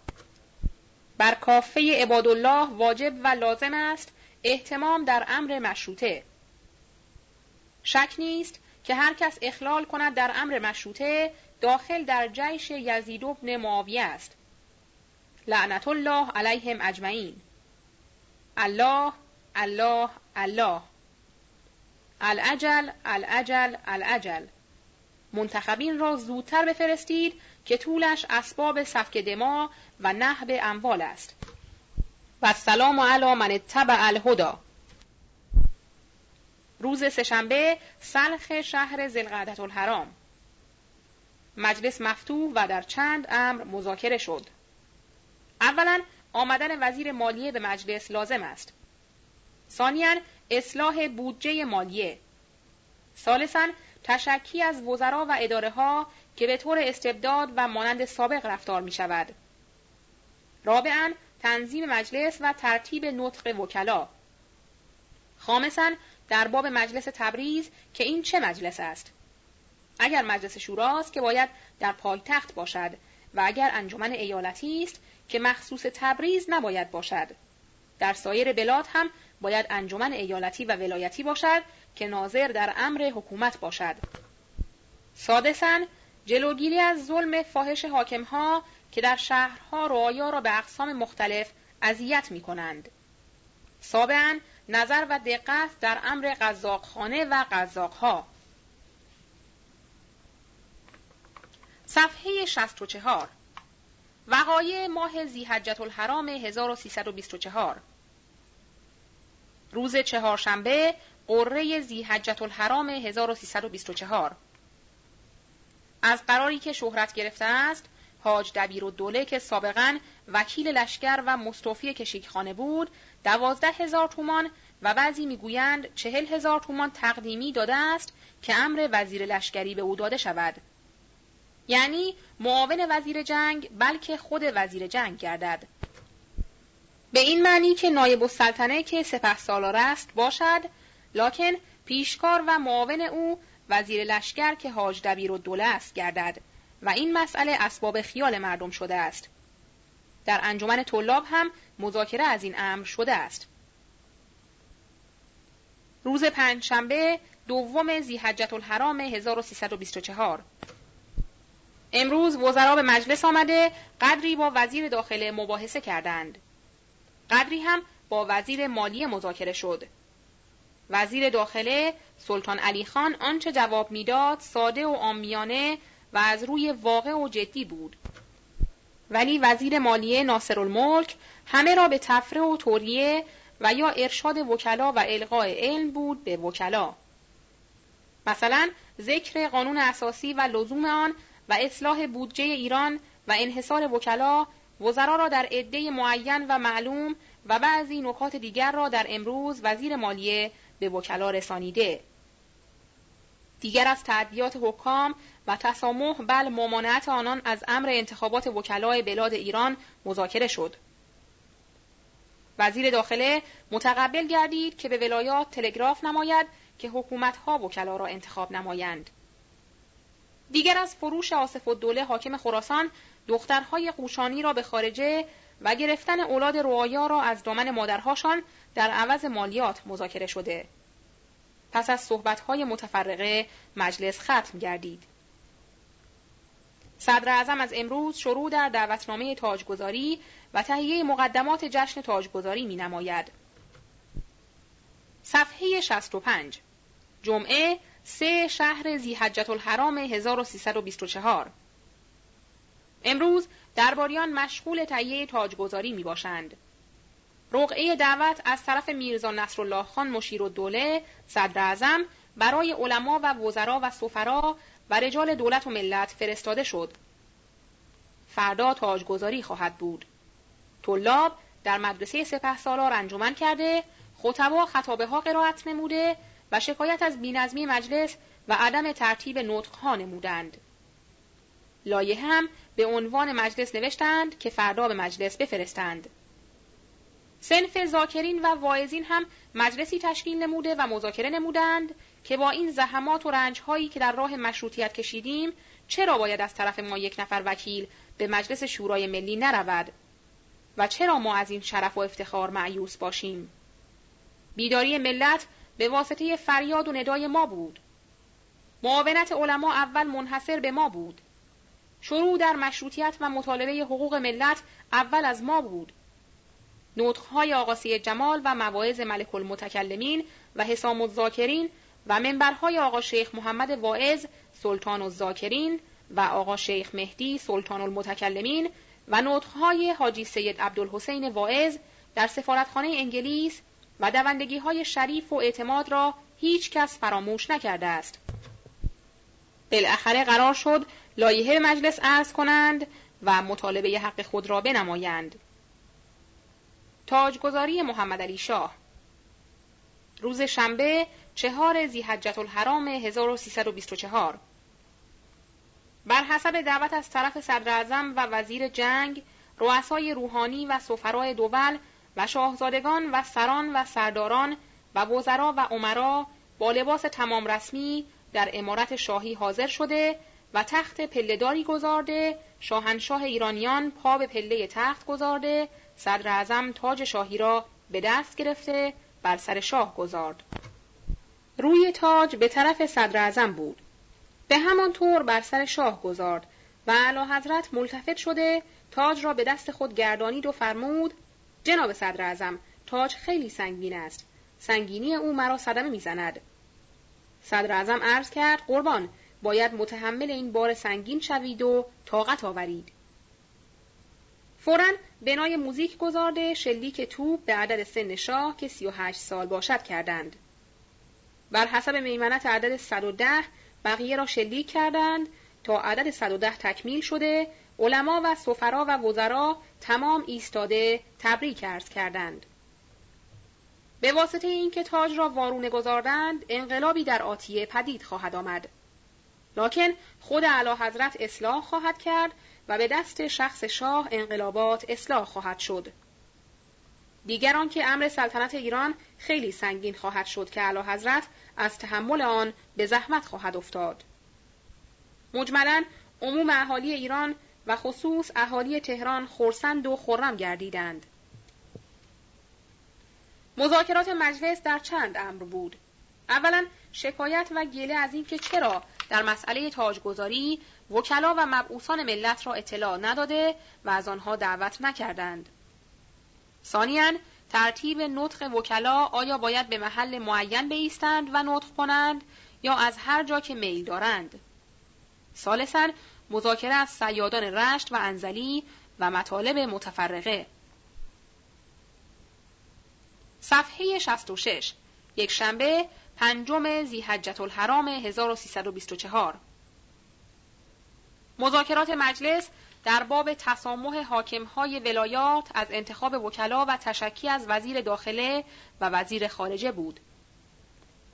بر کافه عبادالله واجب و لازم است احتمام در امر مشروطه. شک نیست که هر کس اخلال کند در امر مشروطه داخل در جیش یزید ابن معاویه است. لعنت الله علیهم اجمعین. الله الله الله. العجل العجل العجل منتخبین را زودتر بفرستید که طولش اسباب سفک دما و نهب اموال است. و سلام علی من اتبع الهدا روز سهشنبه سلخ شهر زلقعدت الحرام مجلس مفتوح و در چند امر مذاکره شد. اولا آمدن وزیر مالیه به مجلس لازم است. ثانیا اصلاح بودجه مالیه ثالثا تشکی از وزرا و اداره ها که به طور استبداد و مانند سابق رفتار می شود. رابعا تنظیم مجلس و ترتیب نطق وکلا. خامسا در باب مجلس تبریز که این چه مجلس است؟ اگر مجلس شوراست که باید در پایتخت باشد و اگر انجمن ایالتی است که مخصوص تبریز نباید باشد. در سایر بلاد هم باید انجمن ایالتی و ولایتی باشد که ناظر در امر حکومت باشد. سادسا جلوگیری از ظلم فاحش حاکمها که در شهرها رعایا را به اقسام مختلف اذیت می کنند. سابعا نظر و دقت در امر قزاقخانه و قزاقها. صفحه 64 وقایع ماه زیحجت الحرام 1324 روز چهارشنبه قره زیحجت الحرام 1324 از قراری که شهرت گرفته است حاج دبیر و دوله که سابقا وکیل لشکر و مستوفی کشیکخانه بود دوازده هزار تومان و بعضی می‌گویند چهل هزار تومان تقدیمی داده است که امر وزیر لشکری به او داده شود. یعنی معاون وزیر جنگ بلکه خود وزیر جنگ گردد. به این معنی که نایب السلطنه که سپه سالار است باشد لکن پیشکار و معاون او وزیر لشکر که حاج دبیر و دوله است گردد و این مسئله اسباب خیال مردم شده است. در انجمن طلاب هم مذاکره از این امر شده است. روز پنجشنبه دوم زیحجت الحرام 1324 امروز وزرا به مجلس آمده قدری با وزیر داخله مباحثه کردند. قدری هم با وزیر مالی مذاکره شد. وزیر داخله سلطان علی خان آنچه جواب می‌داد ساده و آمیانه و از روی واقع و جدی بود. ولی وزیر مالیه ناصر الملک همه را به تفره و توریه و یا ارشاد وکلا و القاء علم بود به وکلا. مثلا ذکر قانون اساسی و لزوم آن و اصلاح بودجه ایران و انحصار وکلا وزرا را در عده معین و معلوم و بعضی نکات دیگر را در امروز وزیر مالیه به وکلا رسانیده. دیگر از تعدیات حکام و تسامح بل ممانعت آنان از امر انتخابات وکلای بلاد ایران مذاکره شد. وزیر داخله متقبل گردید که به ولایات تلگراف نماید که حکومتها وکلا را انتخاب نمایند. دیگر از فروش آصف الدوله حاکم خراسان دخترهای قوشانی را به خارجه و گرفتن اولاد رعایا را از دامن مادرهاشان در عوض مالیات مذاکره شده. پس از صحبتهای متفرقه مجلس ختم گردید. صدر اعظم از امروز شروع در دعوتنامه تاجگذاری و تهیه مقدمات جشن تاجگذاری می نماید. صفحه 65 جمعه سه شهر زیحجت الحرام 1324 امروز درباریان مشغول تهیه تاجگذاری می باشند. رقعه دعوت از طرف میرزا نصرالله خان مشیر الدوله صدر اعظم برای علما و وزرا و سفرا و رجال دولت و ملت فرستاده شد. فردا تاجگذاری خواهد بود. طلاب در مدرسه سپه سالار انجمن کرده، خطبا خطابه ها قرائت نموده و شکایت از بینظمی مجلس و عدم ترتیب نطقها نمودند. لایه هم به عنوان مجلس نوشتند که فردا به مجلس بفرستند. سنف زاکرین و واعظین هم مجلسی تشکیل نموده و مذاکره نمودند که با این زحمات و رنجهایی که در راه مشروطیت کشیدیم چرا باید از طرف ما یک نفر وکیل به مجلس شورای ملی نرود؟ و چرا ما از این شرف و افتخار معیوس باشیم؟ بیداری ملت به واسطه فریاد و ندای ما بود. معاونت علما اول منحصر به ما بود. شروع در مشروطیت و مطالبه حقوق ملت اول از ما بود نطقهای آقا جمال و مواعظ ملک المتکلمین و حسام الذاکرین و منبرهای آقا شیخ محمد واعظ سلطان الذاکرین و آقا شیخ مهدی سلطان المتکلمین و نطقهای حاجی سید عبدالحسین واعظ در سفارتخانه انگلیس و دوندگی های شریف و اعتماد را هیچ کس فراموش نکرده است. بالاخره قرار شد لایحه مجلس عرض کنند و مطالبه حق خود را بنمایند. تاجگذاری محمد علی شاه روز شنبه چهار زیحجت الحرام 1324 بر حسب دعوت از طرف صدر و وزیر جنگ، رؤسای روحانی و سفرای دول و شاهزادگان و سران و سرداران و وزرا و عمرا با لباس تمام رسمی در امارت شاهی حاضر شده و تخت پلهداری گذارده شاهنشاه ایرانیان پا به پله تخت گذارده صدر اعظم تاج شاهی را به دست گرفته بر سر شاه گذارد. روی تاج به طرف صدر اعظم بود. به همان طور بر سر شاه گذارد و اعلی حضرت ملتفت شده تاج را به دست خود گردانید و فرمود جناب صدر اعظم تاج خیلی سنگین است. سنگینی او مرا صدمه می‌زند. صدر اعظم عرض کرد قربان باید متحمل این بار سنگین شوید و طاقت آورید. فورا بنای موزیک گذارده شلیک توپ به عدد سن شاه که 38 سال باشد کردند. بر حسب میمنت عدد 110 بقیه را شلیک کردند تا عدد 110 تکمیل شده علما و سفرا و وزرا تمام ایستاده تبریک عرض کردند. به واسطه اینکه تاج را وارونه گذاردند انقلابی در آتیه پدید خواهد آمد. لکن خود اعلی حضرت اصلاح خواهد کرد و به دست شخص شاه انقلابات اصلاح خواهد شد. دیگران که امر سلطنت ایران خیلی سنگین خواهد شد که اعلی حضرت از تحمل آن به زحمت خواهد افتاد. مجملا عموم اهالی ایران و خصوص اهالی تهران خورسند و خرم گردیدند. مذاکرات مجلس در چند امر بود؟ اولا شکایت و گله از اینکه چرا در مسئله تاجگذاری وکلا و مبعوثان ملت را اطلاع نداده و از آنها دعوت نکردند. ثانیا ترتیب نطق وکلا آیا باید به محل معین بایستند و نطق کنند یا از هر جا که میل دارند؟ ثالثا مذاکره از سیادان رشت و انزلی و مطالب متفرقه. صفحه 66 یک شنبه پنجم زیحجت الحرام 1324 مذاکرات مجلس در باب تسامح حاکمهای ولایات از انتخاب وکلا و تشکی از وزیر داخله و وزیر خارجه بود.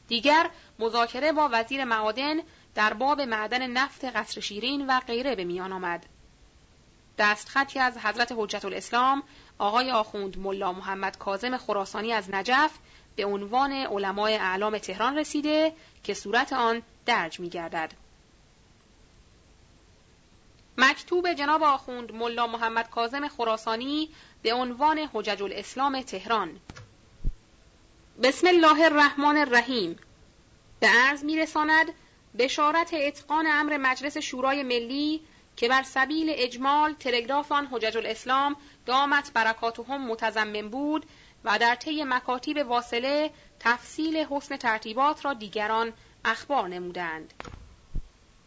دیگر مذاکره با وزیر معادن در باب معدن نفت قصر شیرین و غیره به میان آمد. دستخطی از حضرت حجت الاسلام آقای آخوند ملا محمد کاظم خراسانی از نجف به عنوان علمای اعلام تهران رسیده که صورت آن درج می گردد. مکتوب جناب آخوند ملا محمد کاظم خراسانی به عنوان حجج الاسلام تهران بسم الله الرحمن الرحیم به عرض میرساند بشارت اتقان امر مجلس شورای ملی که بر سبیل اجمال تلگراف آن حجج الاسلام دامت برکاتهم متضمن بود و در طی مکاتیب واصله تفصیل حسن ترتیبات را دیگران اخبار نمودند.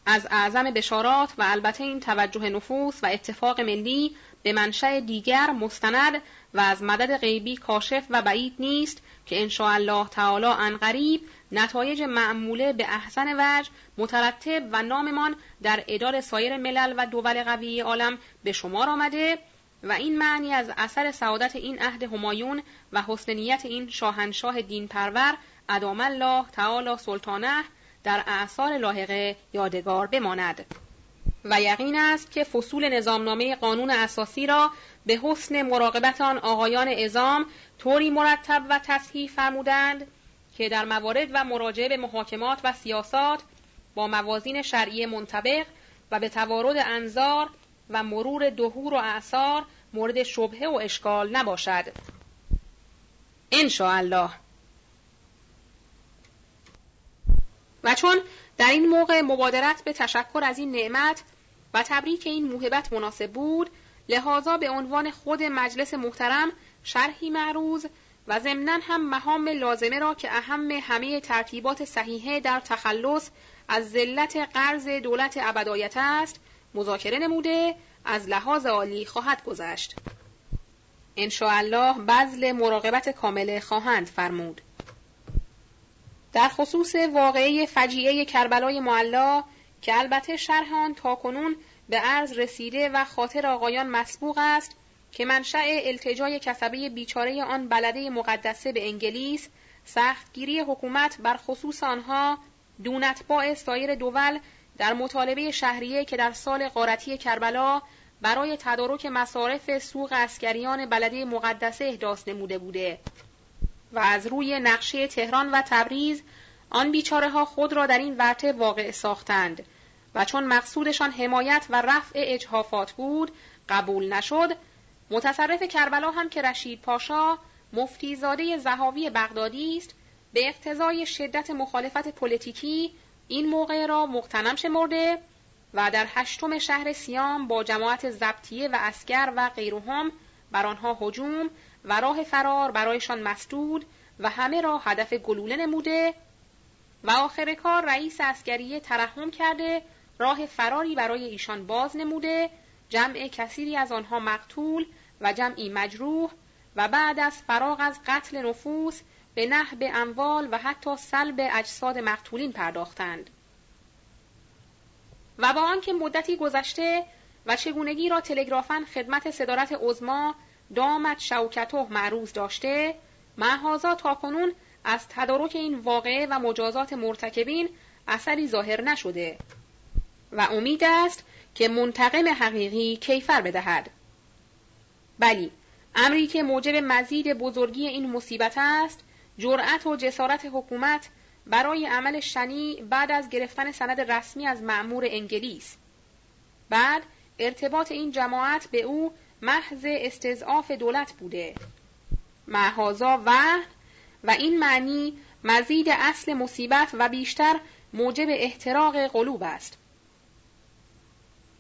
از اعظم بشارات و البته این توجه نفوس و اتفاق ملی به منشأ دیگر مستند و از مدد غیبی کاشف و بعید نیست که ان الله تعالی ان قریب نتایج معموله به احسن وجه مترتب و ناممان در ادار سایر ملل و دول قوی عالم به شمار آمده و این معنی از اثر سعادت این عهد همایون و حسن نیت این شاهنشاه دین پرور ادام الله تعالی سلطانه در اعثار لاحقه یادگار بماند. و یقین است که فصول نظامنامه قانون اساسی را به حسن مراقبت آن آقایان ازام طوری مرتب و تصحیح فرمودند که در موارد و مراجعه به محاکمات و سیاسات با موازین شرعی منطبق و به توارد انظار و مرور دهور و اعثار مورد شبهه و اشکال نباشد. ان الله و چون در این موقع مبادرت به تشکر از این نعمت و تبریک این موهبت مناسب بود لحاظا به عنوان خود مجلس محترم شرحی معروض و ضمنا هم مهام لازمه را که اهم همه ترتیبات صحیحه در تخلص از ذلت قرض دولت ابدایت است مذاکره نموده از لحاظ عالی خواهد گذشت. ان الله بذل مراقبت کامله خواهند فرمود. در خصوص واقعه فجیعه کربلای معلا که البته شرح آن تاکنون به عرض رسیده و خاطر آقایان مسبوق است که منشأ التجای کسبه بیچاره آن بلده مقدسه به انگلیس سختگیری حکومت بر خصوص آنها دونتباع سایر دول در مطالبه شهریه که در سال قارتی کربلا برای تدارک مصارف سوق اسکریان بلده مقدسه احداث نموده بوده و از روی نقشه تهران و تبریز آن بیچاره ها خود را در این ورطه واقع ساختند و چون مقصودشان حمایت و رفع اجهافات بود قبول نشد متصرف کربلا هم که رشید پاشا مفتی زاده زهاوی بغدادی است به اقتضای شدت مخالفت پلیتیکی این موقع را مقتنم شمرده و در هشتم شهر سیام با جماعت زبطیه و اسکر و غیرهم بر آنها هجوم و راه فرار برایشان مسدود و همه را هدف گلوله نموده و آخر کار رئیس اسکریه ترحم کرده راه فراری برای ایشان باز نموده جمع کثیری از آنها مقتول و جمعی مجروح و بعد از فراغ از قتل نفوس به نحب اموال و حتی سلب اجساد مقتولین پرداختند. و با آنکه مدتی گذشته و چگونگی را تلگرافن خدمت صدارت عزما دامت شوکته معروض داشته محازا تاکنون از تدارک این واقعه و مجازات مرتکبین اثری ظاهر نشده و امید است که منتقم حقیقی کیفر بدهد. بلی امری که موجب مزید بزرگی این مصیبت است جرأت و جسارت حکومت برای عمل شنی بعد از گرفتن سند رسمی از معمور انگلیس. بعد ارتباط این جماعت به او محض استضعاف دولت بوده. محازا و و این معنی مزید اصل مصیبت و بیشتر موجب احتراق قلوب است.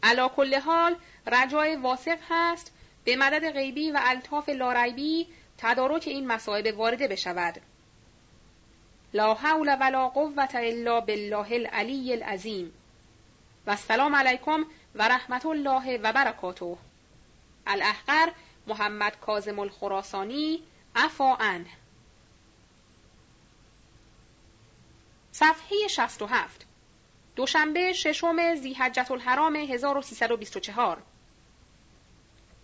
علا کل حال رجای واسق هست به مدد غیبی و الطاف لاریبی تدارک این مصائب وارده بشود. لا حول ولا قوة الا بالله العلی العظیم و السلام علیکم و رحمت الله و برکاته. الاحقر محمد کازم الخراسانی عفا عنه صفحه 67 دوشنبه ششم زیحجت الحرام 1324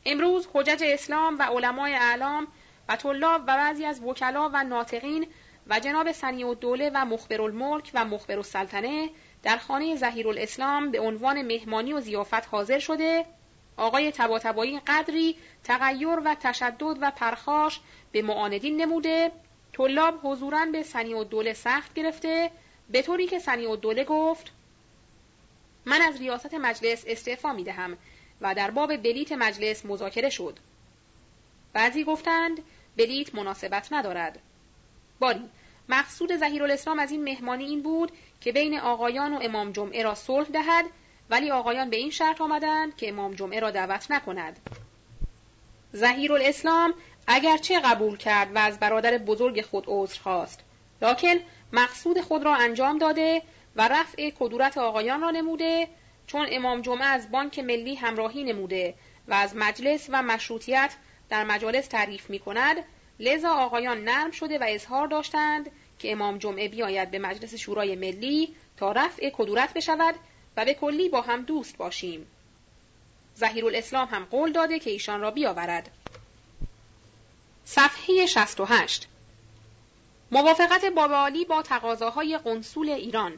امروز حجج اسلام و علمای اعلام و طلاب و بعضی از وکلا و ناطقین و جناب سنی الدوله و مخبر الملک و مخبر السلطنه در خانه زهیر الاسلام به عنوان مهمانی و زیافت حاضر شده آقای تباتبایی قدری تغییر و تشدد و پرخاش به معاندین نموده طلاب حضورا به سنی الدوله سخت گرفته به طوری که سنی الدوله گفت من از ریاست مجلس استعفا می دهم و در باب بلیت مجلس مذاکره شد. بعضی گفتند بلیت مناسبت ندارد. باری مقصود زهیر الاسلام از این مهمانی این بود که بین آقایان و امام جمعه را صلح دهد ولی آقایان به این شرط آمدند که امام جمعه را دعوت نکند. زهیر الاسلام اگرچه قبول کرد و از برادر بزرگ خود عذر خواست لکن مقصود خود را انجام داده و رفع کدورت آقایان را نموده چون امام جمعه از بانک ملی همراهی نموده و از مجلس و مشروطیت در مجالس تعریف می کند لذا آقایان نرم شده و اظهار داشتند که امام جمعه بیاید به مجلس شورای ملی تا رفع کدورت بشود و به کلی با هم دوست باشیم. زهیر الاسلام هم قول داده که ایشان را بیاورد. صفحه 68 موافقت بابالی با تقاضاهای قنصول ایران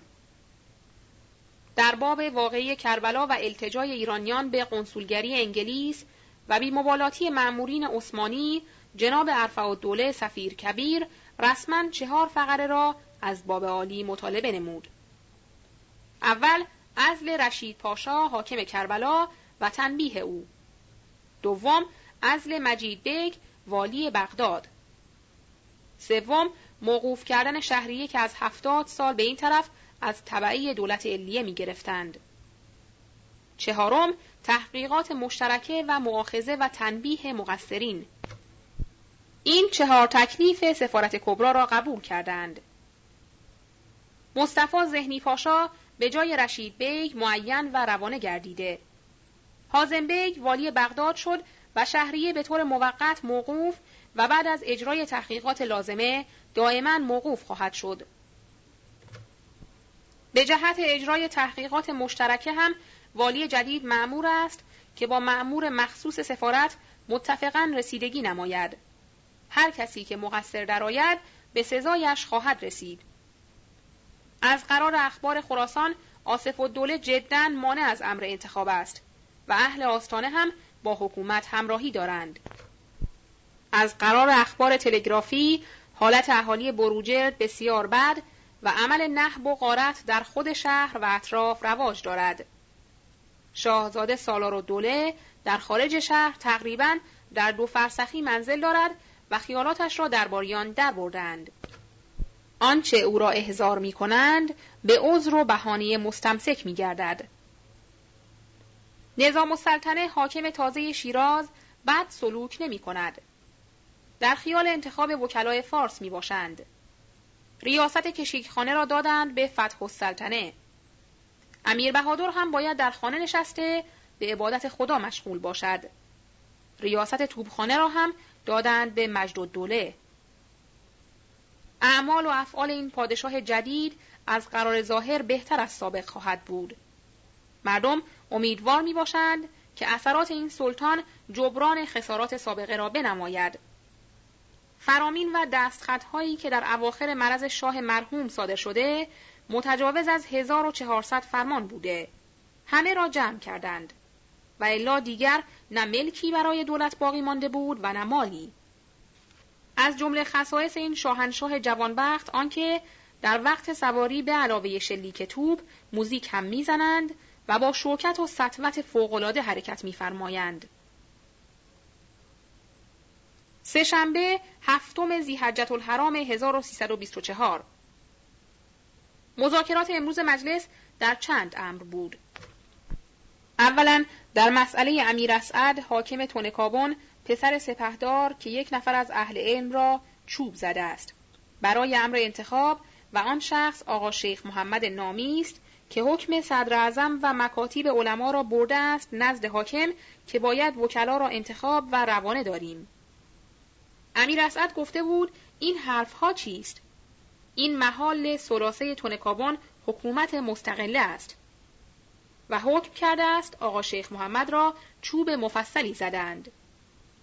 در باب واقعی کربلا و التجای ایرانیان به قنصولگری انگلیس و بیمبالاتی معمورین عثمانی جناب عرفه دوله سفیر کبیر رسما چهار فقره را از باب عالی مطالبه نمود. اول ازل رشید پاشا حاکم کربلا و تنبیه او. دوم ازل مجید بیگ والی بغداد. سوم موقوف کردن شهریه که از هفتاد سال به این طرف از طبعی دولت علیه می گرفتند. چهارم تحقیقات مشترکه و مؤاخذه و تنبیه مقصرین این چهار تکلیف سفارت کبری را قبول کردند. مصطفی ذهنی پاشا به جای رشید بیگ معین و روانه گردیده. حازم بیگ والی بغداد شد و شهریه به طور موقت موقوف و بعد از اجرای تحقیقات لازمه دائما موقوف خواهد شد. به جهت اجرای تحقیقات مشترکه هم والی جدید معمور است که با معمور مخصوص سفارت متفقا رسیدگی نماید. هر کسی که مقصر درآید به سزایش خواهد رسید. از قرار اخبار خراسان آصف و دوله جدا مانع از امر انتخاب است و اهل آستانه هم با حکومت همراهی دارند. از قرار اخبار تلگرافی حالت اهالی بروجرد بسیار بد و عمل نحب و غارت در خود شهر و اطراف رواج دارد. شاهزاده سالار و دوله در خارج شهر تقریبا در دو فرسخی منزل دارد و خیالاتش را درباریان در بردند. آنچه او را احضار می کنند به عذر و بهانه مستمسک می گردد. نظام السلطنه حاکم تازه شیراز بد سلوک نمی کند. در خیال انتخاب وکلای فارس می باشند. ریاست کشیکخانه را دادند به فتح السلطنه. امیر بهادر هم باید در خانه نشسته به عبادت خدا مشغول باشد. ریاست توبخانه را هم دادند به مجد دوله. اعمال و افعال این پادشاه جدید از قرار ظاهر بهتر از سابق خواهد بود. مردم امیدوار می باشند که اثرات این سلطان جبران خسارات سابقه را بنماید. فرامین و دستخطهایی که در اواخر مرض شاه مرحوم صادر شده متجاوز از 1400 فرمان بوده. همه را جمع کردند. و الا دیگر نه ملکی برای دولت باقی مانده بود و نه مالی. از جمله خصایص این شاهنشاه جوانبخت آنکه در وقت سواری به علاوه شلیک توپ موزیک هم می‌زنند و با شوکت و سطوت فوقالعاده حرکت میفرمایند. سهشنبه هفتم زیحجت الحرام 1324 مذاکرات امروز مجلس در چند امر بود. اولا در مسئله امیر اسعد حاکم تونکابون پسر سپهدار که یک نفر از اهل علم را چوب زده است. برای امر انتخاب و آن شخص آقا شیخ محمد نامی است که حکم صدر و مکاتیب علما را برده است نزد حاکم که باید وکلا را انتخاب و روانه داریم. امیر اسعد گفته بود این حرفها چیست؟ این محال سلاسه تونکابون حکومت مستقله است. و حکم کرده است آقا شیخ محمد را چوب مفصلی زدند.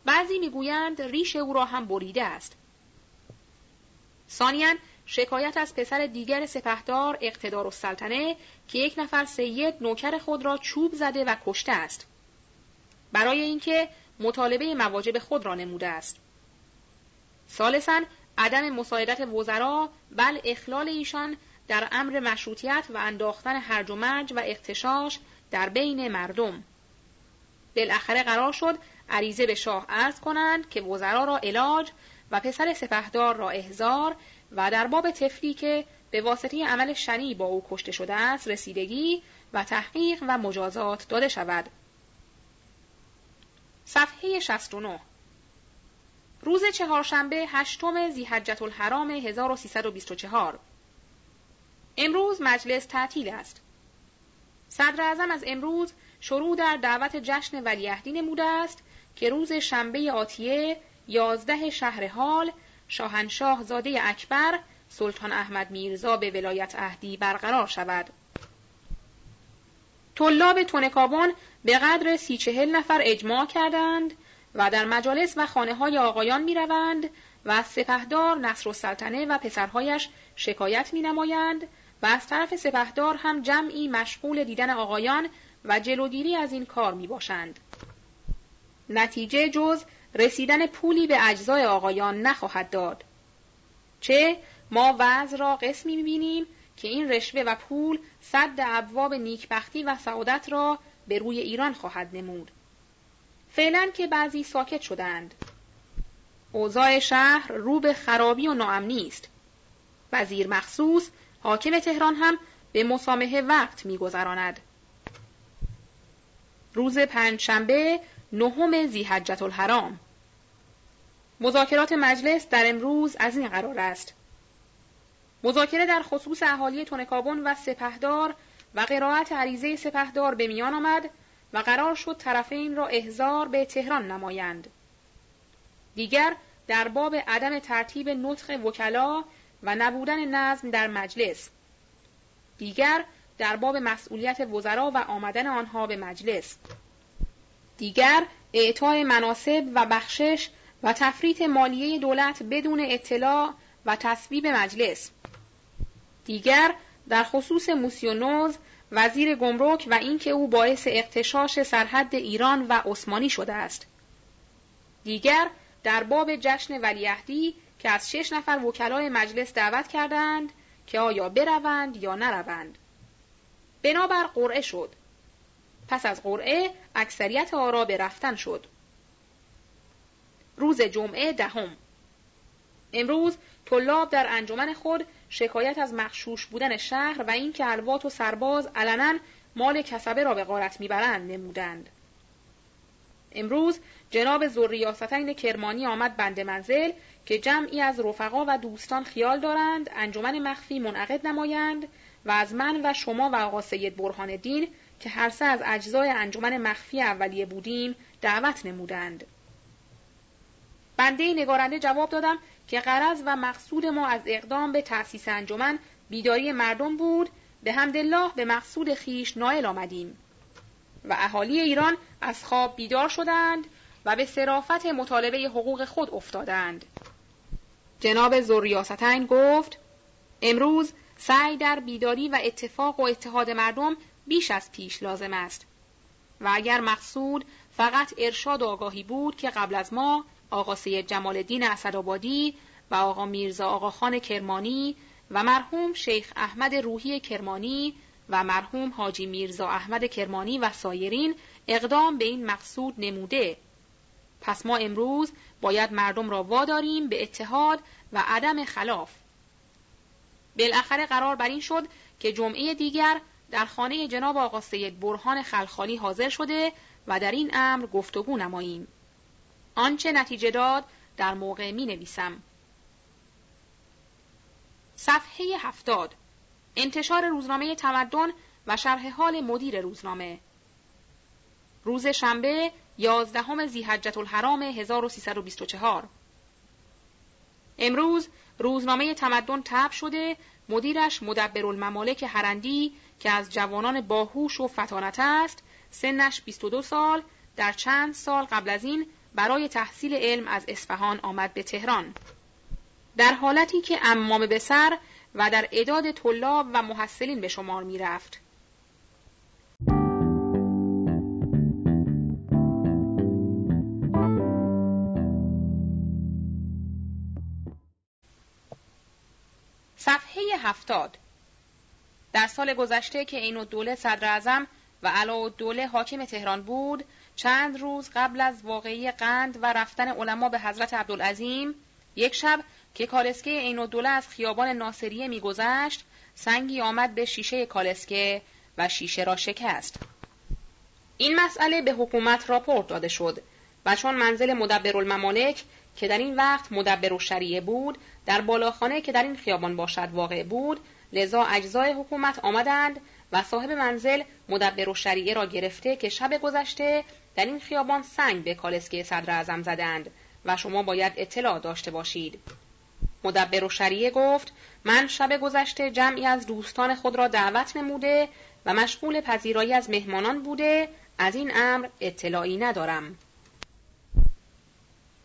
بعضی می‌گویند ریش او را هم بریده است. ثانیا شکایت از پسر دیگر سپهدار اقتدار السلطنه که یک نفر سید نوکر خود را چوب زده و کشته است. برای اینکه مطالبه مواجب خود را نموده است. ثالثا عدم مساعدت وزرا بل اخلال ایشان در امر مشروطیت و انداختن هرج و مرج و اختشاش در بین مردم. بالاخره قرار شد عریضه به شاه عرض کنند که وزرا را علاج و پسر سپهدار را احزار و در باب تفلی که به واسطه عمل شنی با او کشته شده است رسیدگی و تحقیق و مجازات داده شود. صفحه 69 روز چهارشنبه هشتم زیحجت الحرام 1324 امروز مجلس تعطیل است. صدر اعظم از امروز شروع در دعوت جشن ولیعهدی نموده است که روز شنبه آتیه یازده شهر حال شاهنشاه زاده اکبر سلطان احمد میرزا به ولایت اهدی برقرار شود. طلاب تونکابون به قدر سی چهل نفر اجماع کردند و در مجالس و خانه های آقایان می روند و سپهدار نصر السلطنه و پسرهایش شکایت می نمایند و از طرف سپهدار هم جمعی مشغول دیدن آقایان و جلوگیری از این کار می باشند. نتیجه جز رسیدن پولی به اجزای آقایان نخواهد داد. چه ما وضع را قسمی می‌بینیم که این رشوه و پول صد ابواب نیکبختی و سعادت را به روی ایران خواهد نمود. فعلا که بعضی ساکت شدند. اوضاع شهر رو به خرابی و ناامنی است. وزیر مخصوص حاکم تهران هم به مسامحه وقت میگذراند. روز پنجشنبه نهم زیحجت الحرام مذاکرات مجلس در امروز از این قرار است مذاکره در خصوص اهالی تونکابون و سپهدار و قرائت عریضه سپهدار به میان آمد و قرار شد طرفین را احضار به تهران نمایند. دیگر در باب عدم ترتیب نطق وکلا و نبودن نظم در مجلس. دیگر در باب مسئولیت وزرا و آمدن آنها به مجلس. دیگر اعطای مناسب و بخشش و تفریط مالیه دولت بدون اطلاع و تصویب مجلس. دیگر در خصوص موسیونوز وزیر گمرک و اینکه او باعث اقتشاش سرحد ایران و عثمانی شده است. دیگر در باب جشن ولیعهدی که از شش نفر وکلای مجلس دعوت کردند که آیا بروند یا نروند. بنابر قرعه شد. پس از قرعه اکثریت آرا به رفتن شد. روز جمعه دهم امروز طلاب در انجمن خود شکایت از مخشوش بودن شهر و اینکه الوات و سرباز علنا مال کسبه را به غارت می‌برند نمودند. امروز جناب زوریاستین کرمانی آمد بند منزل که جمعی از رفقا و دوستان خیال دارند انجمن مخفی منعقد نمایند و از من و شما و آقا سید برهان دین که هر سه از اجزای انجمن مخفی اولیه بودیم دعوت نمودند. بنده نگارنده جواب دادم که غرض و مقصود ما از اقدام به تأسیس انجمن بیداری مردم بود به حمدالله به مقصود خیش نائل آمدیم و اهالی ایران از خواب بیدار شدند و به صرافت مطالبه حقوق خود افتادند جناب زوریاستین گفت امروز سعی در بیداری و اتفاق و اتحاد مردم بیش از پیش لازم است. و اگر مقصود فقط ارشاد و آگاهی بود که قبل از ما آقا سید جمال الدین اسدآبادی و آقا میرزا آقا خان کرمانی و مرحوم شیخ احمد روحی کرمانی و مرحوم حاجی میرزا احمد کرمانی و سایرین اقدام به این مقصود نموده. پس ما امروز باید مردم را واداریم به اتحاد و عدم خلاف. بالاخره قرار بر این شد که جمعه دیگر در خانه جناب آقا سید برهان خلخالی حاضر شده و در این امر گفتگو نماییم. آنچه نتیجه داد در موقع می نویسم. صفحه هفتاد. انتشار روزنامه تمدن و شرح حال مدیر روزنامه. روز شنبه یازدهم زیحجت الحرام 1324 امروز روزنامه تمدن تب شده مدیرش مدبر الممالک هرندی که از جوانان باهوش و فتانت است سنش 22 سال در چند سال قبل از این برای تحصیل علم از اصفهان آمد به تهران. در حالتی که امام به سر و در اداد طلاب و محصلین به شمار می رفت. صفحه هفتاد در سال گذشته که این دوله صدر ازم و دوله حاکم تهران بود چند روز قبل از واقعی قند و رفتن علما به حضرت عبدالعظیم یک شب که کالسکه عین الدوله از خیابان ناصریه میگذشت سنگی آمد به شیشه کالسکه و شیشه را شکست. این مسئله به حکومت راپورت داده شد و چون منزل مدبرالممالک که در این وقت مدبر و شریعه بود در بالاخانه که در این خیابان باشد واقع بود لذا اجزای حکومت آمدند و صاحب منزل مدبر و شریعه را گرفته که شب گذشته در این خیابان سنگ به کالسکه صدر اعظم زدند و شما باید اطلاع داشته باشید. مدبر و شریعه گفت من شب گذشته جمعی از دوستان خود را دعوت نموده و مشغول پذیرایی از مهمانان بوده از این امر اطلاعی ندارم.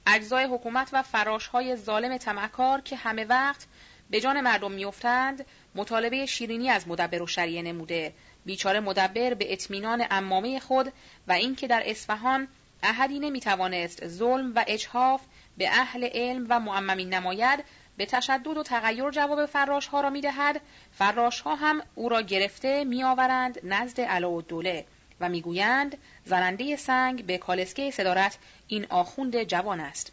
اجزای حکومت و های ظالم تمکار که همه وقت به جان مردم میافتند مطالبه شیرینی از مدبر و شریعه نموده. بیچاره مدبر به اطمینان امامه خود و اینکه در اصفهان احدی نمی‌توانست ظلم و اجحاف به اهل علم و معممین نماید به تشدد و تغییر جواب فراش ها را می‌دهد. فراش ها هم او را گرفته میآورند نزد علا و دوله و می‌گویند زننده سنگ به کالسکه صدارت این آخوند جوان است.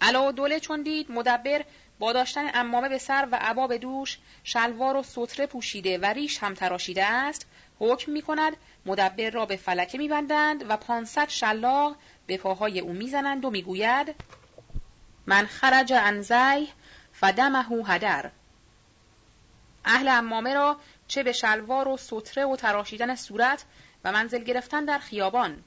علا دوله چون دید مدبر با داشتن امامه به سر و عبا به دوش شلوار و سطره پوشیده و ریش هم تراشیده است حکم می کند مدبر را به فلکه میبندند و پانصد شلاق به پاهای او می‌زنند و می‌گوید من خرج انزی فدمه هدر. اهل امامه را چه به شلوار و سطره و تراشیدن صورت و منزل گرفتن در خیابان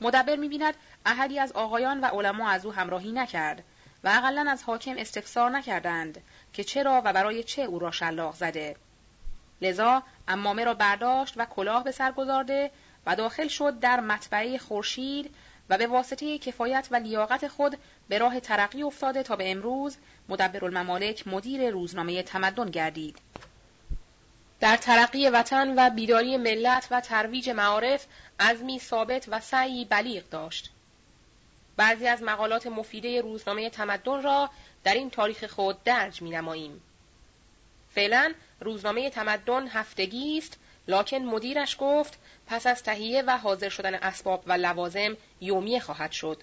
مدبر می‌بیند احدی از آقایان و علما از او همراهی نکرد و اقلا از حاکم استفسار نکردند که چرا و برای چه او را شلاق زده لذا امامه را برداشت و کلاه به سر گذارده و داخل شد در مطبعه خورشید و به واسطه کفایت و لیاقت خود به راه ترقی افتاده تا به امروز مدبر الممالک مدیر روزنامه تمدن گردید. در ترقی وطن و بیداری ملت و ترویج معارف عزمی ثابت و سعی بلیغ داشت. بعضی از مقالات مفیده روزنامه تمدن را در این تاریخ خود درج می نماییم. فعلا روزنامه تمدن هفتگی است لکن مدیرش گفت پس از تهیه و حاضر شدن اسباب و لوازم یومیه خواهد شد.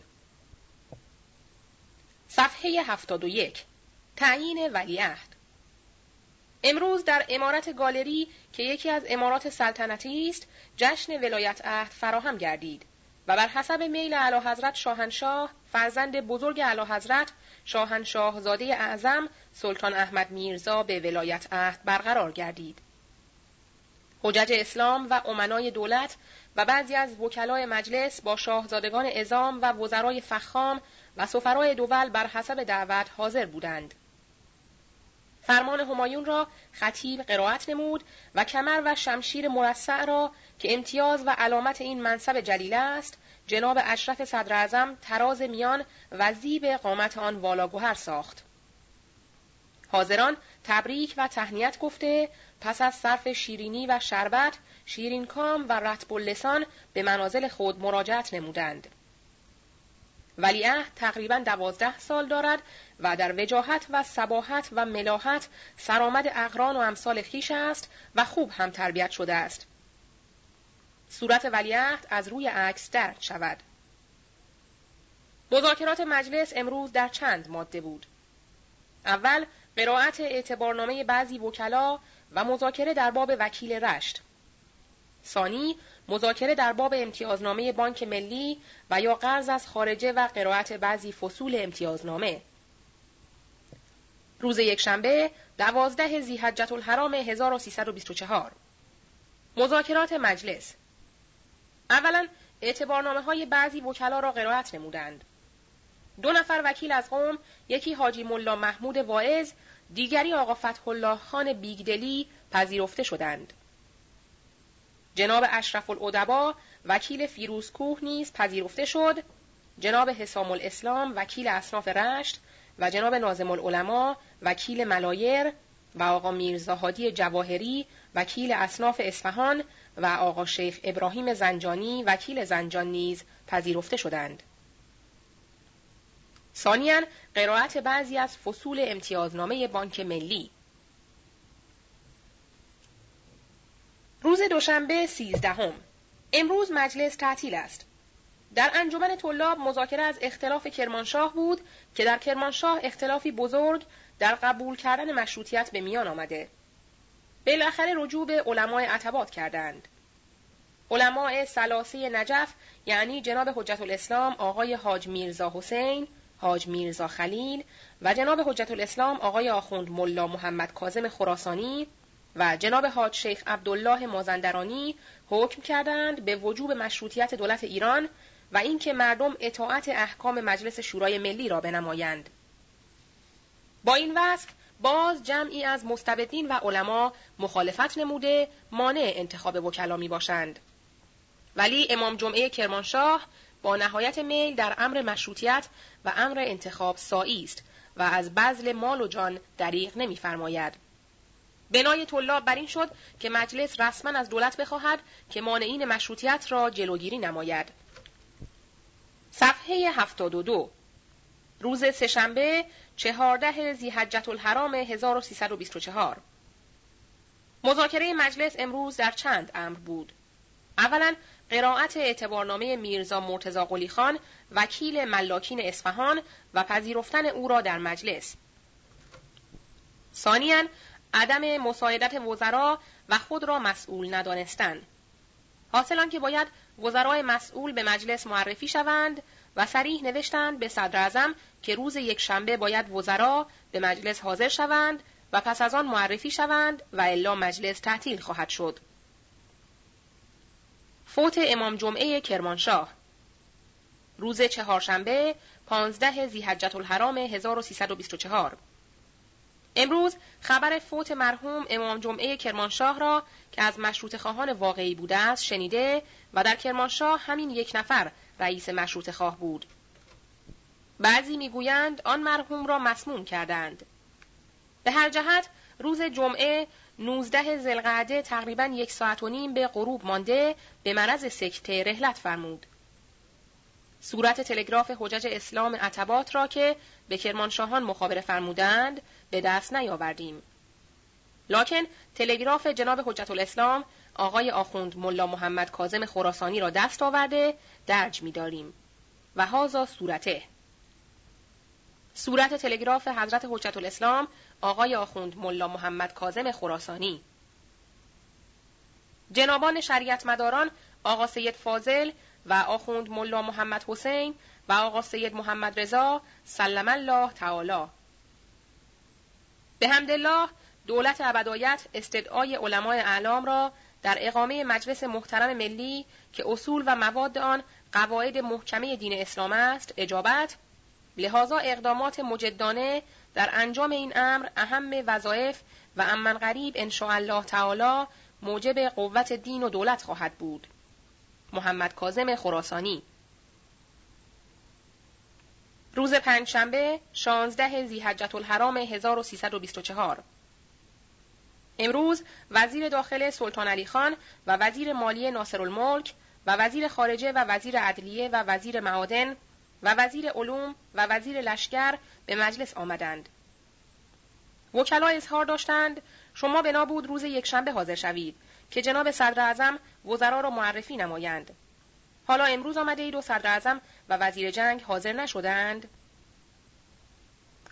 صفحه 71 تعیین ولیعهد امروز در امارت گالری که یکی از امارات سلطنتی است جشن ولایت عهد فراهم گردید و بر حسب میل اعلی حضرت شاهنشاه فرزند بزرگ اعلی حضرت شاهنشاهزاده اعظم سلطان احمد میرزا به ولایت عهد برقرار گردید حجج اسلام و امنای دولت و بعضی از وکلای مجلس با شاهزادگان ازام و وزرای فخام و سفرای دول بر حسب دعوت حاضر بودند. فرمان همایون را خطیب قرائت نمود و کمر و شمشیر مرصع را که امتیاز و علامت این منصب جلیل است جناب اشرف صدر تراز میان و زیب قامت آن والاگوهر ساخت. حاضران تبریک و تهنیت گفته پس از صرف شیرینی و شربت شیرین کام و رتب اللسان به منازل خود مراجعت نمودند. ولیعهد تقریبا دوازده سال دارد و در وجاهت و سباحت و ملاحت سرآمد اقران و امثال خیش است و خوب هم تربیت شده است. صورت ولیعهد از روی عکس درک شود. مذاکرات مجلس امروز در چند ماده بود. اول قرائت اعتبارنامه بعضی وکلا و مذاکره در باب وکیل رشت. ثانی مذاکره در باب امتیازنامه بانک ملی و یا قرض از خارجه و قرائت بعضی فصول امتیازنامه. روز یکشنبه دوازده زیحجت الحرام 1324 مذاکرات مجلس اولا اعتبارنامه های بعضی وکلا را قرائت نمودند. دو نفر وکیل از قوم یکی حاجی ملا محمود واعظ دیگری آقا فتح الله خان بیگدلی پذیرفته شدند. جناب اشرف الادبا وکیل فیروزکوه نیز پذیرفته شد جناب حسام الاسلام وکیل اصناف رشت و جناب نازم العلماء وکیل ملایر و آقا میرزاهادی جواهری وکیل اصناف اصفهان و آقا شیخ ابراهیم زنجانی وکیل زنجان نیز پذیرفته شدند. ثانیا قرائت بعضی از فصول امتیازنامه بانک ملی روز دوشنبه سیزدهم. امروز مجلس تعطیل است. در انجمن طلاب مذاکره از اختلاف کرمانشاه بود که در کرمانشاه اختلافی بزرگ در قبول کردن مشروطیت به میان آمده. بالاخره رجوع به علمای عتبات کردند. علماء سلاسی نجف یعنی جناب حجت الاسلام آقای حاج میرزا حسین، حاج میرزا خلیل و جناب حجت الاسلام آقای آخوند ملا محمد کاظم خراسانی و جناب حاج شیخ عبدالله مازندرانی حکم کردند به وجوب مشروطیت دولت ایران و اینکه مردم اطاعت احکام مجلس شورای ملی را بنمایند. با این وصف باز جمعی از مستبدین و علما مخالفت نموده مانع انتخاب وکلا می باشند. ولی امام جمعه کرمانشاه با نهایت میل در امر مشروطیت و امر انتخاب سایی است و از بذل مال و جان دریغ نمیفرماید. بنای طلاب بر این شد که مجلس رسما از دولت بخواهد که مانعین مشروطیت را جلوگیری نماید. صفحه 72 روز سهشنبه چهارده زیحجت الحرام 1324 مذاکره مجلس امروز در چند امر بود. اولا قرائت اعتبارنامه میرزا مرتزا قلی خان وکیل ملاکین اصفهان و پذیرفتن او را در مجلس. ثانیا عدم مساعدت وزرا و خود را مسئول ندانستن. حاصل که باید وزرای مسئول به مجلس معرفی شوند و سریح نوشتند به صدر که روز یک شنبه باید وزرا به مجلس حاضر شوند و پس از آن معرفی شوند و الا مجلس تعطیل خواهد شد. فوت امام جمعه کرمانشاه روز چهارشنبه پانزده زیحجت الحرام 1324 امروز خبر فوت مرحوم امام جمعه کرمانشاه را که از مشروط خواهان واقعی بوده است شنیده و در کرمانشاه همین یک نفر رئیس مشروط خواه بود. بعضی می‌گویند آن مرحوم را مسموم کردند. به هر جهت روز جمعه 19 زلقعده تقریبا یک ساعت و نیم به غروب مانده به مرض سکته رهلت فرمود. صورت تلگراف حجج اسلام عتبات را که به کرمانشاهان مخابره فرمودند به دست نیاوردیم. لکن تلگراف جناب حجت الاسلام آقای آخوند ملا محمد کازم خراسانی را دست آورده درج می‌داریم. و هازا صورته. صورت تلگراف حضرت حجت الاسلام آقای آخوند ملا محمد کازم خراسانی. جنابان شریعت مداران آقا سید فاضل و آخوند ملا محمد حسین و آقا سید محمد رضا سلم الله تعالی. به همدلله دولت ابدایت استدعای علمای اعلام را در اقامه مجلس محترم ملی که اصول و مواد آن قواعد محکمه دین اسلام است اجابت لحاظا اقدامات مجدانه در انجام این امر اهم وظایف و امن غریب ان الله تعالی موجب قوت دین و دولت خواهد بود. محمد کاظم خراسانی روز پنجشنبه 16 ذیحجة الحرام 1324 امروز وزیر داخل سلطان علی خان و وزیر مالی ناصر الملک و وزیر خارجه و وزیر عدلیه و وزیر معادن و وزیر علوم و وزیر لشکر به مجلس آمدند. وکلا اظهار داشتند شما بنا بود روز یکشنبه حاضر شوید که جناب صدر اعظم وزرا را معرفی نمایند. حالا امروز آمده اید و صدر و وزیر جنگ حاضر نشدند؟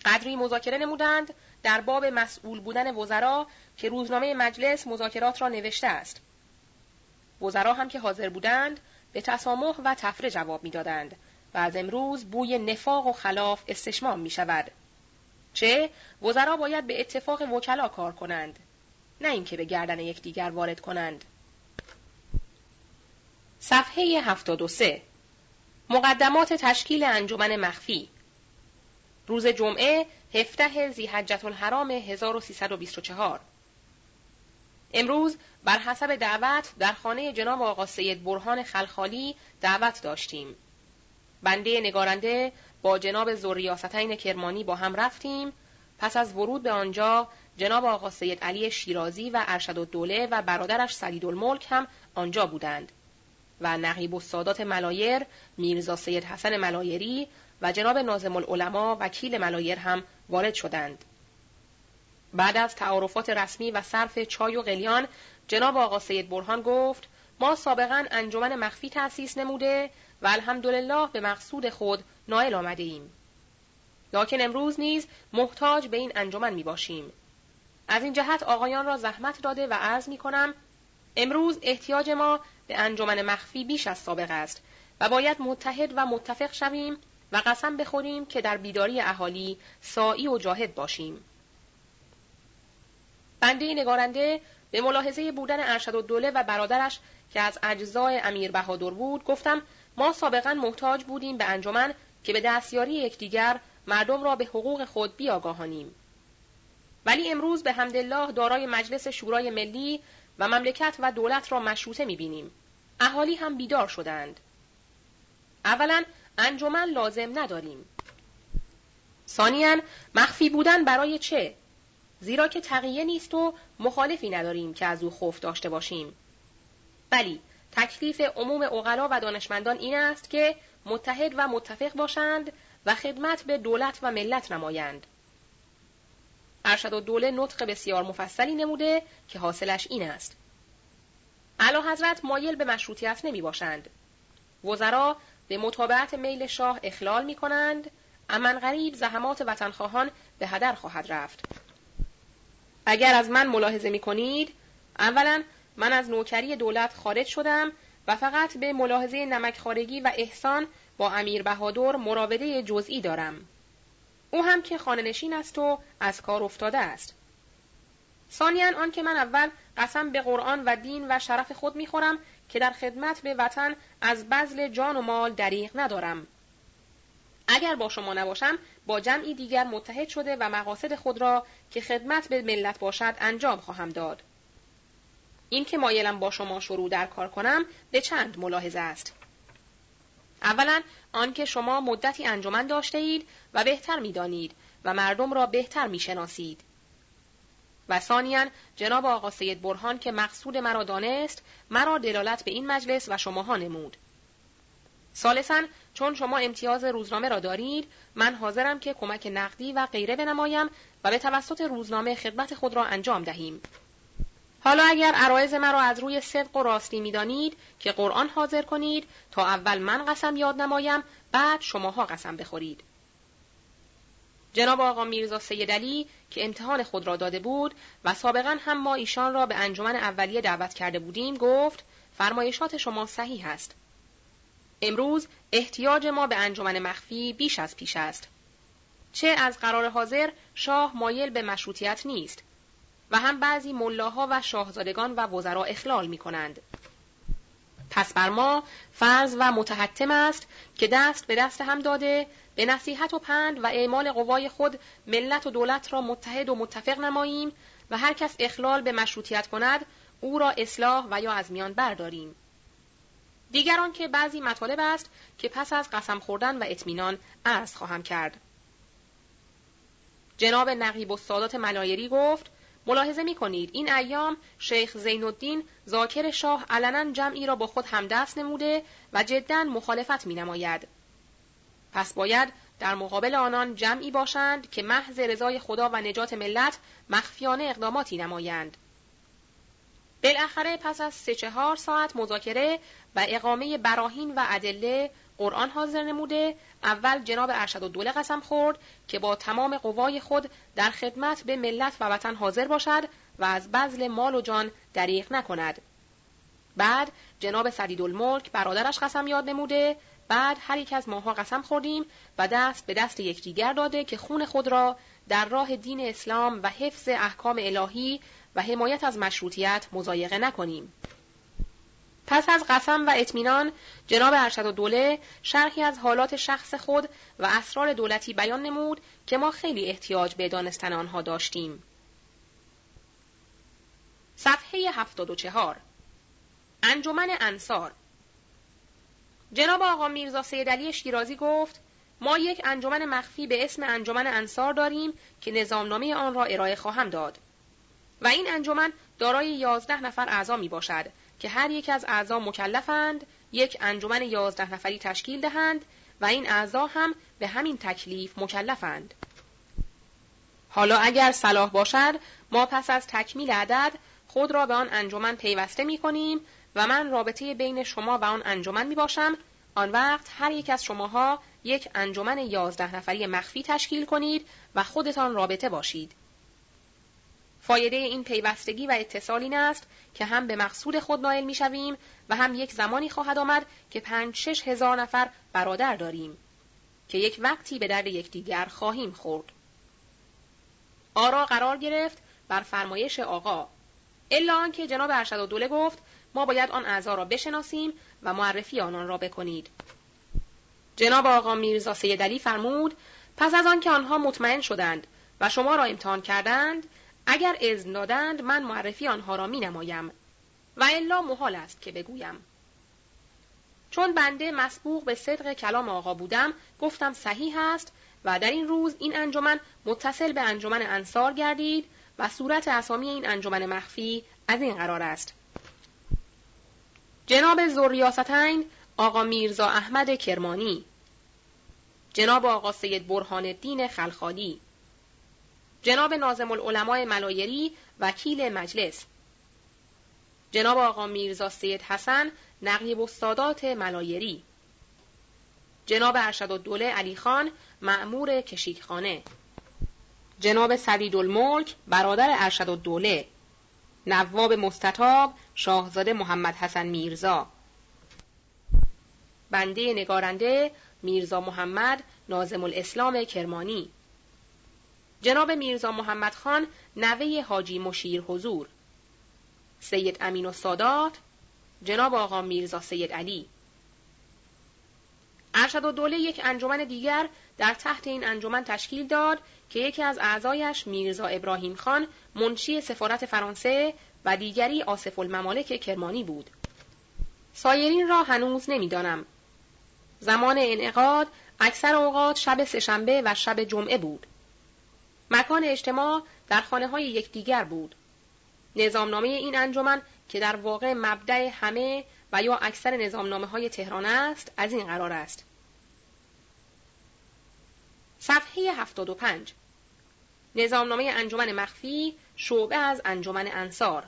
قدری مذاکره نمودند در باب مسئول بودن وزرا که روزنامه مجلس مذاکرات را نوشته است. وزرا هم که حاضر بودند به تسامح و تفره جواب می‌دادند و از امروز بوی نفاق و خلاف استشمام می شود. چه وزرا باید به اتفاق وکلا کار کنند نه اینکه به گردن یکدیگر وارد کنند. صفحه 73 مقدمات تشکیل انجمن مخفی. روز جمعه 17 زیحجت الحرام 1324 امروز بر حسب دعوت در خانه جناب آقا سید برهان خلخالی دعوت داشتیم. بنده نگارنده با جناب زوریاستین کرمانی با هم رفتیم. پس از ورود به آنجا جناب آقا سید علی شیرازی و ارشد الدوله و برادرش سلید الملک هم آنجا بودند. و نقیب السادات ملایر میرزا سید حسن ملایری و جناب نازم العلماء وکیل ملایر هم وارد شدند. بعد از تعارفات رسمی و صرف چای و قلیان جناب آقا سید برهان گفت ما سابقا انجمن مخفی تأسیس نموده و الحمدلله به مقصود خود نائل آمده ایم. لکن امروز نیز محتاج به این انجمن می باشیم. از این جهت آقایان را زحمت داده و عرض می کنم امروز احتیاج ما به انجمن مخفی بیش از سابق است و باید متحد و متفق شویم و قسم بخوریم که در بیداری اهالی سایی و جاهد باشیم. بنده نگارنده به ملاحظه بودن ارشد و دوله و برادرش که از اجزای امیر بهادر بود گفتم ما سابقا محتاج بودیم به انجمن که به دستیاری یکدیگر مردم را به حقوق خود بیاگاهانیم. ولی امروز به حمدالله دارای مجلس شورای ملی و مملکت و دولت را مشروطه می‌بینیم. اهالی هم بیدار شدند. اولا انجمن لازم نداریم. ثانیا مخفی بودن برای چه؟ زیرا که تقیه نیست و مخالفی نداریم که از او خوف داشته باشیم. بلی، تکلیف عموم اغلا و دانشمندان این است که متحد و متفق باشند و خدمت به دولت و ملت نمایند. ارشد و دوله نطق بسیار مفصلی نموده که حاصلش این است. علا حضرت مایل به مشروطیت نمی باشند. وزرا به مطابعت میل شاه اخلال می کنند، امن غریب زحمات وطنخواهان به هدر خواهد رفت. اگر از من ملاحظه می کنید، اولا من از نوکری دولت خارج شدم و فقط به ملاحظه نمکخارگی و احسان با امیر بهادر مراوده جزئی دارم. او هم که خانهنشین است و از کار افتاده است. ثانیا آن که من اول قسم به قرآن و دین و شرف خود می‌خورم که در خدمت به وطن از بذل جان و مال دریغ ندارم. اگر با شما نباشم با جمعی دیگر متحد شده و مقاصد خود را که خدمت به ملت باشد انجام خواهم داد. این که مایلم با شما شروع در کار کنم به چند ملاحظه است. اولا آنکه شما مدتی انجمن داشته اید و بهتر می‌دانید و مردم را بهتر می‌شناسید. و ثانیا جناب آقا سید برهان که مقصود مرا دانست مرا دلالت به این مجلس و شماها نمود. ثالثا چون شما امتیاز روزنامه را دارید من حاضرم که کمک نقدی و غیره بنمایم و به توسط روزنامه خدمت خود را انجام دهیم. حالا اگر عرایز مرا از روی صدق و راستی می‌دانید که قرآن حاضر کنید تا اول من قسم یاد نمایم بعد شماها قسم بخورید. جناب آقا میرزا سیدعلی که امتحان خود را داده بود و سابقا هم ما ایشان را به انجمن اولیه دعوت کرده بودیم گفت فرمایشات شما صحیح است. امروز احتیاج ما به انجمن مخفی بیش از پیش است. چه از قرار حاضر شاه مایل به مشروطیت نیست و هم بعضی ملاها و شاهزادگان و وزرا اخلال می کنند. پس بر ما فرض و متحتم است که دست به دست هم داده به نصیحت و پند و اعمال قوای خود ملت و دولت را متحد و متفق نماییم و هر کس اخلال به مشروطیت کند او را اصلاح و یا از میان برداریم. دیگران که بعضی مطالب است که پس از قسم خوردن و اطمینان عرض خواهم کرد. جناب نقیب السادات ملایری گفت ملاحظه می کنید این ایام شیخ زین الدین زاکر شاه علنا جمعی را با خود همدست نموده و جدا مخالفت می نماید. پس باید در مقابل آنان جمعی باشند که محض رضای خدا و نجات ملت مخفیانه اقداماتی نمایند. بالاخره پس از سه چهار ساعت مذاکره و اقامه براهین و ادله قرآن حاضر نموده اول جناب ارشد و دوله قسم خورد که با تمام قوای خود در خدمت به ملت و وطن حاضر باشد و از بذل مال و جان دریغ نکند. بعد جناب سدیدالملک برادرش قسم یاد نموده بعد هر یک از ماها قسم خوردیم و دست به دست یکدیگر داده که خون خود را در راه دین اسلام و حفظ احکام الهی و حمایت از مشروطیت مزایقه نکنیم. پس از قسم و اطمینان جناب ارشد و دوله شرحی از حالات شخص خود و اسرار دولتی بیان نمود که ما خیلی احتیاج به دانستن آنها داشتیم. صفحه 74 انجمن انصار. جناب آقا میرزا سیدعلی شیرازی گفت ما یک انجمن مخفی به اسم انجمن انصار داریم که نظامنامه آن را ارائه خواهم داد. و این انجمن دارای یازده نفر اعضا می باشد که هر یک از اعضا مکلفند یک انجمن یازده نفری تشکیل دهند و این اعضا هم به همین تکلیف مکلفند. حالا اگر صلاح باشد ما پس از تکمیل عدد خود را به آن انجمن پیوسته می کنیم و من رابطه بین شما و آن انجمن می باشم آن وقت هر یک از شماها یک انجمن یازده نفری مخفی تشکیل کنید و خودتان رابطه باشید. فایده این پیوستگی و اتصال این است که هم به مقصود خود نائل می‌شویم و هم یک زمانی خواهد آمد که پنج شش هزار نفر برادر داریم که یک وقتی به درد یکدیگر خواهیم خورد. آرا قرار گرفت بر فرمایش آقا الا آنکه جناب ارشد و دوله گفت ما باید آن اعضا را بشناسیم و معرفی آنان را بکنید جناب آقا میرزا سیدعلی فرمود پس از آنکه آنها مطمئن شدند و شما را امتحان کردند اگر اذن دادند من معرفی آنها را می نمایم و الا محال است که بگویم. چون بنده مسبوق به صدق کلام آقا بودم گفتم صحیح است و در این روز این انجمن متصل به انجمن انصار گردید و صورت اسامی این انجمن مخفی از این قرار است. جناب زوریاستین آقا میرزا احمد کرمانی. جناب آقا سید برهان الدین خلخالی. جناب نازم العلماء ملایری وکیل مجلس. جناب آقا میرزا سید حسن نقیب استادات ملایری. جناب ارشد الدوله علی خان معمور کشیکخانه. جناب سدید الملک برادر ارشد الدوله نواب مستطاب شاهزاده محمد حسن میرزا. بنده نگارنده میرزا محمد نازم الاسلام کرمانی. جناب میرزا محمد خان نوه حاجی مشیر حضور سید امین و سادات جناب آقا میرزا سید علی ارشد و دوله یک انجمن دیگر در تحت این انجمن تشکیل داد که یکی از اعضایش میرزا ابراهیم خان منشی سفارت فرانسه و دیگری آصف الممالک کرمانی بود. سایرین را هنوز نمی‌دانم. زمان انعقاد اکثر اوقات شب سهشنبه و شب جمعه بود. مکان اجتماع در خانه های یکدیگر بود. نظامنامه این انجمن که در واقع مبدع همه و یا اکثر نظامنامه های تهران است از این قرار است. صفحه 75 نظامنامه انجمن مخفی شعبه از انجمن انصار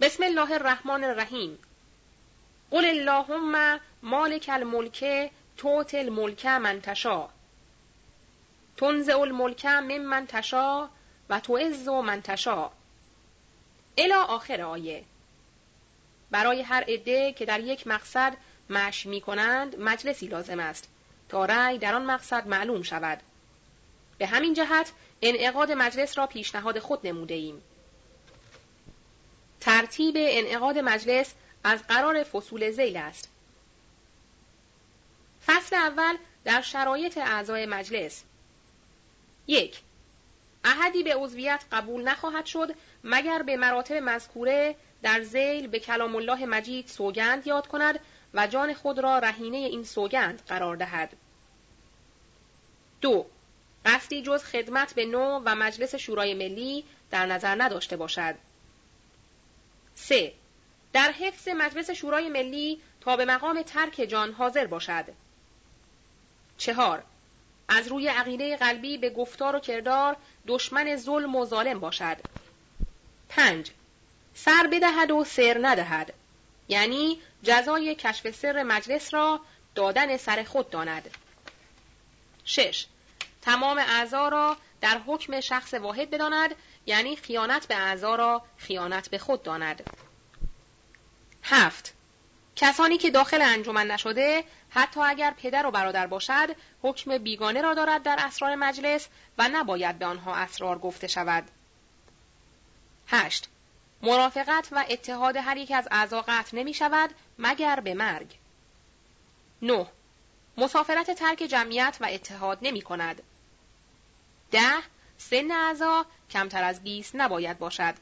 بسم الله الرحمن الرحیم قل اللهم مالک الملک توت الملک من تشا تنزع الملک من تشا و تعز من تشا الی آخر آیه برای هر عده که در یک مقصد مش می کنند مجلسی لازم است تا رأی در آن مقصد معلوم شود به همین جهت انعقاد مجلس را پیشنهاد خود نموده ایم. ترتیب انعقاد مجلس از قرار فصول زیل است. فصل اول در شرایط اعضای مجلس یک احدی به عضویت قبول نخواهد شد مگر به مراتب مذکوره در زیل به کلام الله مجید سوگند یاد کند و جان خود را رهینه این سوگند قرار دهد. دو قصدی جز خدمت به نو و مجلس شورای ملی در نظر نداشته باشد. 3. در حفظ مجلس شورای ملی تا به مقام ترک جان حاضر باشد. چهار از روی عقیده قلبی به گفتار و کردار دشمن ظلم و ظالم باشد. 5. سر بدهد و سر ندهد. یعنی جزای کشف سر مجلس را دادن سر خود داند. 6. تمام اعضا را در حکم شخص واحد بداند یعنی خیانت به اعضا را خیانت به خود داند. هفت کسانی که داخل انجمن نشده حتی اگر پدر و برادر باشد حکم بیگانه را دارد در اسرار مجلس و نباید به آنها اسرار گفته شود. هشت مرافقت و اتحاد هر یک از اعضا قطع نمی شود مگر به مرگ. 9. مسافرت ترک جمعیت و اتحاد نمی کند. ده سن اعضا کمتر از 20 نباید باشد.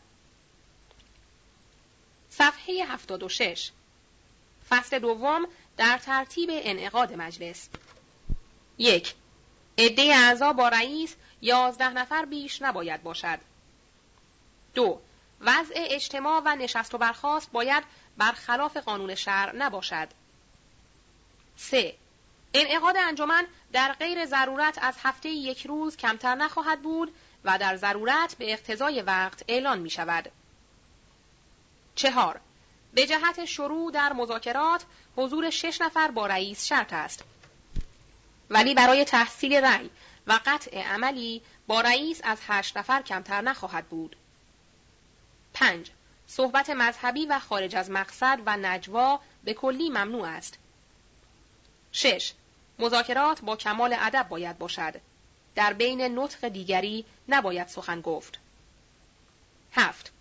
صفحه 76 فصل دوم در ترتیب انعقاد مجلس یک عده اعضا با رئیس یازده نفر بیش نباید باشد. دو وضع اجتماع و نشست و برخاست باید برخلاف قانون شهر نباشد. سه انعقاد انجمن در غیر ضرورت از هفته یک روز کمتر نخواهد بود و در ضرورت به اقتضای وقت اعلان می شود. چهار به جهت شروع در مذاکرات حضور شش نفر با رئیس شرط است. ولی برای تحصیل رأی و قطع عملی با رئیس از هشت نفر کمتر نخواهد بود. 5. صحبت مذهبی و خارج از مقصد و نجوا به کلی ممنوع است. 6. مذاکرات با کمال ادب باید باشد. در بین نطق دیگری نباید سخن گفت. 7.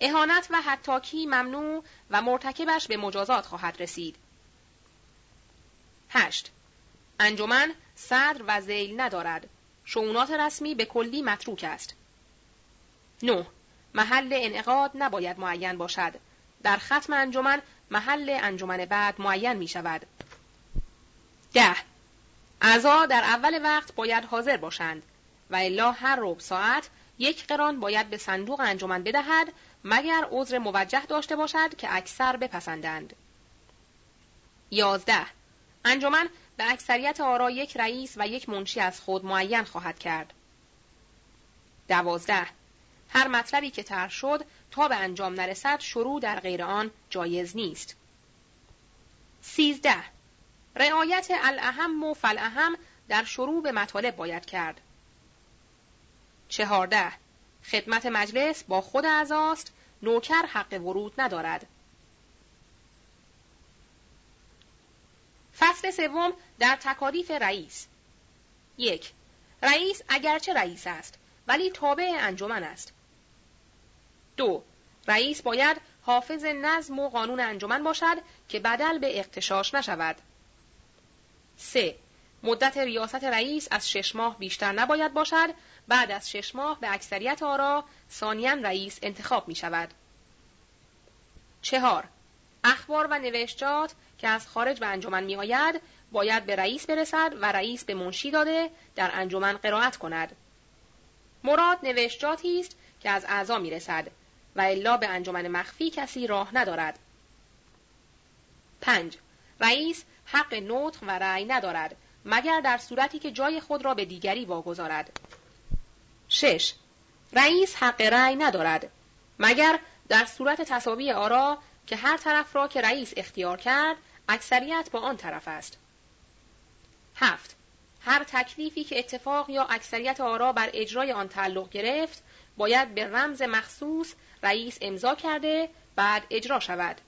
اهانت و حتاکی ممنوع و مرتکبش به مجازات خواهد رسید. 8. انجمن صدر و زیل ندارد. شعونات رسمی به کلی متروک است. 9. محل انعقاد نباید معین باشد. در ختم انجمن محل انجمن بعد معین می شود. 10. اعضا در اول وقت باید حاضر باشند و الا هر ربع ساعت یک قران باید به صندوق انجمن بدهد مگر عذر موجه داشته باشد که اکثر بپسندند. 11. انجمن به اکثریت آرا یک رئیس و یک منشی از خود معین خواهد کرد. دوازده هر مطلبی که طرح شد تا به انجام نرسد شروع در غیر آن جایز نیست. سیزده رعایت الاهم و فلاهم در شروع به مطالب باید کرد. چهارده خدمت مجلس با خود اعضاست. نوکر حق ورود ندارد. فصل سوم در تکالیف رئیس. یک رئیس اگرچه رئیس است ولی تابع انجمن است. دو رئیس باید حافظ نظم و قانون انجمن باشد که بدل به اقتشاش نشود. سه مدت ریاست رئیس از شش ماه بیشتر نباید باشد بعد از شش ماه به اکثریت آرا ثانیا رئیس انتخاب می شود. چهار اخبار و نوشتجات که از خارج به انجمن می آید باید به رئیس برسد و رئیس به منشی داده در انجمن قرائت کند. مراد نوشتجاتی است که از اعضا می رسد و الا به انجمن مخفی کسی راه ندارد. 5. رئیس حق نطق و رأی ندارد مگر در صورتی که جای خود را به دیگری واگذارد. 6. رئیس حق رأی ندارد مگر در صورت تصاوی آرا که هر طرف را که رئیس اختیار کرد اکثریت با آن طرف است. هفت هر تکلیفی که اتفاق یا اکثریت آرا بر اجرای آن تعلق گرفت باید به رمز مخصوص رئیس امضا کرده بعد اجرا شود.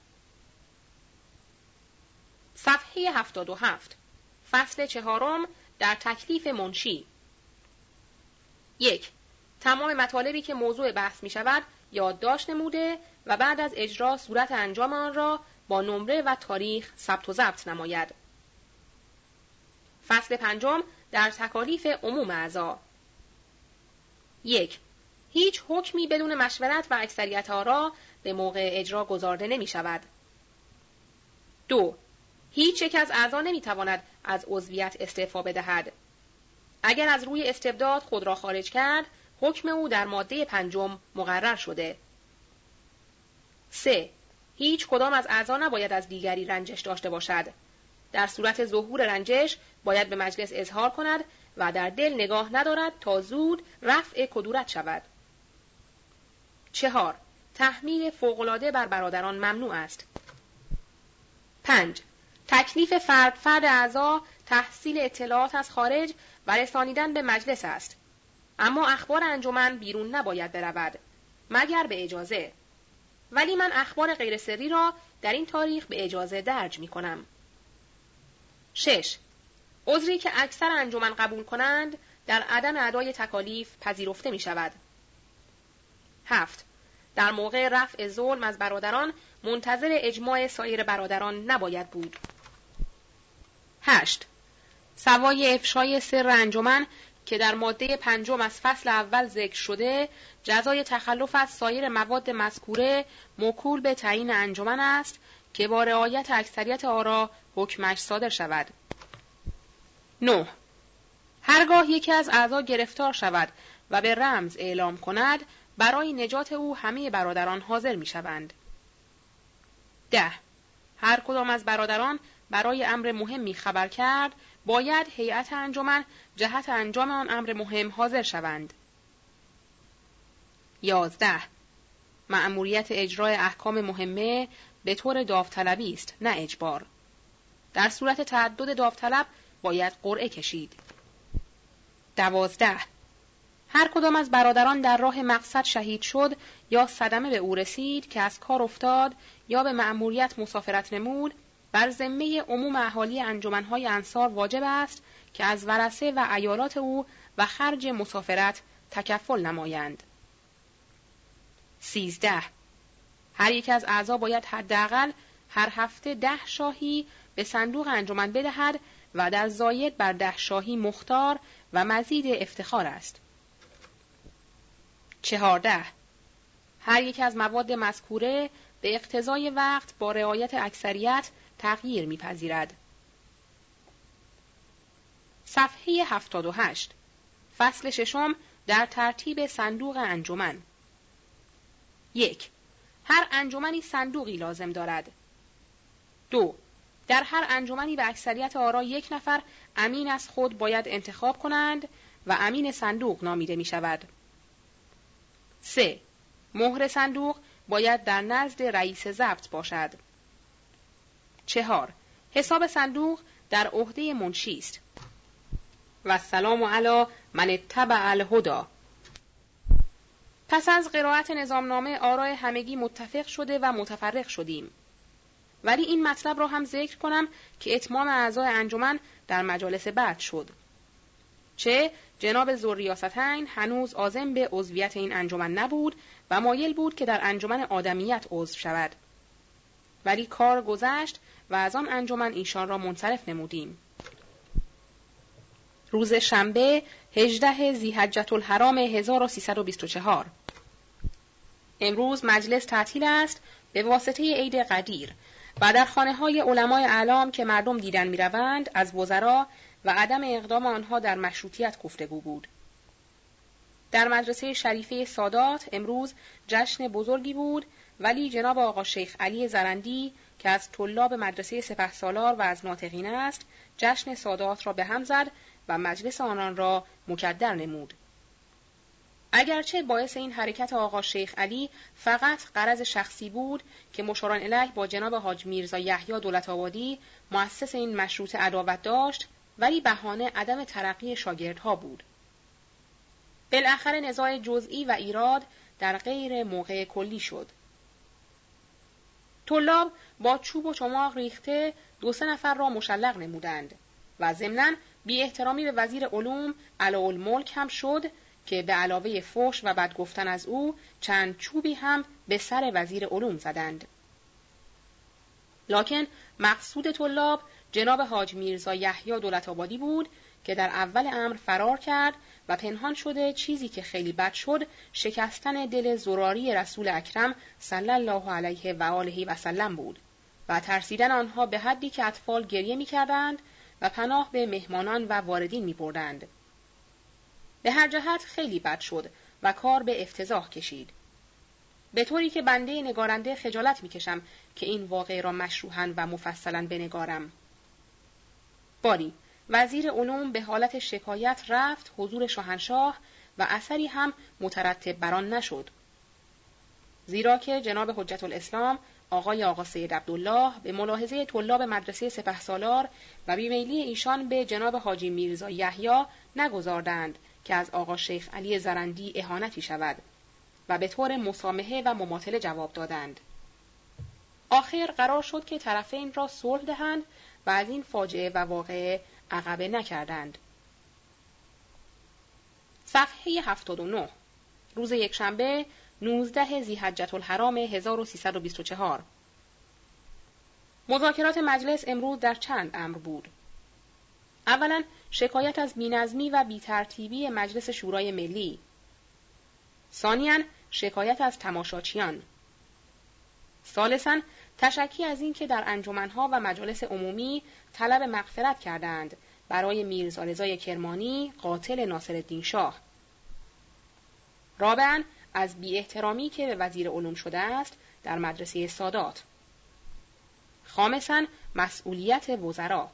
صفحه 77 فصل چهارم در تکلیف منشی یک تمام مطالبی که موضوع بحث می شود یادداشت نموده و بعد از اجرا صورت انجام آن را با نمره و تاریخ ثبت و ضبط نماید. فصل پنجم در تکالیف عموم اعضا یک هیچ حکمی بدون مشورت و اکثریت آرا به موقع اجرا گذارده نمی شود. دو هیچ یک از اعضا نمی تواند از عضویت استعفا بدهد. اگر از روی استبداد خود را خارج کرد، حکم او در ماده پنجم مقرر شده. 3. هیچ کدام از اعضا نباید از دیگری رنجش داشته باشد. در صورت ظهور رنجش باید به مجلس اظهار کند و در دل نگاه ندارد تا زود رفع کدورت شود. چهار تحمیل فوقالعاده بر برادران ممنوع است. 5. تکلیف فرد فرد اعضا تحصیل اطلاعات از خارج و رسانیدن به مجلس است. اما اخبار انجمن بیرون نباید برود مگر به اجازه ولی من اخبار غیر سری را در این تاریخ به اجازه درج می کنم. 6. عذری که اکثر انجمن قبول کنند در عدم ادای تکالیف پذیرفته می شود. 7. در موقع رفع ظلم از برادران منتظر اجماع سایر برادران نباید بود. 8. سوای افشای سر انجمن که در ماده پنجم از فصل اول ذکر شده جزای تخلف از سایر مواد مذکوره موکول به تعیین انجمن است که با رعایت اکثریت آرا حکمش صادر شود. 9. هرگاه یکی از اعضا گرفتار شود و به رمز اعلام کند برای نجات او همه برادران حاضر می شوند. ده. هر کدام از برادران برای امر مهمی خبر کرد باید هیئت انجمن جهت انجام آن امر مهم حاضر شوند. یازده مأموریت اجرای احکام مهمه به طور داوطلبی است نه اجبار. در صورت تعدد داوطلب باید قرعه کشید. دوازده هر کدام از برادران در راه مقصد شهید شد یا صدمه به او رسید که از کار افتاد یا به مأموریت مسافرت نمود بر ذمه عموم اهالی انجمنهای انصار واجب است که از ورسه و ایالات او و خرج مسافرت تکفل نمایند. سیزده هر یک از اعضا باید حداقل هر هفته ده شاهی به صندوق انجمن بدهد و در زاید بر ده شاهی مختار و مزید افتخار است. چهارده هر یک از مواد مذکوره به اقتضای وقت با رعایت اکثریت تغییر میپذیرد. صفحه 78 فصل ششم در ترتیب صندوق انجمن یک هر انجمنی صندوقی لازم دارد. دو در هر انجمنی به اکثریت آرا یک نفر امین از خود باید انتخاب کنند و امین صندوق نامیده می شود. 3. مهر صندوق باید در نزد رئیس ضبط باشد. چهار حساب صندوق در عهده منشی است. و سلام علی من تبع الهدا پس از قرائت نظامنامه آرای همگی متفق شده و متفرق شدیم. ولی این مطلب را هم ذکر کنم که اتمام اعضای انجمن در مجالس بعد شد. چه جناب زوریاستین هنوز آزم به عضویت این انجمن نبود و مایل بود که در انجمن آدمیت عضو شود. ولی کار گذشت و از آن انجمن ایشان را منصرف نمودیم. روز شنبه 18 زیحجت الحرام 1324 امروز مجلس تعطیل است به واسطه عید قدیر و در خانه های علمای اعلام که مردم دیدن می روند از وزرا و عدم اقدام آنها در مشروطیت گفتگو بود. در مدرسه شریفه سادات امروز جشن بزرگی بود ولی جناب آقا شیخ علی زرندی که از طلاب مدرسه سپه سالار و از ناطقین است جشن سادات را به هم زد و مجلس آنان را مکدر نمود. اگرچه باعث این حرکت آقا شیخ علی فقط قرض شخصی بود که مشاران الیه با جناب حاج میرزا یحیی دولت آبادی مؤسس این مشروط عداوت داشت ولی بهانه عدم ترقی شاگردها بود. بالاخره نزاع جزئی و ایراد در غیر موقع کلی شد. طلاب با چوب و چماق ریخته دو سه نفر را مشلق نمودند و ضمناً بی احترامی به وزیر علوم الملک هم شد که به علاوه فوش و بد گفتن از او چند چوبی هم به سر وزیر علوم زدند. لکن مقصود طلاب جناب حاج میرزا یحیی دولت آبادی بود که در اول امر فرار کرد و پنهان شده چیزی که خیلی بد شد شکستن دل زراری رسول اکرم صلی الله علیه و آله و سلم بود و ترسیدن آنها به حدی که اطفال گریه می‌کردند و پناه به مهمانان و واردین می بردند. به هر جهت خیلی بد شد و کار به افتضاح کشید. به طوری که بنده نگارنده خجالت می‌کشم که این واقعه را مشروحا و مفصلا بنگارم. باری وزیر علوم به حالت شکایت رفت حضور شاهنشاه و اثری هم مترتب بران نشد. زیرا که جناب حجت الاسلام آقای آقا سید عبدالله به ملاحظه طلاب مدرسه سپه سالار و بیمیلی ایشان به جناب حاجی میرزا یحیی نگذاردند که از آقا شیخ علی زرندی اهانتی شود و به طور مسامحه و مماطله جواب دادند. آخر قرار شد که طرفین را صلح دهند و از این فاجعه و واقعه عقبه نکردند. صفحه 79 روز یکشنبه 19 زیحجت الحرام 1324 مذاکرات مجلس امروز در چند امر بود. اولا شکایت از بینظمی و بیترتیبی مجلس شورای ملی. ثانیا شکایت از تماشاچیان. ثالثا تشکی از اینکه در انجمنها و مجالس عمومی طلب مغفرت کردند برای میرزا رضای کرمانی قاتل ناصرالدین شاه. رابعا از بی احترامی که به وزیر علوم شده است در مدرسه سادات. خامسا مسئولیت وزرا.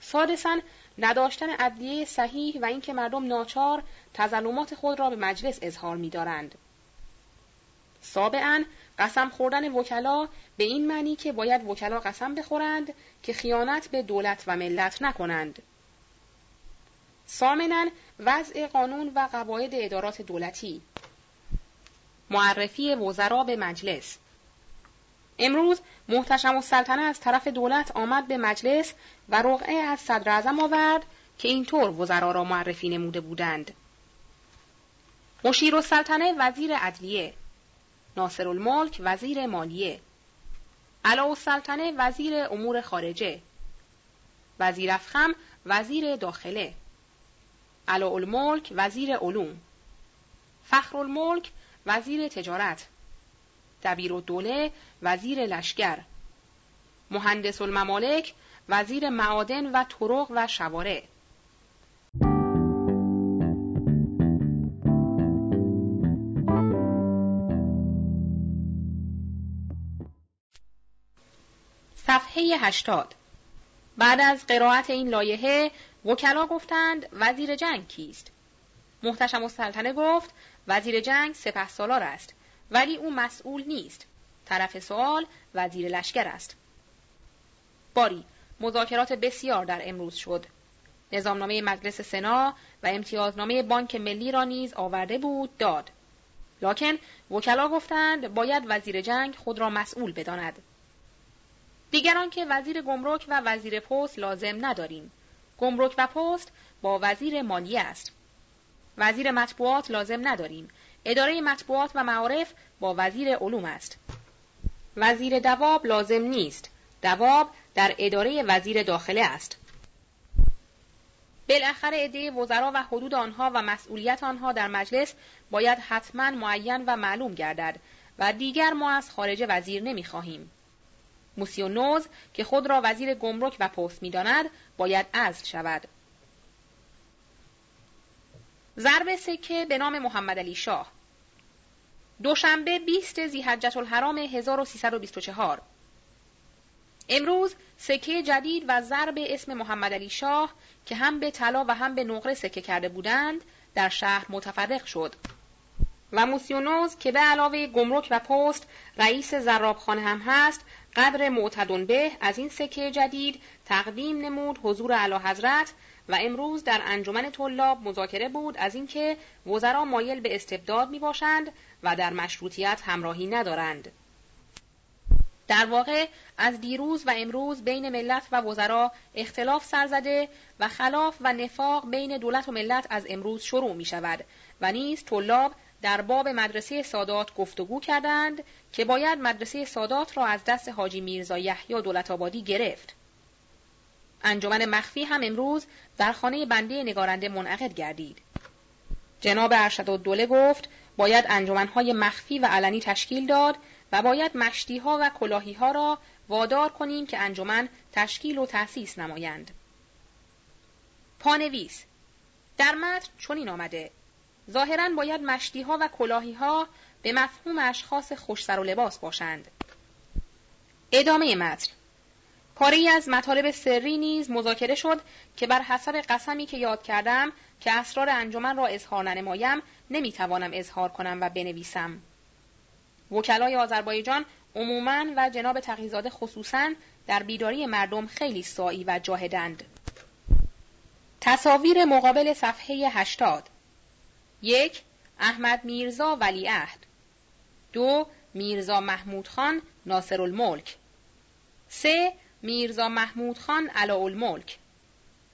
سادسا نداشتن عدلیه صحیح و اینکه مردم ناچار تظلمات خود را به مجلس اظهار می‌دارند. سابعا قسم خوردن وکلا به این معنی که باید وکلا قسم بخورند که خیانت به دولت و ملت نکنند. سامنن وضع قانون و قواعد ادارات دولتی. معرفی وزرا به مجلس. امروز محتشم السلطنه از طرف دولت آمد به مجلس و رقعه از صدر آورد که اینطور وزرا را معرفی نموده بودند. مشیر السلطنه وزیر عدلیه ناصر الملک وزیر مالیه. علا السلطنه وزیر امور خارجه. وزیر افخم وزیر داخله. علا الملک وزیر علوم. فخر الملک وزیر تجارت. دبیر الدوله وزیر لشکر. مهندس الممالک وزیر معادن و طرق و شوارع. صفحه 80 بعد از قرائت این لایحه وکلا گفتند وزیر جنگ کیست؟ محتشم السلطنه گفت وزیر جنگ سپه سالار است ولی او مسئول نیست. طرف سوال وزیر لشکر است. باری مذاکرات بسیار در امروز شد. نظامنامه مجلس سنا و امتیازنامه بانک ملی را نیز آورده بود داد. لکن وکلا گفتند باید وزیر جنگ خود را مسئول بداند. دیگران که وزیر گمرک و وزیر پست لازم نداریم. گمرک و پست با وزیر مالیه است. وزیر مطبوعات لازم نداریم. اداره مطبوعات و معارف با وزیر علوم است. وزیر دواب لازم نیست. دواب در اداره وزیر داخله است. بالاخره عده وزرا و حدود آنها و مسئولیت آنها در مجلس باید حتما معین و معلوم گردد و دیگر ما از خارج وزیر نمی‌خواهیم. موسیونوز که خود را وزیر گمرک و پست می‌داند باید عزل شود. ضرب سکه به نام محمد علی شاه. دوشنبه 20 زیحجت الحرام 1324 امروز سکه جدید و ضرب اسم محمد علی شاه که هم به طلا و هم به نقره سکه کرده بودند در شهر متفرق شد. و موسیونوز که به علاوه گمرک و پست رئیس زرابخانه هم هست قدر معتدون به از این سکه جدید تقدیم نمود حضور اعلی حضرت و امروز در انجمن طلاب مذاکره بود از اینکه وزرا مایل به استبداد می باشند و در مشروطیت همراهی ندارند. در واقع از دیروز و امروز بین ملت و وزرا اختلاف سر زده و خلاف و نفاق بین دولت و ملت از امروز شروع می شود و نیز طلاب در باب مدرسه سادات گفتگو کردند که باید مدرسه سادات را از دست حاجی میرزا یحیی دولت آبادی گرفت. انجمن مخفی هم امروز در خانه بنده نگارنده منعقد گردید. جناب ارشد دوله گفت باید انجمنهای مخفی و علنی تشکیل داد و باید مشتی ها و کلاهی ها را وادار کنیم که انجمن تشکیل و تأسیس نمایند. پانویس در متن چنین آمده ظاهرا باید مشتی ها و کلاهی ها به مفهوم اشخاص خوشسر و لباس باشند. ادامه متن پاره از مطالب سری نیز مذاکره شد که بر حسب قسمی که یاد کردم که اسرار انجمن را اظهار ننمایم نمی‌توانم اظهار کنم و بنویسم. وکلای آذربایجان عموماً و جناب تقیزاده خصوصاً در بیداری مردم خیلی سایی و جاهدند. تصاویر مقابل صفحه 80 یک احمد میرزا ولیعهد. دو میرزا محمود خان ناصر الملک سه میرزا محمود خان الملک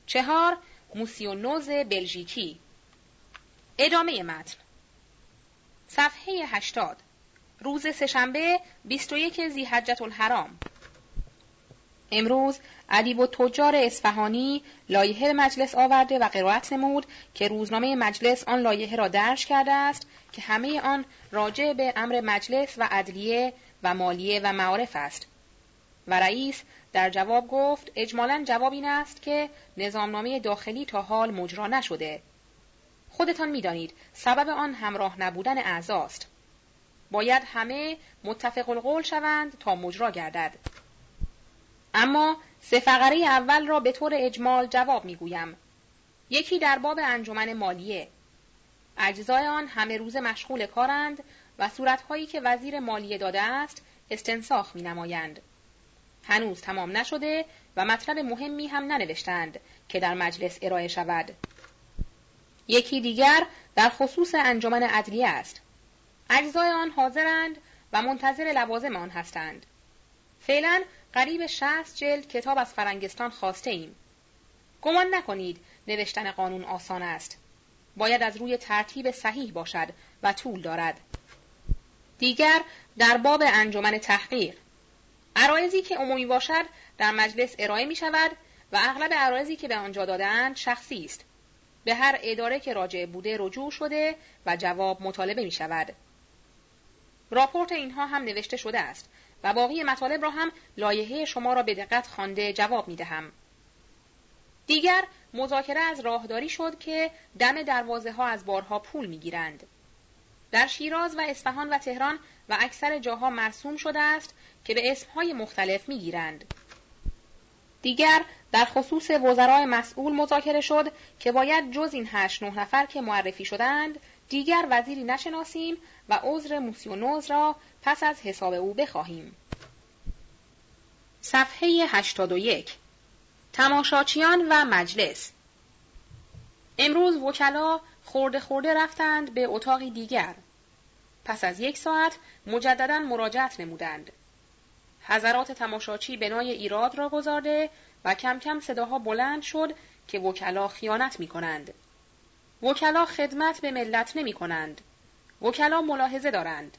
چهار موسیونوز بلژیکی. ادامه متن. صفحه 80 روز سهشنبه 21 زیحجت الحرام. امروز ادیب و تجار اصفهانی لایحه مجلس آورده و قرائت نمود که روزنامه مجلس آن لایحه را درش کرده است که همه آن راجع به امر مجلس و عدلیه و مالیه و معارف است. و رئیس در جواب گفت اجمالا جواب این است که نظامنامه داخلی تا حال مجرا نشده. خودتان می‌دانید سبب آن همراه نبودن اعضاست. باید همه متفق القول شوند تا مجرا گردد. اما سه فقره اول را به طور اجمال جواب می‌گویم یکی در باب انجمن مالیه اجزای آن همه روز مشغول کارند و صورتهایی که وزیر مالیه داده است استنساخ می نمایند. هنوز تمام نشده و مطلب مهمی هم ننوشتند که در مجلس ارائه شود. یکی دیگر در خصوص انجمن عدلیه است. اجزای آن حاضرند و منتظر لوازم آن هستند. فعلا قریب شهست جلد کتاب از فرنگستان خواسته ایم. گمان نکنید نوشتن قانون آسان است. باید از روی ترتیب صحیح باشد و طول دارد. دیگر در باب انجمن تحقیق عرایزی که عمومی باشد در مجلس ارائه می شود و اغلب عرایزی که به آنجا دادهاند شخصی است. به هر اداره که راجع بوده رجوع شده و جواب مطالبه می شود. راپورت اینها هم نوشته شده است و باقی مطالب را هم لایحه شما را به دقت خوانده جواب می دهم. دیگر مذاکره از راهداری شد که دم دروازه ها از بارها پول می گیرند. در شیراز و اصفهان و تهران و اکثر جاها مرسوم شده است که به اسمهای مختلف می گیرند. دیگر در خصوص وزرای مسئول مذاکره شد که باید جز این هشت نه نفر که معرفی شدند دیگر وزیری نشناسیم و عذر موسیونوز را پس از حساب او بخواهیم. صفحه 81 تماشاچیان و مجلس امروز وکلا خورده خورده رفتند به اتاقی دیگر. پس از یک ساعت مجددا مراجعت نمودند. حضرات تماشاچی بنای ایراد را گذارده و کم کم صداها بلند شد که وکلا خیانت می کنند. وکلا خدمت به ملت نمی کنند. وکلا ملاحظه دارند.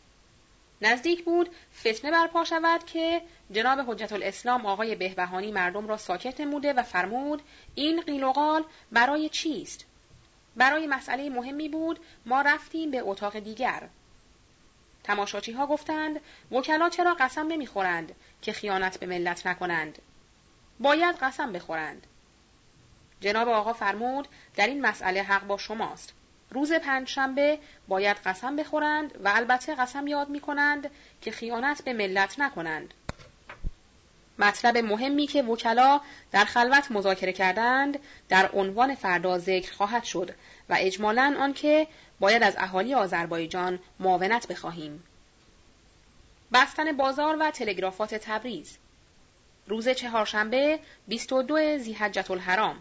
نزدیک بود فتنه برپا شود که جناب حجت الاسلام آقای بهبهانی مردم را ساکت نموده و فرمود این قیل و قال برای چیست؟ برای مسئله مهمی بود ما رفتیم به اتاق دیگر. تماشاچی ها گفتند وکلا چرا قسم نمی‌خورند که خیانت به ملت نکنند؟ باید قسم بخورند. جناب آقا فرمود در این مسئله حق با شماست. روز پنجشنبه باید قسم بخورند و البته قسم یاد می کنند که خیانت به ملت نکنند. مطلب مهمی که وکلا در خلوت مذاکره کردند در عنوان فردا ذکر خواهد شد و اجمالا آنکه باید از اهالی آذربایجان معاونت بخواهیم. بستن بازار و تلگرافات تبریز روز چهارشنبه 22 زیحجت الحرام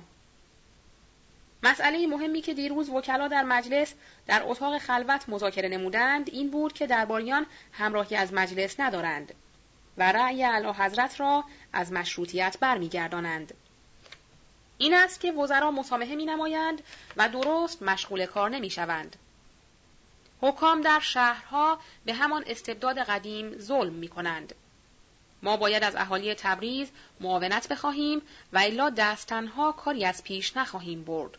مسئله مهمی که دیروز وکلا در مجلس در اتاق خلوت مذاکره نمودند این بود که درباریان همراهی از مجلس ندارند و رأی اعلی حضرت را از مشروطیت برمیگردانند. این است که وزرا مسامحه می نمایند و درست مشغول کار نمی شوند. حکام در شهرها به همان استبداد قدیم ظلم می کنند. ما باید از اهالی تبریز معاونت بخواهیم و الا دستنها کاری از پیش نخواهیم برد.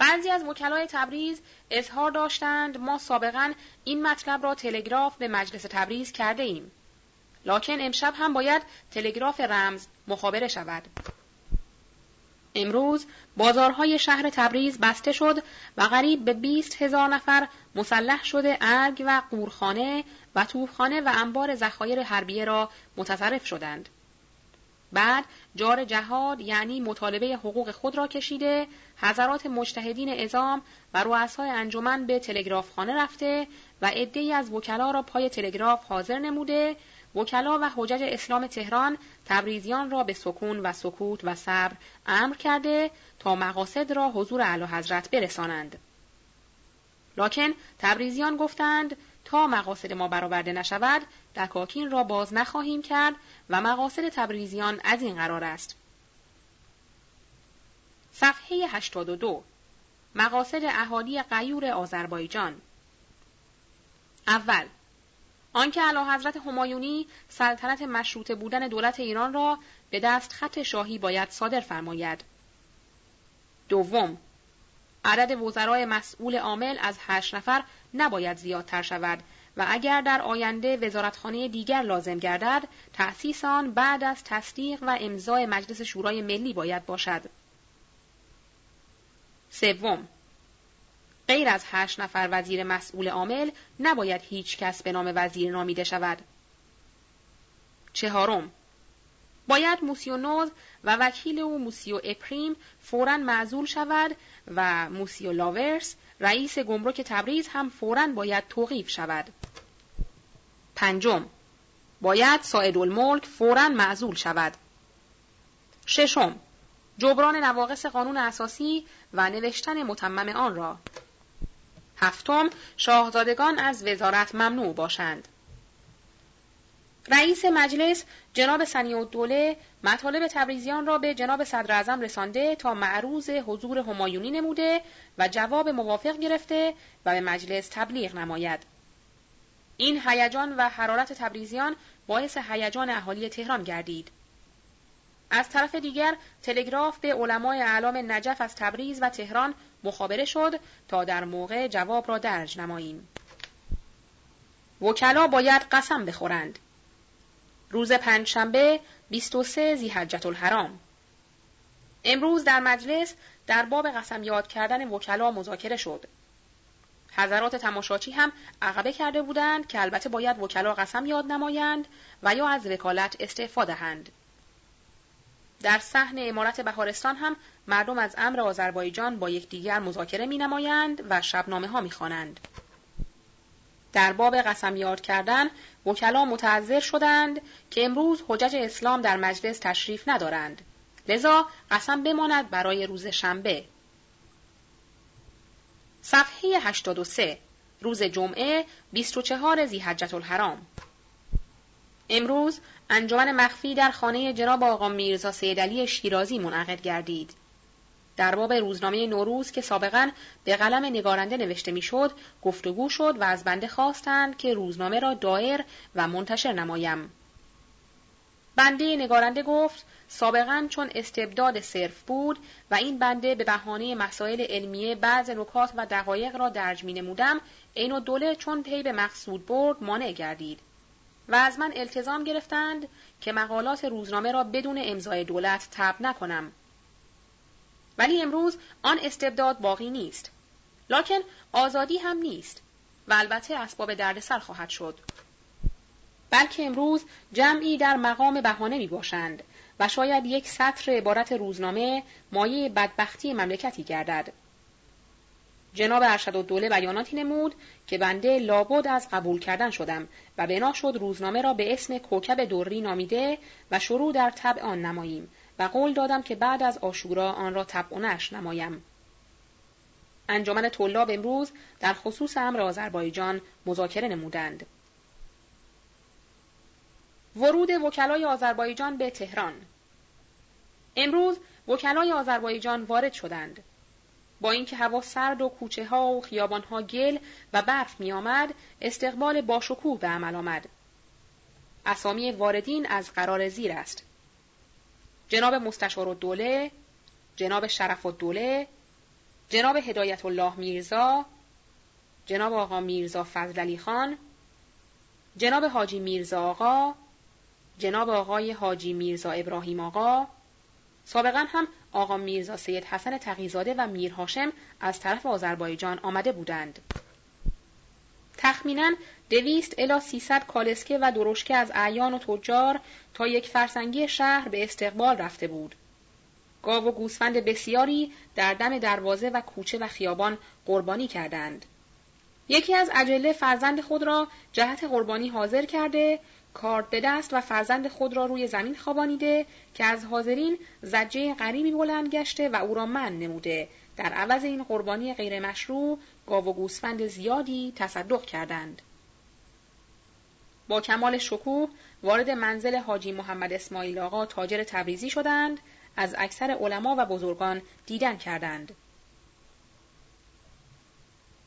بعضی از وکلای تبریز اظهار داشتند ما سابقا این مطلب را تلگراف به مجلس تبریز کرده ایم. لکن امشب هم باید تلگراف رمز مخابره شود. امروز بازارهای شهر تبریز بسته شد و قریب به 20 هزار نفر مسلح شده ارگ و قورخانه و توفخانه و انبار ذخایر حربیه را متصرف شدند. بعد جار جهاد یعنی مطالبه حقوق خود را کشیده حضرات مجتهدین ازام و رؤسای انجمن به تلگرافخانه رفته و عدهای از وکلا را پای تلگراف حاضر نموده وکلا و حجج اسلام تهران تبریزیان را به سکون و سکوت و صبر امر کرده تا مقاصد را حضور اعلی حضرت برسانند. لکن تبریزیان گفتند تا مقاصد ما برآورده نشود دکاکین را باز نخواهیم کرد و مقاصد تبریزیان از این قرار است. صفحه 82 مقاصد اهالی قیور آذربایجان اول آنکه اعلی حضرت همایونی سلطنت مشروطه بودن دولت ایران را به دست خط شاهی باید صادر فرماید. دوم عدد وزرای مسئول عامل از هشت نفر نباید زیادتر شود و اگر در آینده وزارتخانه دیگر لازم گردد تأسیس آن بعد از تصدیق و امضای مجلس شورای ملی باید باشد. سوم غیر از هشت نفر وزیر مسئول عامل نباید هیچ کس به نام وزیر نامیده شود. چهارم باید موسیو و وکیل او موسیو اپریم فورا معزول شود و موسیو لاورس رئیس گمرک تبریز هم فورا باید توقیف شود. پنجم باید ساعد الملک فورا معزول شود. ششم جبران نواقص قانون اساسی و نوشتن متمم آن را هفتم شاهزادگان از وزارت ممنوع باشند رئیس مجلس جناب سنی دوله مطالب تبریزیان را به جناب صدر اعظم رسانده تا معروض حضور همایونی نموده و جواب موافق گرفته و به مجلس تبلیغ نماید. این هیجان و حرارت تبریزیان باعث هیجان اهالی تهران گردید. از طرف دیگر تلگراف به علمای اعلام نجف از تبریز و تهران مخابره شد تا در موقع جواب را درج نماییم. وکلا باید قسم بخورند. روز پنجشنبه 23 زیحجت الحرام امروز در مجلس در باب قسم یاد کردن وکلا مذاکره شد. حضرات تماشاچی هم عقبه کرده بودند که البته باید وکلا قسم یاد نمایند و یا از وکالت استعفا دهند. در صحن امارت بهارستان هم مردم از امر آذربایجان با یکدیگر مذاکره می نمایند و شبنامه ها می خوانند. در باب قسم یاد کردن وکلا متعذر شدند که امروز حجج اسلام در مجلس تشریف ندارند. لذا قسم بماند برای روز شنبه. صفحه 83 روز جمعه 24 زیحجت الحرام امروز انجمن مخفی در خانه جناب آقا میرزا سیدعلی شیرازی منعقد گردید. در باب روزنامه نوروز که سابقا به قلم نگارنده نوشته می‌شد گفتگو شد و از بنده خواستند که روزنامه را دایر و منتشر نمایم. بنده نگارنده گفت سابقا چون استبداد صرف بود و این بنده به بهانه مسائل علمیه بعض نکات و دقایق را درج می نمودم این و دوله چون پی به مقصود برد مانع گردید. و از من التزام گرفتند که مقالات روزنامه را بدون امضای دولت تب نکنم. ولی امروز آن استبداد باقی نیست. لکن آزادی هم نیست و البته اسباب دردسر خواهد شد. بلکه امروز جمعی در مقام بهانه می باشند و شاید یک سطر عبارت روزنامه مایه بدبختی مملکتی گردد. جناب ارشد و دوله بیاناتی نمود که بنده لابد از قبول کردن شدم و بنا شد روزنامه را به اسم کوکب دوری نامیده و شروع در طبع آن نماییم و قول دادم که بعد از آشورا آن را طبع و نمایم. انجمن طلاب امروز در خصوص امر آذربایجان مذاکره نمودند. ورود وکلای آذربایجان به تهران امروز وکلای آذربایجان وارد شدند. با اینکه هوا سرد و کوچه ها و خیابان ها گل و برف می آمد، استقبال باشکوه به عمل آمد. اسامی واردین از قرار زیر است. جناب مستشار دوله، جناب شرف دوله، جناب هدایت الله میرزا، جناب آقا میرزا فضل خان، جناب حاجی میرزا آقا، جناب آقای حاجی میرزا ابراهیم آقا، سابقا هم آقا میرزا سید حسن تقیزاده و میر هاشم از طرف آذربایجان آمده بودند. تخمینا دویست الا سیصد کالسکه و درشکه از اعیان و تجار تا یک فرسنگی شهر به استقبال رفته بود. گاو و گوسفند بسیاری در دم دروازه و کوچه و خیابان قربانی کردند. یکی از عجله فرزند خود را جهت قربانی حاضر کرده کارد به دست و فرزند خود را روی زمین خوابانیده که از حاضرین زجه غریبی بلند گشته و او را من نموده در عوض این قربانی غیر مشروع گاو و گوسفند زیادی تصدق کردند. با کمال شکوه وارد منزل حاجی محمد اسماعیل آقا تاجر تبریزی شدند از اکثر علما و بزرگان دیدن کردند.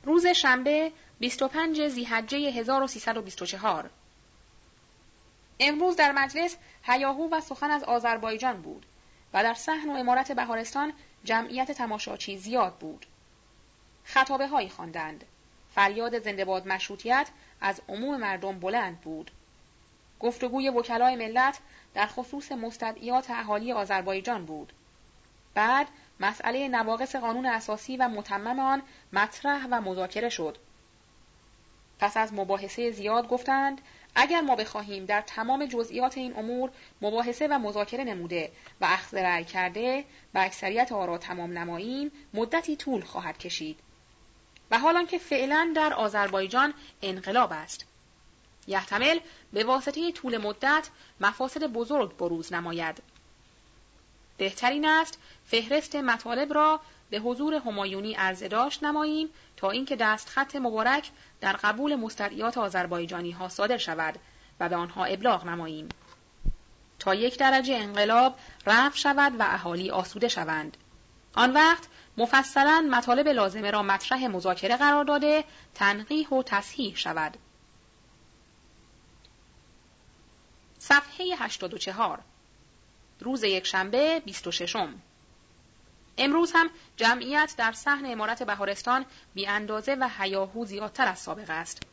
روز شنبه 25 زیحجه 1324 امروز در مجلس هیاهو و سخن از آذربایجان بود و در صحن و امارت بهارستان جمعیت تماشاچی زیاد بود. خطابه هایی خواندند. فریاد زندهباد مشروطیت از عموم مردم بلند بود. گفتگوی وکلای ملت در خصوص مستدعیات اهالی آذربایجان بود. بعد مسئله نواقص قانون اساسی و متمم آن مطرح و مذاکره شد. پس از مباحثه زیاد گفتند اگر ما بخواهیم در تمام جزئیات این امور مباحثه و مذاکره نموده و اخذ رأی کرده و اکثریت آرا تمام نماییم مدتی طول خواهد کشید. و حالان که فعلا در آذربایجان انقلاب است. یحتمل به واسطه طول مدت مفاسد بزرگ بروز نماید. بهترین است فهرست مطالب را به حضور همایونی عرضه داشت نماییم تا اینکه دستخط مبارک در قبول مستدعیات آذربایجانی ها صادر شود و به آنها ابلاغ نماییم. تا یک درجه انقلاب رفع شود و اهالی آسوده شوند. آن وقت مفصلا مطالب لازمه را مطرح مذاکره قرار داده تنقیح و تصحیح شود. صفحه 84 روز یک شنبه 26 امروز هم جمعیت در صحن امارت بهارستان بی اندازه و حیاهو زیادتر از سابق است.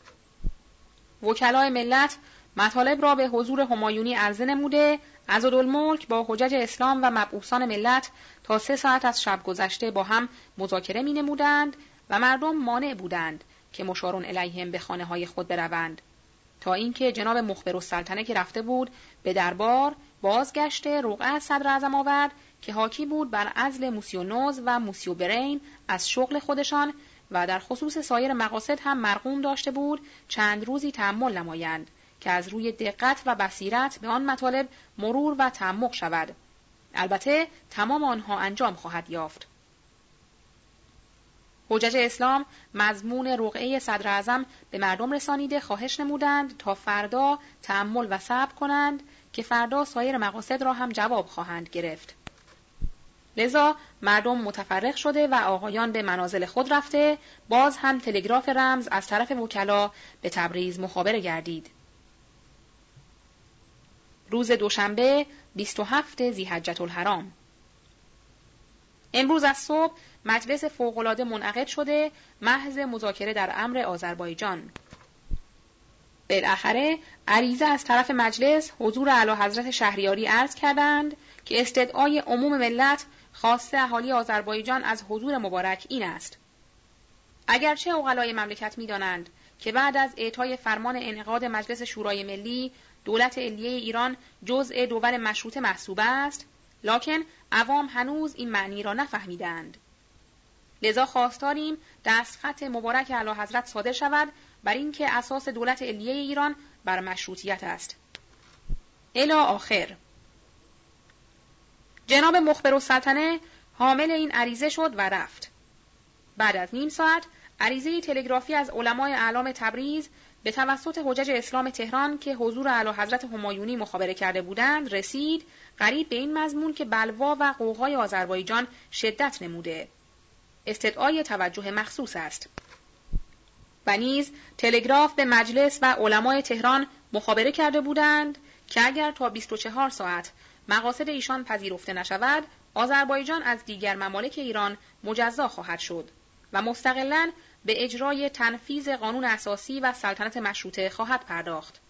وکلای ملت مطالب را به حضور همایونی عرضه نموده عزادالملک با حجج اسلام و مبعوثان ملت تا سه ساعت از شب گذشته با هم مذاکره می نمودند و مردم مانع بودند که مشارون علیهم به خانه های خود بروند تا اینکه جناب مخبر السلطنه که رفته بود به دربار بازگشته رقعه از صدر اعظم آورد که حاکی بود بر عزل موسیو نوز و موسیو برین از شغل خودشان و در خصوص سایر مقاصد هم مرقوم داشته بود چند روزی تحمل نمایند که از روی دقت و بصیرت به آن مطالب مرور و تعمق شود البته تمام آنها انجام خواهد یافت حجج اسلام مضمون رقعه صدر اعظم به مردم رسانیده خواهش نمودند تا فردا تحمل و صبر کنند که فردا سایر مقاصد را هم جواب خواهند گرفت. لذا مردم متفرق شده و آقایان به منازل خود رفته باز هم تلگراف رمز از طرف وکلا به تبریز مخابره گردید. روز دوشنبه 27 زیحجت الحرام امروز از صبح مجلس فوقالعاده منعقد شده محض مذاکره در امر آذربایجان بالاخره عریضه از طرف مجلس حضور اعلی حضرت شهریاری عرض کردند که استدعای عموم ملت خواسته اهالی آذربایجان از حضور مبارک این است. اگرچه اوغلای مملکت می‌دانند که بعد از اعطای فرمان انعقاد مجلس شورای ملی دولت علیه ایران جزء دول مشروط محسوب است لکن عوام هنوز این معنی را نفهمیدند. لذا خواستاریم دستخط مبارک اعلی حضرت صادر شود بر اینکه اساس دولت علیه ایران بر مشروطیت است. الا آخر. جناب مخبر السلطنه حامل این عریضه شد و رفت. بعد از نیم ساعت عریضه تلگرافی از علمای اعلام تبریز به توسط حجج اسلام تهران که حضور اعلی حضرت همایونی مخابره کرده بودند رسید قریب به این مضمون که بلوا و قوقای آذربایجان شدت نموده. استدعای توجه مخصوص است. و نیز تلگراف به مجلس و علمای تهران مخابره کرده بودند که اگر تا 24 ساعت مقاصد ایشان پذیرفته نشود آذربایجان از دیگر ممالک ایران مجزا خواهد شد و مستقلا به اجرای تنفیز قانون اساسی و سلطنت مشروطه خواهد پرداخت.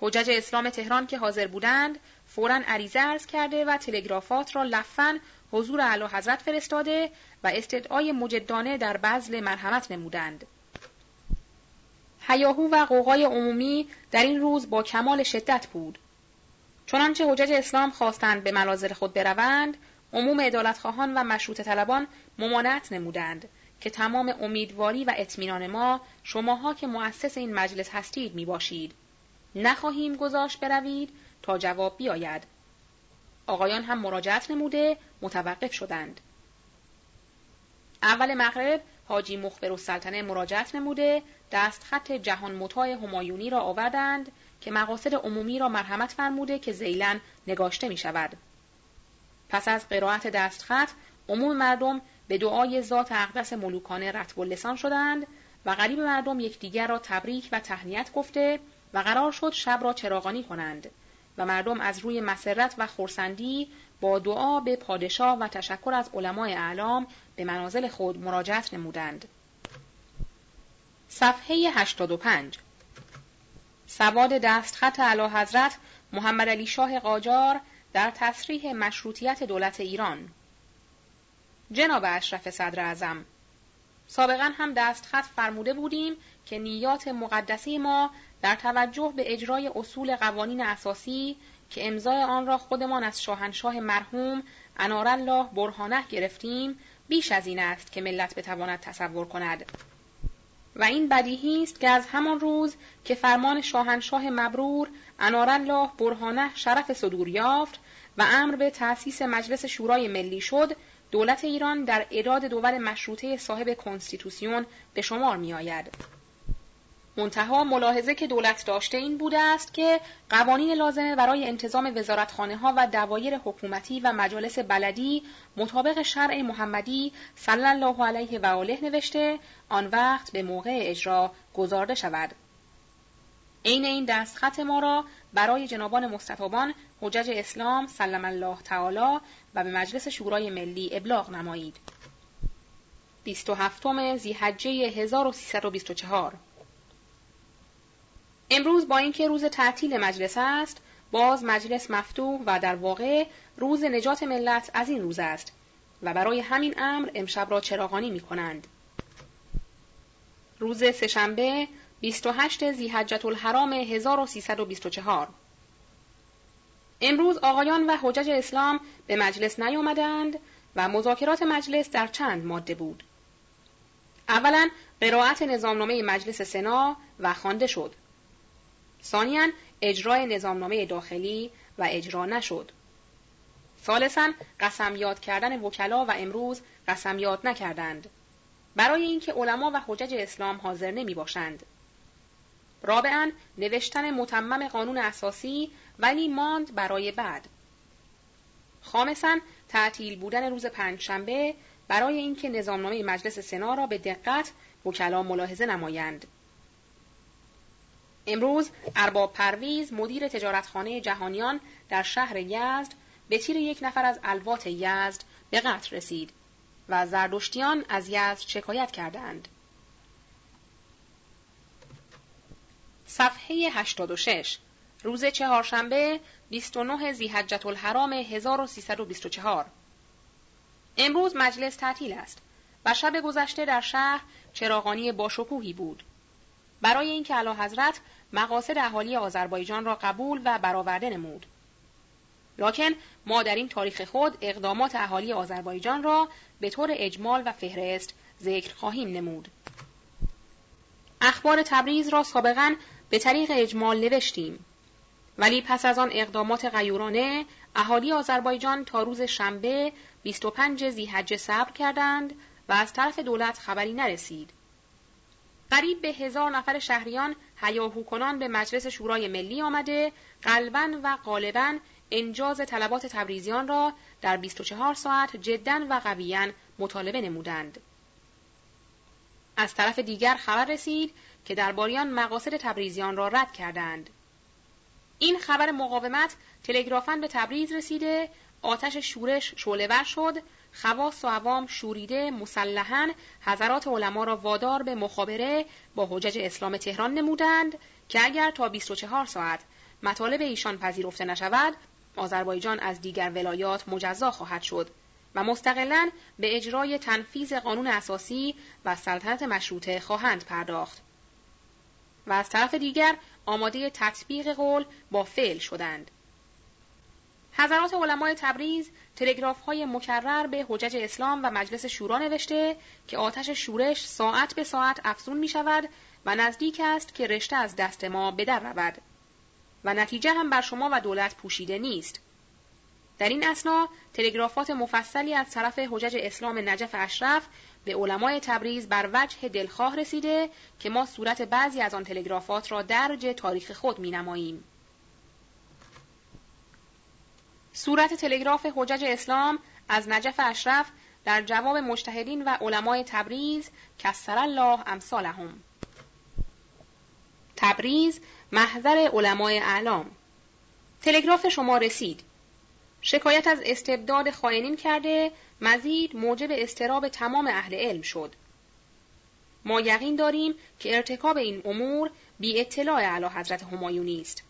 حجج اسلام تهران که حاضر بودند فورا عریضه ارز کرده و تلگرافات را لفن حضور اعلی حضرت فرستاده و استدعای مجدانه در بذل مرحمت نمودند. هیاهو و قوقای عمومی در این روز با کمال شدت بود. چنانچه حجج اسلام خواستند به مناظر خود بروند، عموم عدالتخواهان و مشروط طلبان ممانعت نمودند که تمام امیدواری و اطمینان ما شماها که مؤسس این مجلس هستید می باشید. نخواهیم گذاشت بروید تا جواب بیاید. آقایان هم مراجعت نموده متوقف شدند. اول مغرب حاجی مخبر السلطنه مراجعت نموده دستخط جهان مطاع همایونی را آوردند که مقاصد عمومی را مرحمت فرموده که زیلن نگاشته می شود. پس از قرائت دستخط عموم مردم به دعای ذات اقدس ملوکانه رتب لسان شدند و غریب مردم یکدیگر را تبریک و تهنیت گفته و قرار شد شب را چراغانی کنند و مردم از روی مسرت و خورسندی با دعا به پادشاه و تشکر از علمای اعلام به منازل خود مراجعت نمودند. صفحه 85 سواد دستخط علا حضرت محمد علی شاه قاجار در تصریح مشروطیت دولت ایران. جناب اشرف صدر اعظم سابقا هم دستخط فرموده بودیم که نیات مقدسی ما در توجه به اجرای اصول قوانین اساسی که امضای آن را خودمان از شاهنشاه مرحوم انارالله برهانه گرفتیم بیش از این است که ملت بتواند تصور کند. و این بدیهی است که از همان روز که فرمان شاهنشاه مبرور انارالله برهانه شرف صدور یافت و امر به تأسیس مجلس شورای ملی شد دولت ایران در اداد دول مشروطه صاحب کنستیتوسیون به شمار می آید. منتها ملاحظه که دولت داشته این بوده است که قوانین لازمه برای انتظام وزارتخانه ها و دوایر حکومتی و مجالس بلدی مطابق شرع محمدی صلی الله علیه و آله نوشته آن وقت به موقع اجرا گذارده شود. عین این دستخط ما را برای جنابان مستطابان حجج اسلام سلم الله تعالی و به مجلس شورای ملی ابلاغ نمایید. 27 زیحجه 1324 امروز با اینکه روز تعطیل مجلس است باز مجلس مفتوح و در واقع روز نجات ملت از این روز است و برای همین امر امشب را چراغانی می کنند. روز سهشنبه 28 زیحجت الحرام 1324 امروز آقایان و حجج اسلام به مجلس نیامدند و مذاکرات مجلس در چند ماده بود. اولا قرائت نظامنامه مجلس سنا و خوانده شد. ثانیا اجرای نظامنامه داخلی و اجرا نشد. ثالثا قسم یاد کردن وکلا و امروز قسم یاد نکردند. برای اینکه علما و حجج اسلام حاضر نمی باشند. رابعا نوشتن متمم قانون اساسی ولی ماند برای بعد. خامسا تعطیل بودن روز پنجشنبه برای اینکه نظامنامه مجلس سنا را به دقت وکلا ملاحظه نمایند. امروز ارباب پرویز مدیر تجارتخانه جهانیان در شهر یزد به تیر یک نفر از الوات یزد به قتل رسید و زردشتیان از یزد شکایت کردند. صفحه 86 روز چهارشنبه 29 زیحجت الحرام 1324 امروز مجلس تعطیل است و شب گذشته در شهر چراغانی باشکوهی بود. برای اینکه اعلی حضرت مقاصد اهالی آذربایجان را قبول و برآورده نمود. لکن ما در این تاریخ خود اقدامات اهالی آذربایجان را به طور اجمال و فهرست ذکر خواهیم نمود. اخبار تبریز را سابقا به طریق اجمال نوشتیم. ولی پس از آن اقدامات غیورانه اهالی آذربایجان تا روز شنبه 25 زیحجه صبر کردند و از طرف دولت خبری نرسید. قریب به هزار نفر شهریان هیاهو کنان به مجلس شورای ملی آمده قلبا و غالبا انجاز طلبات تبریزیان را در 24 ساعت جدا و قویا مطالبه نمودند. از طرف دیگر خبر رسید که درباریان مقاصد تبریزیان را رد کردند. این خبر مقاومت تلگرافن به تبریز رسیده آتش شورش شعلهور شد خواص و عوام شوریده مسلحن حضرات علما را وادار به مخابره با حجج اسلام تهران نمودند که اگر تا 24 ساعت مطالب ایشان پذیرفته نشود آذربایجان از دیگر ولایات مجزا خواهد شد و مستقلا به اجرای تنفیز قانون اساسی و سلطنت مشروطه خواهند پرداخت. و از طرف دیگر آماده تطبیق قول با فعل شدند. حضرات علمای تبریز تلگراف های مکرر به حجج اسلام و مجلس شورا نوشته که آتش شورش ساعت به ساعت افزون می شود و نزدیک است که رشته از دست ما به در رود و نتیجه هم بر شما و دولت پوشیده نیست. در این اسنا تلگرافات مفصلی از طرف حجج اسلام نجف اشرف به علمای تبریز بر وجه دلخواه رسیده که ما صورت بعضی از آن تلگرافات را درج تاریخ خود می نماییم. صورت تلگراف حجج اسلام از نجف اشرف در جواب مجتهدین و علمای تبریز کسر الله امثالهم. تبریز محضر علمای اعلام. تلگراف شما رسید. شکایت از استبداد خائنین کرده مزید موجب استراب تمام اهل علم شد. ما یقین داریم که ارتکاب این امور بی اطلاع اعلی حضرت همایونی است.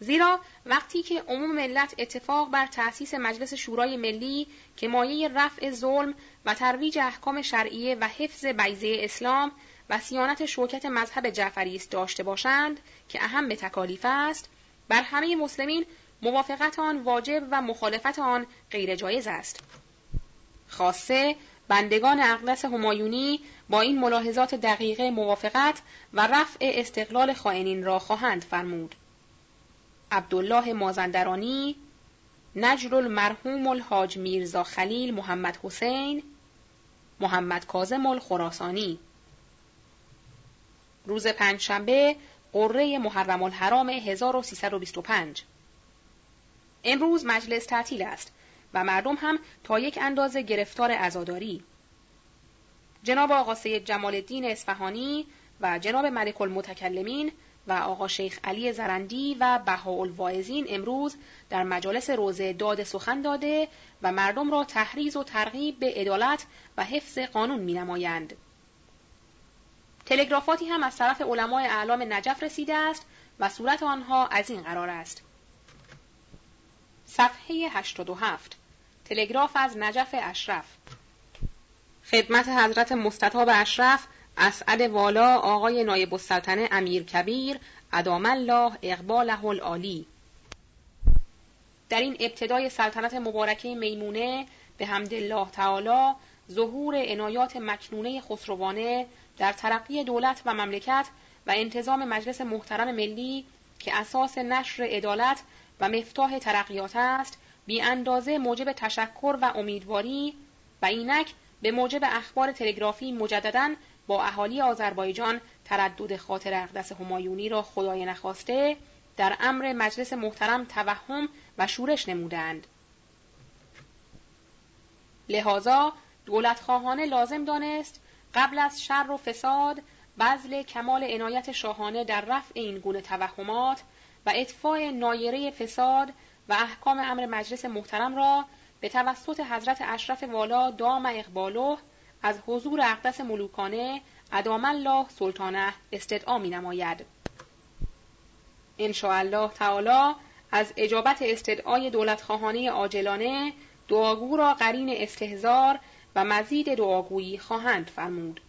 زیرا وقتی که عموم ملت اتفاق بر تأسیس مجلس شورای ملی که مایه رفع ظلم و ترویج احکام شرعیه و حفظ بیزه اسلام و سیانت شوکت مذهب جعفری است داشته باشند که اهم به تکالیف است بر همه مسلمین موافقت آن واجب و مخالفت آن غیر جایز است. خاصه بندگان اقدس همایونی با این ملاحظات دقیقه موافقت و رفع استقلال خائنین را خواهند فرمود. عبدالله مازندرانی نجل المرحوم الحاج میرزا خلیل محمد حسین محمد کازم الخراسانی. روز پنجشنبه قره محرم الحرام 1325 امروز مجلس تعطیل است و مردم هم تا یک اندازه گرفتار عزاداری. جناب آقا سید جمال الدین اصفهانی و جناب ملک المتکلمین و آقا شیخ علی زرندی و بهاءالواعظین امروز در مجالس روزه داد سخن داده و مردم را تحریز و ترغیب به عدالت و حفظ قانون می نمایند. تلگرافاتی هم از طرف علمای اعلام نجف رسیده است و صورت آنها از این قرار است. صفحه 87 تلگراف از نجف اشرف خدمت حضرت مستطاب اشرف اسعد والا آقای نایب السلطنه امیر کبیر ادام الله اقباله العالی. در این ابتدای سلطنت مبارکه میمونه به حمد الله تعالی ظهور عنایات مکنونه خسروانه در ترقی دولت و مملکت و انتظام مجلس محترم ملی که اساس نشر عدالت و مفتاح ترقیات است بی اندازه موجب تشکر و امیدواری و اینک به موجب اخبار تلگرافی مجددا با اهالی آذربایجان تردد خاطر اقدس همایونی را خدای نخواسته در امر مجلس محترم توهم و شورش نمودند. لذا دولت خواهانه لازم دانست قبل از شر و فساد بذل کمال عنایت شاهانه در رفع این گونه توهمات و اطفاع نایره فساد و احکام امر مجلس محترم را به توسط حضرت اشرف والا دام اقباله از حضور اقدس ملوکانه ادام الله سلطانه استدعا می نماید. الله تعالی از اجابت استدعای دولت خواهانه عاجلانه دعاگو را قرین استهزار و مزید دعاگویی خواهند فرمود.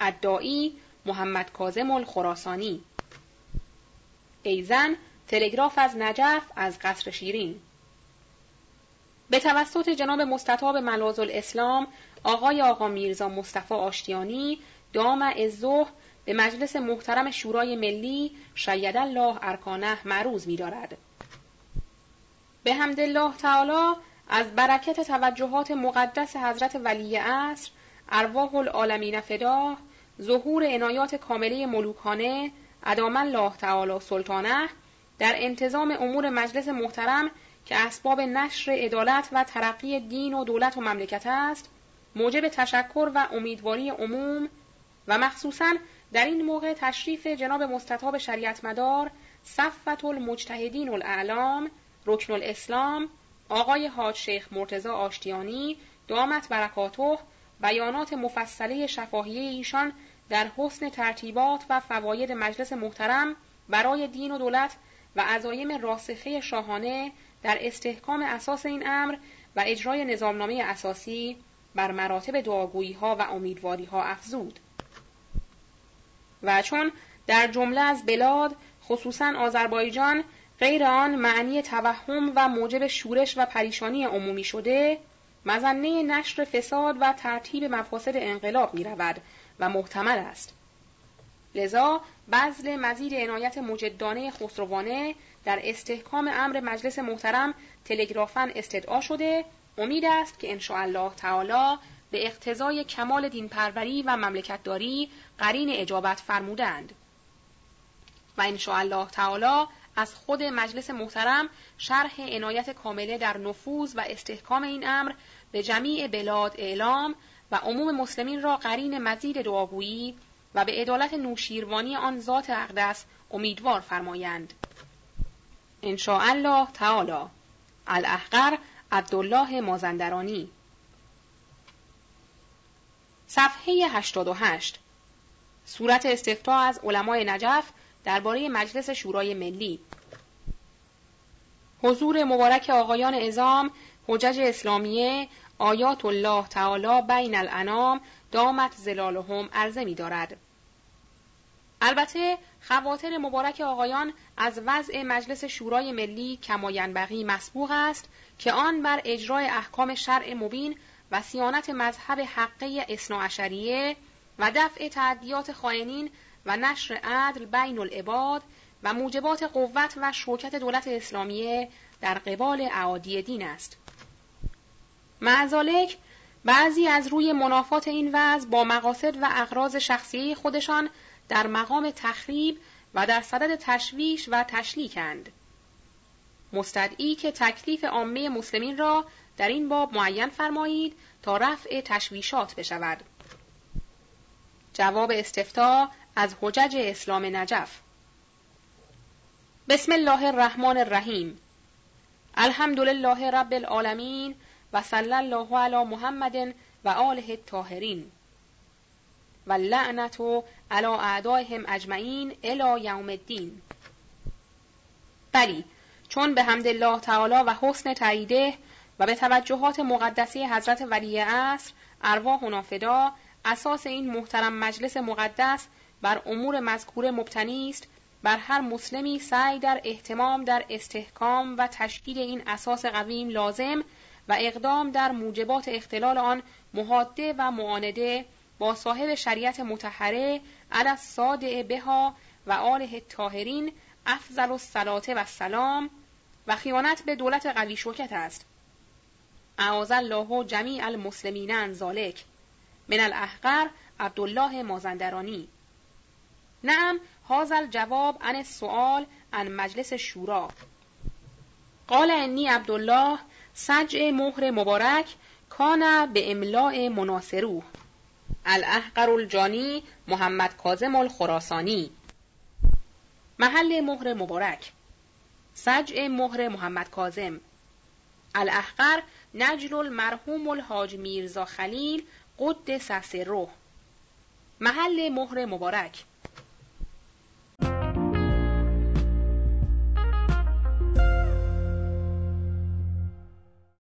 ادعایی محمد کازم الخراسانی ایزن تلگراف از نجف از قصر شیرین به توسط جناب مستطاب ملاز الاسلام آقای آقا میرزا مصطفی آشتیانی دام ازوه به مجلس محترم شورای ملی شید الله ارکانه معروض می دارد. به حمد الله تعالی از برکت توجهات مقدس حضرت ولی عصر ارواح العالمین فدا ظهور عنایات کامله ملوکانه ادام الله تعالی سلطانه در انتظام امور مجلس محترم که اسباب نشر عدالت و ترقی دین و دولت و مملکت است موجب تشکر و امیدواری عموم و مخصوصا در این موقع تشریف جناب مستطاب شریعت مدار صفت المجتهدین الاعلام رکن الاسلام آقای حاج شیخ مرتزا آشتیانی دامت برکاته بیانات مفصله شفاهیه ایشان در حسن ترتیبات و فواید مجلس محترم برای دین و دولت و عزایم راسخه شاهانه در استحکام اساس این امر و اجرای نظامنامه اساسی بر مراتب دعاگویی ها و امیدواری ها افزود. و چون در جمله از بلاد خصوصا آذربایجان غیر آن معنی توهم و موجب شورش و پریشانی عمومی شده مزنه نشر فساد و ترتیب مفاسد انقلاب می رود و محتمل است. لذا بذل مزید عنایت مجدانه خسروانه در استحکام امر مجلس محترم تلگرافن استدعا شده امید است که الله تعالی به اقتضای کمال دینپروری و مملکتداری قرین اجابت فرمودند. و الله تعالی از خود مجلس محترم شرح عنایت کامله در نفوذ و استحکام این امر به جمیع بلاد اعلام و عموم مسلمین را قرین مزید دعاگویی و به عدالت نوشیروانی آن ذات اقدس امیدوار فرمایند. ان الله تعالی. الاحقر عبدالله مازندرانی. صفحه 88 صورت استفتاء از علمای نجف درباره مجلس شورای ملی. حضور مبارک آقایان ازام حجج اسلامیه آیات الله تعالی بین الانام دامت زلالهم عرضه می دارد. البته خواطر مبارک آقایان از وضع مجلس شورای ملی کماینبغی مسبوق است که آن بر اجرای احکام شرع مبین و سیانت مذهب حقه اصناعشریه و دفع تعدیات خائنین و نشر عدل بین العباد و موجبات قوت و شوکت دولت اسلامیه در قبال اعادی دین است. معذالک بعضی از روی منافات این وضع با مقاصد و اغراض شخصی خودشان در مقام تخریب و در صدد تشویش و تشلیکند. مستدعی که تکلیف عامه مسلمین را در این باب معین فرمایید تا رفع تشویشات بشود. جواب استفتا از حجج اسلام نجف. بسم الله الرحمن الرحیم. الحمد لله رب العالمین و صلی الله علی محمد و آله الطاهرین. و لعنت علی اعدائهم اجمعین الی یوم الدین. بلی چون به حمد الله تعالی و حسن تعییده و به توجهات مقدسی حضرت ولی عصر ارواح و نافدا اساس این محترم مجلس مقدس بر امور مذکوره مبتنی است بر هر مسلمی سعی در احتمام در استحکام و تشکیل این اساس قویم لازم و اقدام در موجبات اختلال آن محاده و معانده با صاحب شریعت متحره علی الصادع بها و آله تاهرین افضل الصلاة و السلام و خیانت به دولت قوی شوکت است. اعاذ الله جمیع المسلمین عن ذالک من الاحقر عبدالله مازندرانی. نعم هذا الجواب عن السؤال عن مجلس شورا. قال انی عبدالله سجع مهر مبارک کان به املاع مناصروه. الاحقر الجانی محمد کازم الخراسانی. محل مهر مبارک. سجع مهر محمد کازم الاحقر نجل المرحوم الحاج میرزا خلیل قدس روح. محل مهر مبارک.